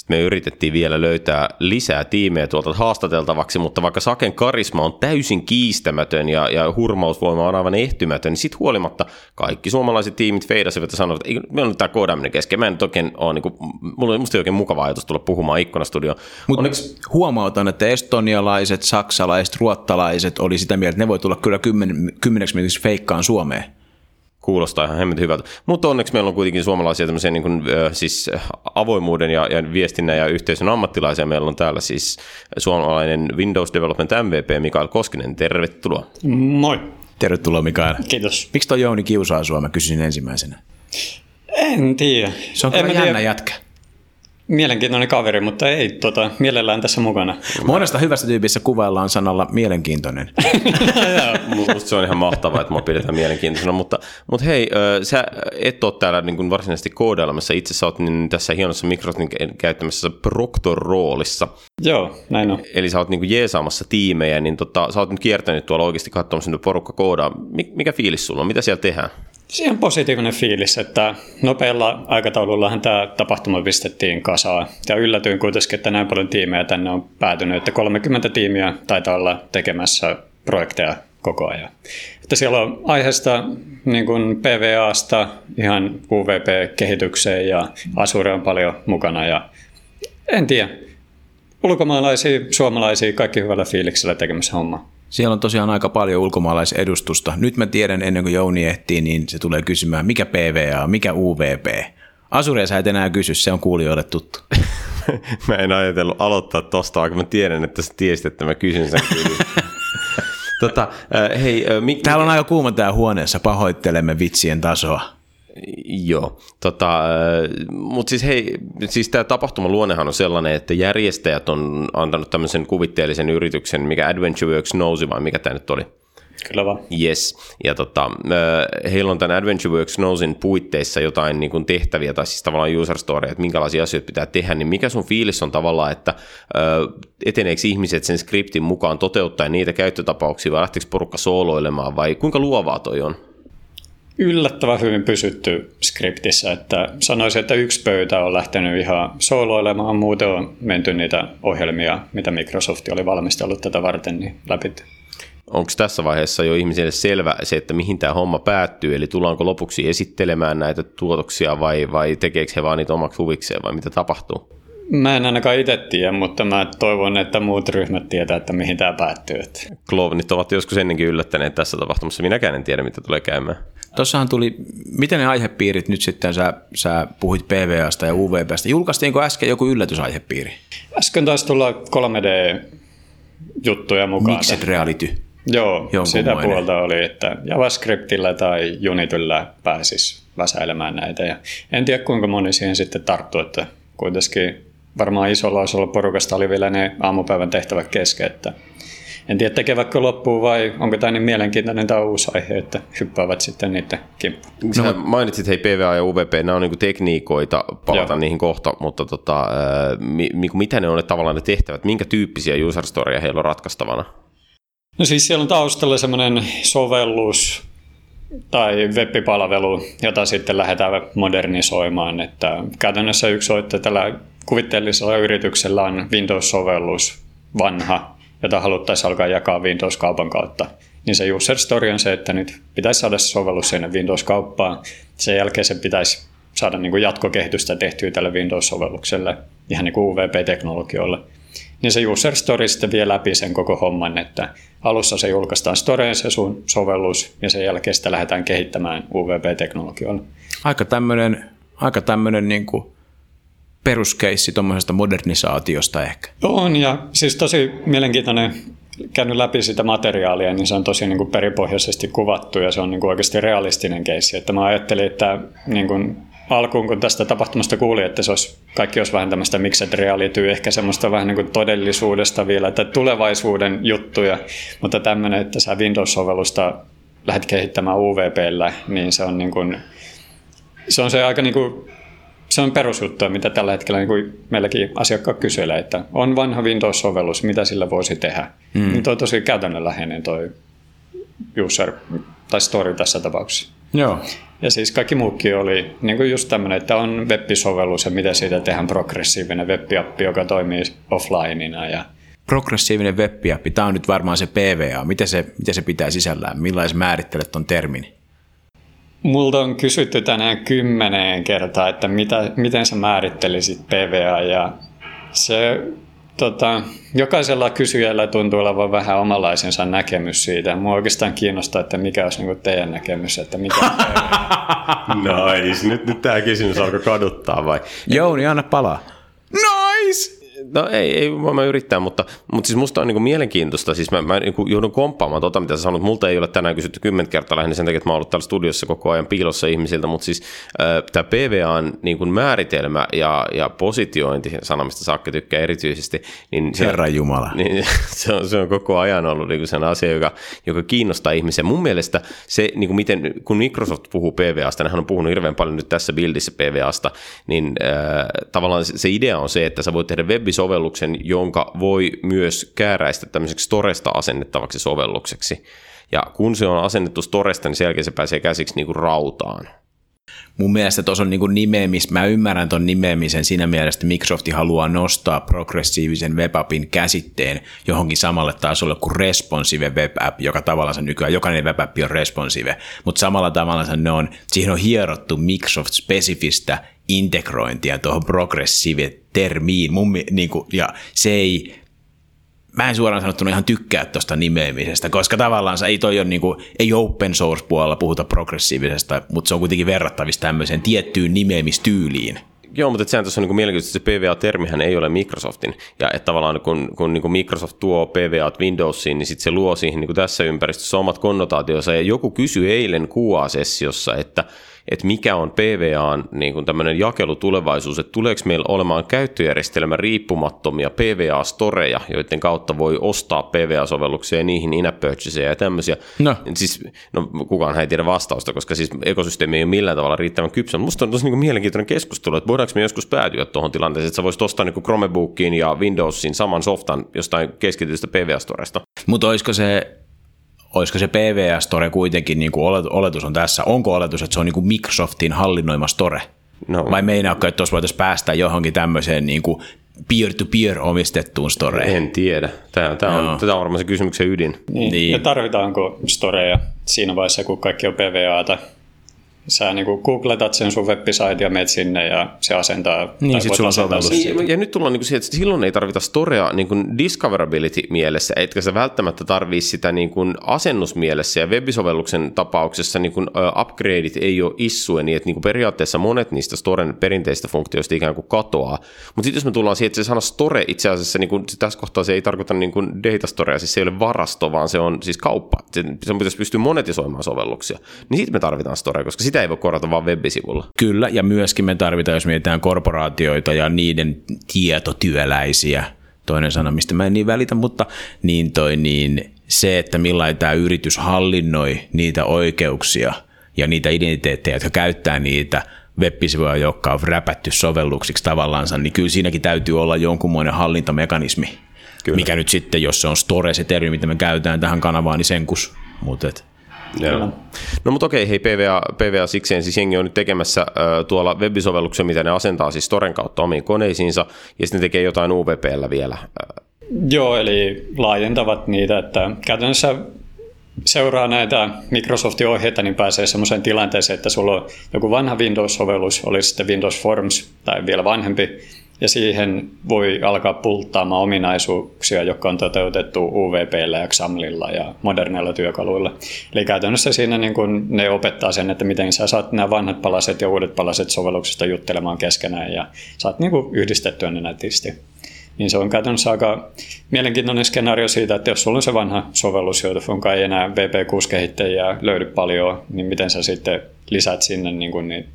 Me yritettiin vielä löytää lisää tiimejä tuolta haastateltavaksi, mutta vaikka Saken karisma on täysin kiistämätön ja, ja hurmausvoima on aivan ehtymätön, niin sitten huolimatta kaikki suomalaiset tiimit feidasivat ja sanoivat, että meillä on tämä koodaaminen kesken. Mä en nyt oikein ole, niin kuin, mulla on musta oikein mukava ajatus tulla puhumaan ikkunastudioon. Mutta Onneksi... huomautan, että estonialaiset, saksalaiset, ruottalaiset oli sitä mieltä, että ne voi tulla kyllä kymmen, kymmeneksi minuutiksi feikkaan Suomeen kuulostaa ihan hemmetin hyvältä. Mutta onneksi meillä on kuitenkin suomalaisia tämmöisiä niin kuin, siis avoimuuden ja, ja viestinnän ja yhteisön ammattilaisia. Meillä on täällä siis suomalainen Windows Development MVP Mikael Koskinen. Tervetuloa. Moi. Tervetuloa Mikael. Kiitos. Miksi toi Jouni kiusaa sua? Mä kysyisin ensimmäisenä. En tiedä. Se on kyllä jännä tiedä. jätkä mielenkiintoinen kaveri, mutta ei tota, mielellään tässä mukana. Monesta hyvästä tyypissä kuvaillaan sanalla mielenkiintoinen. (laughs) Musta se on ihan mahtavaa, että mua pidetään mielenkiintoisena, mutta, mutta hei, sä et ole täällä niin kuin varsinaisesti koodailemassa. Itse sä oot niin tässä hienossa Microsoftin käyttämässä Proctor-roolissa. Joo, näin on. Eli sä oot niin kuin jeesaamassa tiimejä, niin tota, sä oot nyt kiertänyt tuolla oikeasti katsomassa, porukka koodaa. Mikä fiilis sulla on? Mitä siellä tehdään? Siihen positiivinen fiilis, että nopealla aikataulullahan tämä tapahtuma pistettiin kasaan. Ja yllätyin kuitenkin, että näin paljon tiimejä tänne on päätynyt, että 30 tiimiä taitaa olla tekemässä projekteja koko ajan. Että siellä on aiheesta niin kuin PVAsta ihan UVP-kehitykseen ja Azure on paljon mukana ja en tiedä. Ulkomaalaisia, suomalaisia, kaikki hyvällä fiiliksellä tekemässä hommaa. Siellä on tosiaan aika paljon ulkomaalaisedustusta. Nyt mä tiedän, ennen kuin Jouni ehtii, niin se tulee kysymään, mikä PVA, mikä UVP. Asuria sä et enää kysy, se on kuulijoille tuttu. (laughs) mä en ajatellut aloittaa tosta, vaikka mä tiedän, että sä tiesit, että mä kysyn sen (laughs) tota, äh, hei, äh, mi- Täällä on aika kuuma tää huoneessa, pahoittelemme vitsien tasoa. Joo, tota, äh, mutta siis hei, siis tämä tapahtuman luonnehan on sellainen, että järjestäjät on antanut tämmöisen kuvitteellisen yrityksen, mikä AdventureWorks nousi vai mikä tämä nyt oli? Kyllä vaan. Yes, ja tota, äh, heillä on tämän AdventureWorks Nousin puitteissa jotain niin kuin tehtäviä tai siis tavallaan user story, että minkälaisia asioita pitää tehdä, niin mikä sun fiilis on tavallaan, että äh, eteneekö ihmiset sen skriptin mukaan toteuttaa niitä käyttötapauksia vai lähteekö porukka sooloilemaan vai kuinka luovaa toi on? Yllättävän hyvin pysytty skriptissä, että sanoisin, että yksi pöytä on lähtenyt ihan sooloilemaan, muuten on menty niitä ohjelmia, mitä Microsoft oli valmistellut tätä varten, niin läpi. Onko tässä vaiheessa jo ihmisille selvä se, että mihin tämä homma päättyy, eli tullaanko lopuksi esittelemään näitä tuotoksia vai, vai tekeekö he vaan niitä omaksi huvikseen vai mitä tapahtuu? Mä en ainakaan itse tiedä, mutta mä toivon, että muut ryhmät tietää, että mihin tämä päättyy. Klovenit ovat joskus ennenkin yllättäneet tässä tapahtumassa. Minäkään en tiedä, mitä tulee käymään. Tuossahan tuli, miten ne aihepiirit nyt sitten, sä, sä puhuit PVAsta ja UVPstä. Julkaistiinko äsken joku yllätysaihepiiri? Äsken taisi tulla 3D-juttuja mukaan. Mixed reality. Joo, sitä puolta oli, että JavaScriptillä tai Unityllä pääsis väsäilemään näitä. Ja en tiedä, kuinka moni siihen sitten tarttuu, että kuitenkin varmaan isolla osalla porukasta oli vielä ne aamupäivän tehtävät kesken, että en tiedä tekevätkö loppuun vai onko tämä niin mielenkiintoinen tämä uusi aihe, että hyppäävät sitten niiden kimppuun. No, mainitsit hei PVA ja UVP, nämä on niin tekniikoita, palata Joo. niihin kohta, mutta tota, mi, mitä ne on ne tavallaan ne tehtävät, minkä tyyppisiä user storya heillä on ratkaistavana? No siis siellä on taustalla semmoinen sovellus tai web-palvelu, jota sitten lähdetään modernisoimaan. Että käytännössä yksi on, että tällä kuvitteellisella yrityksellä on Windows-sovellus vanha, jota haluttaisiin alkaa jakaa Windows-kaupan kautta. Niin se user story on se, että nyt pitäisi saada se sovellus sinne Windows-kauppaan. Sen jälkeen se pitäisi saada niin kuin jatkokehitystä tehtyä tälle Windows-sovellukselle, ihan niin kuin UVP-teknologioille. Niin se user story sitten vie läpi sen koko homman, että alussa se julkaistaan storeen se sun sovellus, ja sen jälkeen sitä lähdetään kehittämään UVP-teknologioilla. Aika tämmöinen, aika tämmöinen niin kuin peruskeissi tuommoisesta modernisaatiosta ehkä. On, ja siis tosi mielenkiintoinen käynyt läpi sitä materiaalia, niin se on tosi niin kuin peripohjaisesti kuvattu ja se on niin kuin oikeasti realistinen keissi. Että mä ajattelin, että niin kuin alkuun, kun tästä tapahtumasta kuuli, että se olisi, kaikki olisi vähän tämmöistä mixed reality, ehkä semmoista vähän niin kuin todellisuudesta vielä, että tulevaisuuden juttuja, mutta tämmöinen, että sä Windows-sovellusta lähdet kehittämään UVPllä, niin se on niin kuin, se on se aika niin kuin, se on perusjuttu, mitä tällä hetkellä niin kuin meilläkin asiakkaat kyselee, että on vanha Windows-sovellus, mitä sillä voisi tehdä. Mm. Niin toi tosi käytännönläheinen toi user tai story tässä tapauksessa. Joo. Ja siis kaikki muukin oli niin kuin just tämmöinen, että on web-sovellus ja miten siitä tehdään progressiivinen web-appi, joka toimii offlineina. Ja... Progressiivinen web-appi, tämä on nyt varmaan se PVA. Miten se, miten se pitää sisällään? Millaisen määrittelet tuon termin? Multa on kysytty tänään kymmeneen kertaa, että mitä, miten sä määrittelisit PVA ja se tota, jokaisella kysyjällä tuntuu olevan vähän omalaisensa näkemys siitä. Mua oikeastaan kiinnostaa, että mikä olisi niin teidän näkemys, että mikä on (laughs) Nice. Nyt, nyt tämä kysymys alkoi kaduttaa vai? Jouni, anna palaa. Nice! No ei, ei mä yrittää, mutta, mutta siis musta on niin mielenkiintoista, siis mä, mä niin joudun komppaamaan tota, mitä sä sanot, multa ei ole tänään kysytty kymmentä kertaa lähinnä sen takia, että mä oon ollut täällä studiossa koko ajan piilossa ihmisiltä, mutta siis äh, tämä PVAn niin kuin määritelmä ja, ja positiointi, sanomista Saakka tykkää erityisesti, niin se, Jumala. Niin, (laughs) se, on, se on koko ajan ollut niin kuin sen asia, joka, joka kiinnostaa ihmisiä. Mun mielestä se, niin kuin miten, kun Microsoft puhuu PVAsta, hän on puhunut hirveän paljon nyt tässä bildissä PVAsta, niin äh, tavallaan se, se idea on se, että sä voit tehdä web sovelluksen, jonka voi myös kääräistä tämmöiseksi Storesta asennettavaksi sovellukseksi. Ja kun se on asennettu Storesta, niin sen jälkeen se pääsee käsiksi niin kuin rautaan. Mun mielestä tuossa on niin nimeämis, mä ymmärrän tuon nimeämisen siinä mielessä, että Microsoft haluaa nostaa progressiivisen webapin käsitteen johonkin samalle tasolle kuin responsive web app, joka tavallaan nykyään jokainen web app on responsive, mutta samalla tavalla ne on, siihen on hierottu Microsoft-spesifistä integrointia tuohon progressive-termiin, mun, niin kuin, ja se ei, mä en suoraan sanottuna ihan tykkää tuosta nimeämisestä, koska tavallaan ei toi ole, niin kuin, ei open source puolella puhuta progressiivisesta, mutta se on kuitenkin verrattavissa tämmöiseen tiettyyn nimeämistyyliin. Joo, mutta sehän tuossa on niin mielenkiintoista, että se PVA-termihän ei ole Microsoftin. Ja että tavallaan kun, kun niin Microsoft tuo PVA Windowsiin, niin sitten se luo siihen niin tässä ympäristössä omat konnotaationsa. Ja joku kysyi eilen QA-sessiossa, että että mikä on PVAn niin kuin tämmöinen jakelutulevaisuus, että tuleeko meillä olemaan käyttöjärjestelmä riippumattomia PVA-storeja, joiden kautta voi ostaa PVA-sovelluksia ja niihin in ja tämmöisiä. No. Siis, no kukaan ei tiedä vastausta, koska siis ekosysteemi ei ole millään tavalla riittävän kypsä. Musta on tosi niin kuin mielenkiintoinen keskustelu, että voidaanko me joskus päätyä tuohon tilanteeseen, että sä voisit ostaa niin Chromebookiin ja Windowsiin saman softan jostain keskitystä PVA-storesta. Mutta olisiko se olisiko se PVS-store kuitenkin, niin kuin oletus on tässä, onko oletus, että se on niin kuin Microsoftin hallinnoima store? No. Vai meinaako, että tuossa voitaisiin päästä johonkin tämmöiseen niin kuin peer-to-peer omistettuun storeen? En tiedä. Tämä, tämä, on, tämä on varmaan se kysymyksen ydin. Niin. niin. Ja tarvitaanko storeja siinä vaiheessa, kun kaikki on PVAta? Sä niin kuin googletat sen sun web ja menet sinne ja se asentaa. Niin, sit sulla sovellus. Niin, ja nyt tullaan niin kuin siihen, että silloin ei tarvita storea niin kuin discoverability mielessä, etkä sä välttämättä tarvii sitä niin kuin asennusmielessä ja webisovelluksen tapauksessa niin kuin upgradeit ei ole issue, niin että niin kuin periaatteessa monet niistä storen perinteistä funktioista ikään kuin katoaa. Mutta sitten jos me tullaan siihen, että se sana store itse asiassa niin kuin, tässä kohtaa se ei tarkoita niin kuin data storea, siis se ei ole varasto, vaan se on siis kauppa. Se, se pitäisi pystyä monetisoimaan sovelluksia. Niin sitten me tarvitaan storea, koska sitä sitä ei voi korjata vaan web-sivulla. Kyllä, ja myöskin me tarvitaan, jos mietitään korporaatioita ja niiden tietotyöläisiä, toinen sana, mistä mä en niin välitä, mutta niin toi niin se, että millainen tämä yritys hallinnoi niitä oikeuksia ja niitä identiteettejä, jotka käyttää niitä web-sivuja, jotka on räpätty sovelluksiksi tavallaansa, niin kyllä siinäkin täytyy olla jonkunmoinen hallintamekanismi. Kyllä. Mikä nyt sitten, jos se on store, se termi, mitä me käytetään tähän kanavaan, niin senkus. Mutta Joo. No mutta okei, hei PVA, PVA sikseen, siis jengi on nyt tekemässä äh, tuolla webisovelluksen, mitä ne asentaa siis Storen kautta omiin koneisiinsa, ja sitten tekee jotain UVPllä vielä. Joo, eli laajentavat niitä, että käytännössä seuraa näitä Microsoftin ohjeita, niin pääsee sellaiseen tilanteeseen, että sulla on joku vanha Windows-sovellus, oli sitten Windows Forms tai vielä vanhempi, ja siihen voi alkaa pulttaamaan ominaisuuksia, jotka on toteutettu UVPllä ja XAMLilla ja moderneilla työkaluilla. Eli käytännössä siinä niin kun ne opettaa sen, että miten sä saat nämä vanhat palaset ja uudet palaset sovelluksesta juttelemaan keskenään ja saat niin yhdistettyä ne nätisti. Niin se on käytännössä aika mielenkiintoinen skenaario siitä, että jos sulla on se vanha sovellus, jonka ei enää VP6-kehittäjiä löydy paljon, niin miten sä sitten lisät sinne niin kuin niitä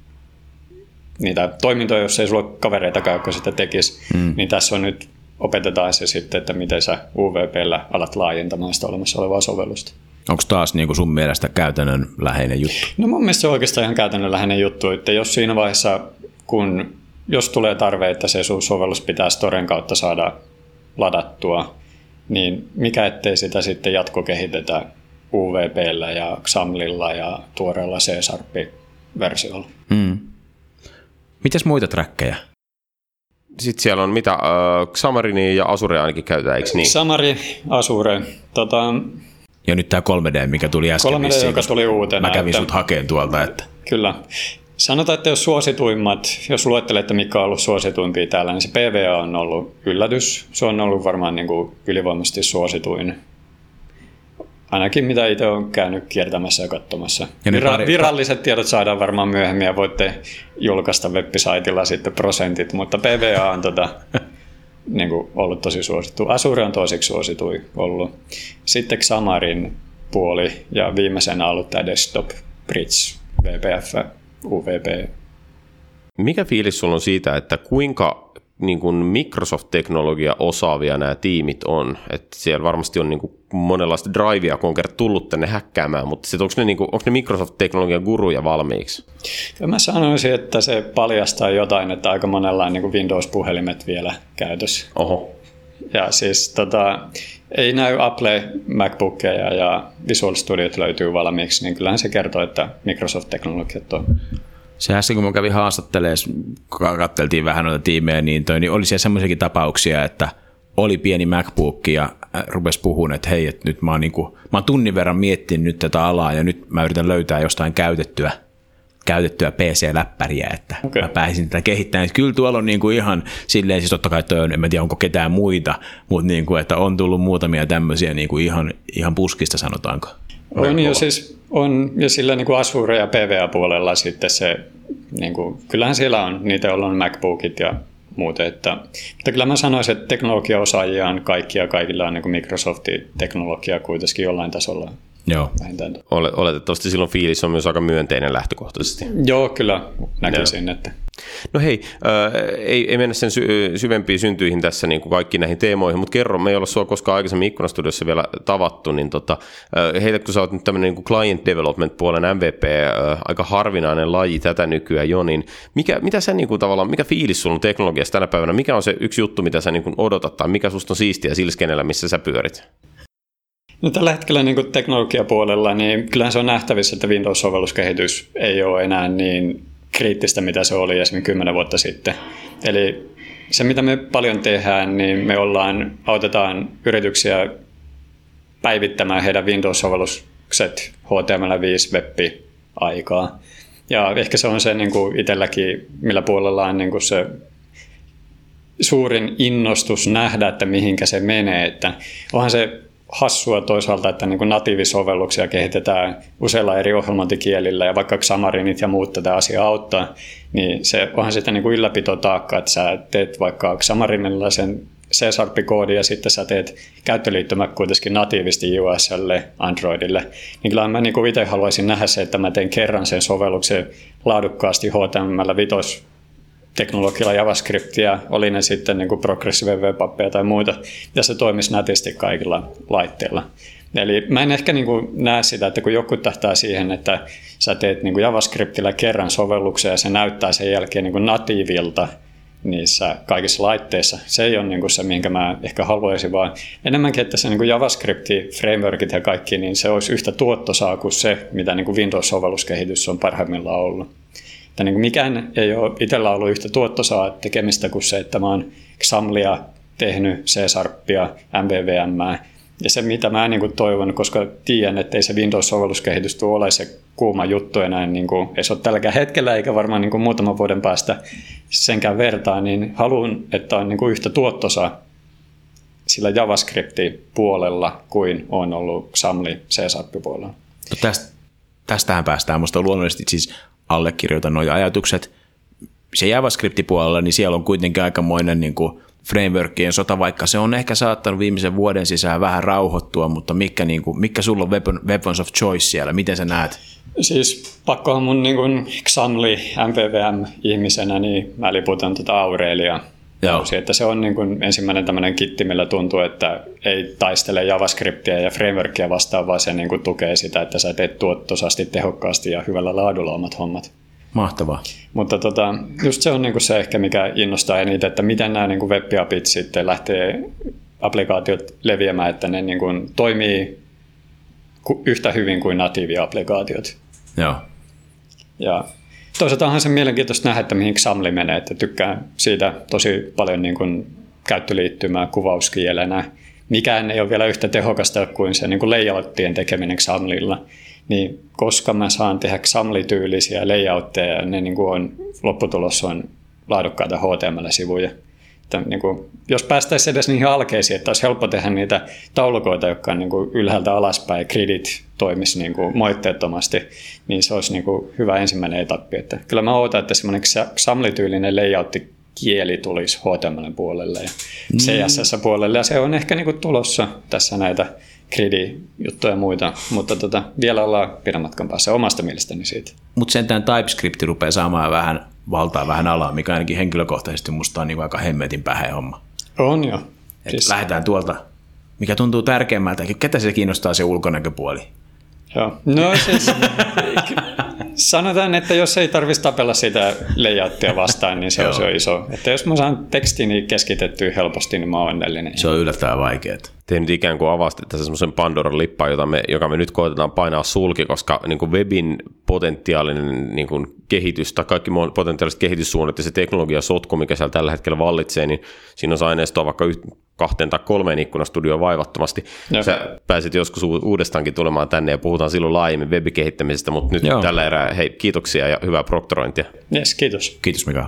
niitä toimintoja, jos ei sulla ole kavereita, jotka sitä tekisi, mm. niin tässä on nyt opetetaan se sitten, että miten sä UVPllä alat laajentamaan sitä olemassa olevaa sovellusta. Onko taas niin kuin sun mielestä käytännön läheinen juttu? No mun mielestä se on oikeastaan ihan käytännön läheinen juttu, että jos siinä vaiheessa, kun jos tulee tarve, että se sun sovellus pitää Storen kautta saada ladattua, niin mikä ettei sitä sitten jatkokehitetä UVPllä ja XAMLilla ja tuoreella C-Sharp-versiolla. Mm. Mitäs muita trackeja? Sitten siellä on mitä, uh, Xamarini ja Azure ainakin käytetään, eikö niin? Xamari, Azure. Tota, ja nyt tämä 3D, mikä tuli äsken 3D, vissiin, joka tuli uutena. Mä kävin että, sut hakeen tuolta. Että. Kyllä. Sanotaan, että jos suosituimmat, jos luettelette mikä on ollut suosituimpia täällä, niin se PVA on ollut yllätys. Se on ollut varmaan niin kuin ylivoimaisesti suosituin Ainakin mitä itse olen käynyt kiertämässä ja katsomassa. Ja Vira- pari... Viralliset tiedot saadaan varmaan myöhemmin ja voitte julkaista web-saitilla sitten prosentit, mutta PVA on tota, (laughs) niin kuin ollut tosi suosittu. Azure on toiseksi suositui ollut. Sitten Xamarin puoli ja viimeisenä ollut tämä Desktop Bridge, VPF, UVP. Mikä fiilis sulla on siitä, että kuinka niin kuin Microsoft-teknologia osaavia nämä tiimit on. Että siellä varmasti on niin kuin monenlaista drivea, kun on kerran tullut tänne häkkäämään, mutta sit onko ne, niin kuin, onko ne Microsoft-teknologian guruja valmiiksi? Kyllä mä sanoisin, että se paljastaa jotain, että aika monella on niin kuin Windows-puhelimet vielä käytössä. Oho. Ja siis tota, ei näy Apple MacBookeja ja Visual Studiot löytyy valmiiksi, niin kyllähän se kertoo, että Microsoft-teknologiat on se äsken, kun mä kävin haastattelemaan, kun katseltiin vähän noita tiimejä, niin, toi, niin oli siellä semmoisiakin tapauksia, että oli pieni MacBook ja rupesi puhumaan, että hei, että nyt mä oon, niin kuin, mä oon tunnin verran miettinyt nyt tätä alaa ja nyt mä yritän löytää jostain käytettyä, käytettyä PC-läppäriä, että okay. mä pääsin tätä kehittämään. Kyllä tuolla on niin kuin ihan silleen, siis totta kai toi on, en mä tiedä onko ketään muita, mutta niin kuin, että on tullut muutamia tämmöisiä niin kuin ihan, ihan puskista sanotaanko. On jo siis, on, ja sillä niin kuin Azure ja PVA-puolella sitten se, niin kuin, kyllähän siellä on niitä, joilla on MacBookit ja muuten. Että, mutta kyllä mä sanoisin, että teknologiaosaajia on kaikkia, kaikilla on niin Microsoftin teknologia kuitenkin jollain tasolla. Joo. Oletettavasti silloin fiilis on myös aika myönteinen lähtökohtaisesti. Joo, kyllä näkisin, että No hei, äh, ei, ei mennä sen sy- syvempiin syntyihin tässä niin kuin kaikki näihin teemoihin, mutta kerro, me ei olla sua koskaan aikaisemmin ikkunastudiossa vielä tavattu, niin tota, äh, heitä kun sä oot nyt tämmöinen niin client development puolen MVP, äh, aika harvinainen laji tätä nykyään jo, niin mikä, mitä sä niin kuin, tavallaan, mikä fiilis sulla on teknologiassa tänä päivänä, mikä on se yksi juttu, mitä sä niin kuin odotat, tai mikä susta on siistiä sillä missä sä pyörit? No tällä hetkellä niin teknologiapuolella, niin kyllähän se on nähtävissä, että Windows-sovelluskehitys ei ole enää niin kriittistä, mitä se oli esimerkiksi kymmenen vuotta sitten. Eli se, mitä me paljon tehdään, niin me ollaan, autetaan yrityksiä päivittämään heidän Windows-sovellukset HTML5 web-aikaa. Ja ehkä se on se niin kuin itselläkin, millä puolella on niin kuin se suurin innostus nähdä, että mihinkä se menee. Että onhan se hassua toisaalta, että niin natiivisovelluksia kehitetään useilla eri ohjelmointikielillä ja vaikka Xamarinit ja muut tätä asiaa auttaa, niin se onhan sitten niin ylläpitotaakka, että sä teet vaikka Xamarinilla sen C-Sharp-koodi ja sitten sä teet käyttöliittymä kuitenkin natiivisti iOSlle, Androidille, niin kyllä mä niin itse haluaisin nähdä se, että mä teen kerran sen sovelluksen laadukkaasti HTML5 teknologialla JavaScriptia, oli ne sitten niin progressive web tai muita, ja se toimisi nätisti kaikilla laitteilla. Eli mä en ehkä niin kuin näe sitä, että kun joku tähtää siihen, että sä teet niin kuin JavaScriptillä kerran sovelluksen ja se näyttää sen jälkeen niin kuin natiivilta niissä kaikissa laitteissa. Se ei ole niin kuin se, minkä mä ehkä haluaisin, vaan enemmänkin, että se niin kuin JavaScript, frameworkit ja kaikki, niin se olisi yhtä tuottosaa kuin se, mitä niin kuin Windows-sovelluskehitys on parhaimmillaan ollut. Että niin kuin mikään ei ole itsellä ollut yhtä tuottosaa tekemistä kuin se, että mä oon XAMLia tehnyt, C-Sharppia, MVVM Ja se, mitä mä niin kuin toivon, koska tiedän, että ei se Windows-sovelluskehitys tule ole se kuuma juttu enää, niin kuin, ei se ole tälläkään hetkellä eikä varmaan niin kuin muutaman vuoden päästä senkään vertaa, niin haluan, että on niin kuin yhtä tuottosa sillä JavaScript-puolella kuin on ollut Xamli C-puolella. No tästä, tästähän päästään. Minusta luonnollisesti siis allekirjoitan nuo ajatukset. Se JavaScript-puolella, niin siellä on kuitenkin aikamoinen niin kuin frameworkien sota, vaikka se on ehkä saattanut viimeisen vuoden sisään vähän rauhoittua, mutta mikä, niin kuin, mikä sulla on weapon, weapons of choice siellä? Miten sä näet? Siis pakkohan mun niin kuin Xamli MPVM-ihmisenä, niin mä liputan tuota Aurelia. Joo. Että se on niin kuin ensimmäinen tämmöinen kitti, millä tuntuu, että ei taistele JavaScriptia ja frameworkia vastaan, vaan se niin kuin tukee sitä, että sä teet tuottosasti, tehokkaasti ja hyvällä laadulla omat hommat. Mahtavaa. Mutta tota, just se on niin kuin se ehkä, mikä innostaa eniten, että miten nämä niin kuin web-apit sitten lähtee applikaatiot leviämään, että ne niin kuin toimii yhtä hyvin kuin natiivi-applikaatiot. Joo. Ja toisaalta onhan se mielenkiintoista nähdä, että mihin XAML menee, että tykkään siitä tosi paljon niin kuin käyttöliittymää kuvauskielenä. Mikään ei ole vielä yhtä tehokasta kuin se niin kuin layouttien tekeminen XAMLilla niin koska mä saan tehdä XAML-tyylisiä layoutteja ja ne niin kuin on, lopputulos on laadukkaita HTML-sivuja. Että niin kuin, jos päästäisiin edes niihin alkeisiin, että olisi helppo tehdä niitä taulukoita, jotka on niin kuin ylhäältä alaspäin, gridit toimisi niin kuin moitteettomasti, niin se olisi niin kuin hyvä ensimmäinen etappi. Että kyllä mä odotan, että semmoinen XAML-tyylinen layoutti kieli tulisi HTML puolelle ja CSS puolelle, ja se on ehkä niin kuin tulossa tässä näitä gridi-juttuja ja muita, mutta tota, vielä ollaan pidän matkan päässä omasta mielestäni siitä. Mutta sentään TypeScript rupeaa saamaan vähän valtaa vähän alaa, mikä ainakin henkilökohtaisesti musta on niin aika hemmetin pähä homma. On jo. siis... Lähdetään tuolta, mikä tuntuu tärkeimmältä, ketä se kiinnostaa se ulkonäköpuoli. Joo, no siis sanotaan, että jos ei tarvitsisi tapella sitä layouttia vastaan, niin se on jo iso. Että jos mä saan tekstini keskitettyä helposti, niin mä oon onnellinen. Se on yllättävän vaikeaa. Te nyt ikään kuin avasti tässä semmoisen Pandoran lippaan, jota me, joka me nyt koetetaan painaa sulki, koska niin kuin webin potentiaalinen niin kuin kehitys tai kaikki potentiaaliset kehityssuunnat ja se teknologia sotku, mikä siellä tällä hetkellä vallitsee, niin siinä on aineistoa vaikka kahteen tai kolmeen ikkunastudioon vaivattomasti. Joo. Sä pääsit joskus uudestaankin tulemaan tänne ja puhutaan silloin laajemmin webikehittämisestä, mutta nyt Joo. tällä erää hei, kiitoksia ja hyvää proktorointia. Yes, kiitos. Kiitos Mikael.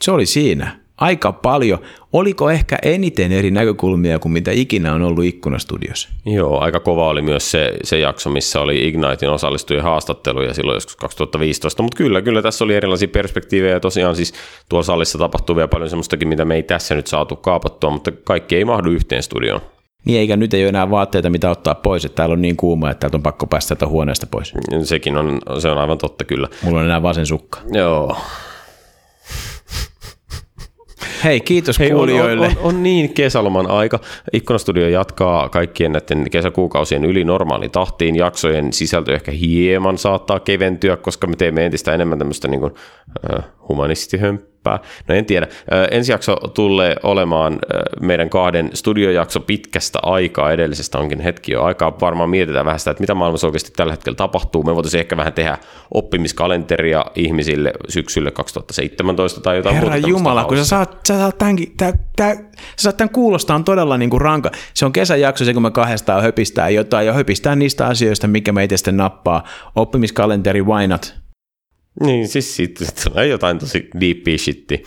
Se oli siinä aika paljon. Oliko ehkä eniten eri näkökulmia kuin mitä ikinä on ollut Ikkunastudios? Joo, aika kova oli myös se, se jakso, missä oli Ignitein osallistujien haastatteluja silloin joskus 2015, mutta kyllä, kyllä tässä oli erilaisia perspektiivejä ja tosiaan siis tuolla salissa tapahtuu vielä paljon semmoistakin, mitä me ei tässä nyt saatu kaapattua, mutta kaikki ei mahdu yhteen studioon. Niin eikä nyt ei ole enää vaatteita, mitä ottaa pois, että täällä on niin kuuma, että täältä on pakko päästä tätä huoneesta pois. Sekin on, se on aivan totta kyllä. Mulla on enää vasen sukka. Joo, Hei, kiitos Hei, kuulijoille. On, on, on, niin kesäloman aika. Ikkunastudio jatkaa kaikkien näiden kesäkuukausien yli normaaliin tahtiin. Jaksojen sisältö ehkä hieman saattaa keventyä, koska me teemme entistä enemmän tämmöistä niin kuin, äh, humanistihömppää hyppää. No en tiedä. Ensi jakso tulee olemaan meidän kahden studiojakso pitkästä aikaa. Edellisestä onkin hetki jo aikaa. Varmaan mietitään vähän sitä, että mitä maailmassa oikeasti tällä hetkellä tapahtuu. Me voitaisiin ehkä vähän tehdä oppimiskalenteria ihmisille syksylle 2017 tai jotain Herra muuta. Jumala, kun sä saat, sä saat tämänkin, tää, tää, sä saat tämän kuulostaa todella niin kuin ranka. Se on kesäjakso se, kun me kahdestaan höpistää jotain ja höpistää niistä asioista, mikä meitä sitten nappaa. Oppimiskalenteri, why not? Niin, siis sitten sit tulee jotain tosi deep shitti.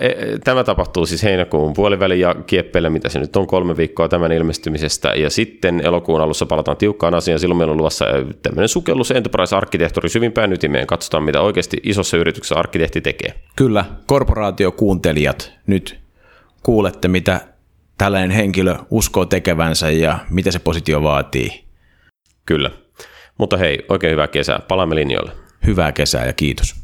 E, tämä tapahtuu siis heinäkuun puolivälin ja kieppeillä, mitä se nyt on kolme viikkoa tämän ilmestymisestä. Ja sitten elokuun alussa palataan tiukkaan asiaan. Silloin meillä on luvassa tämmöinen sukellus enterprise-arkkitehtuuri syvimpään ytimeen. Katsotaan, mitä oikeasti isossa yrityksessä arkkitehti tekee. Kyllä, korporaatiokuuntelijat, nyt kuulette, mitä tällainen henkilö uskoo tekevänsä ja mitä se positio vaatii. Kyllä. Mutta hei, oikein hyvää kesää. Palaamme linjoille. Hyvää kesää ja kiitos.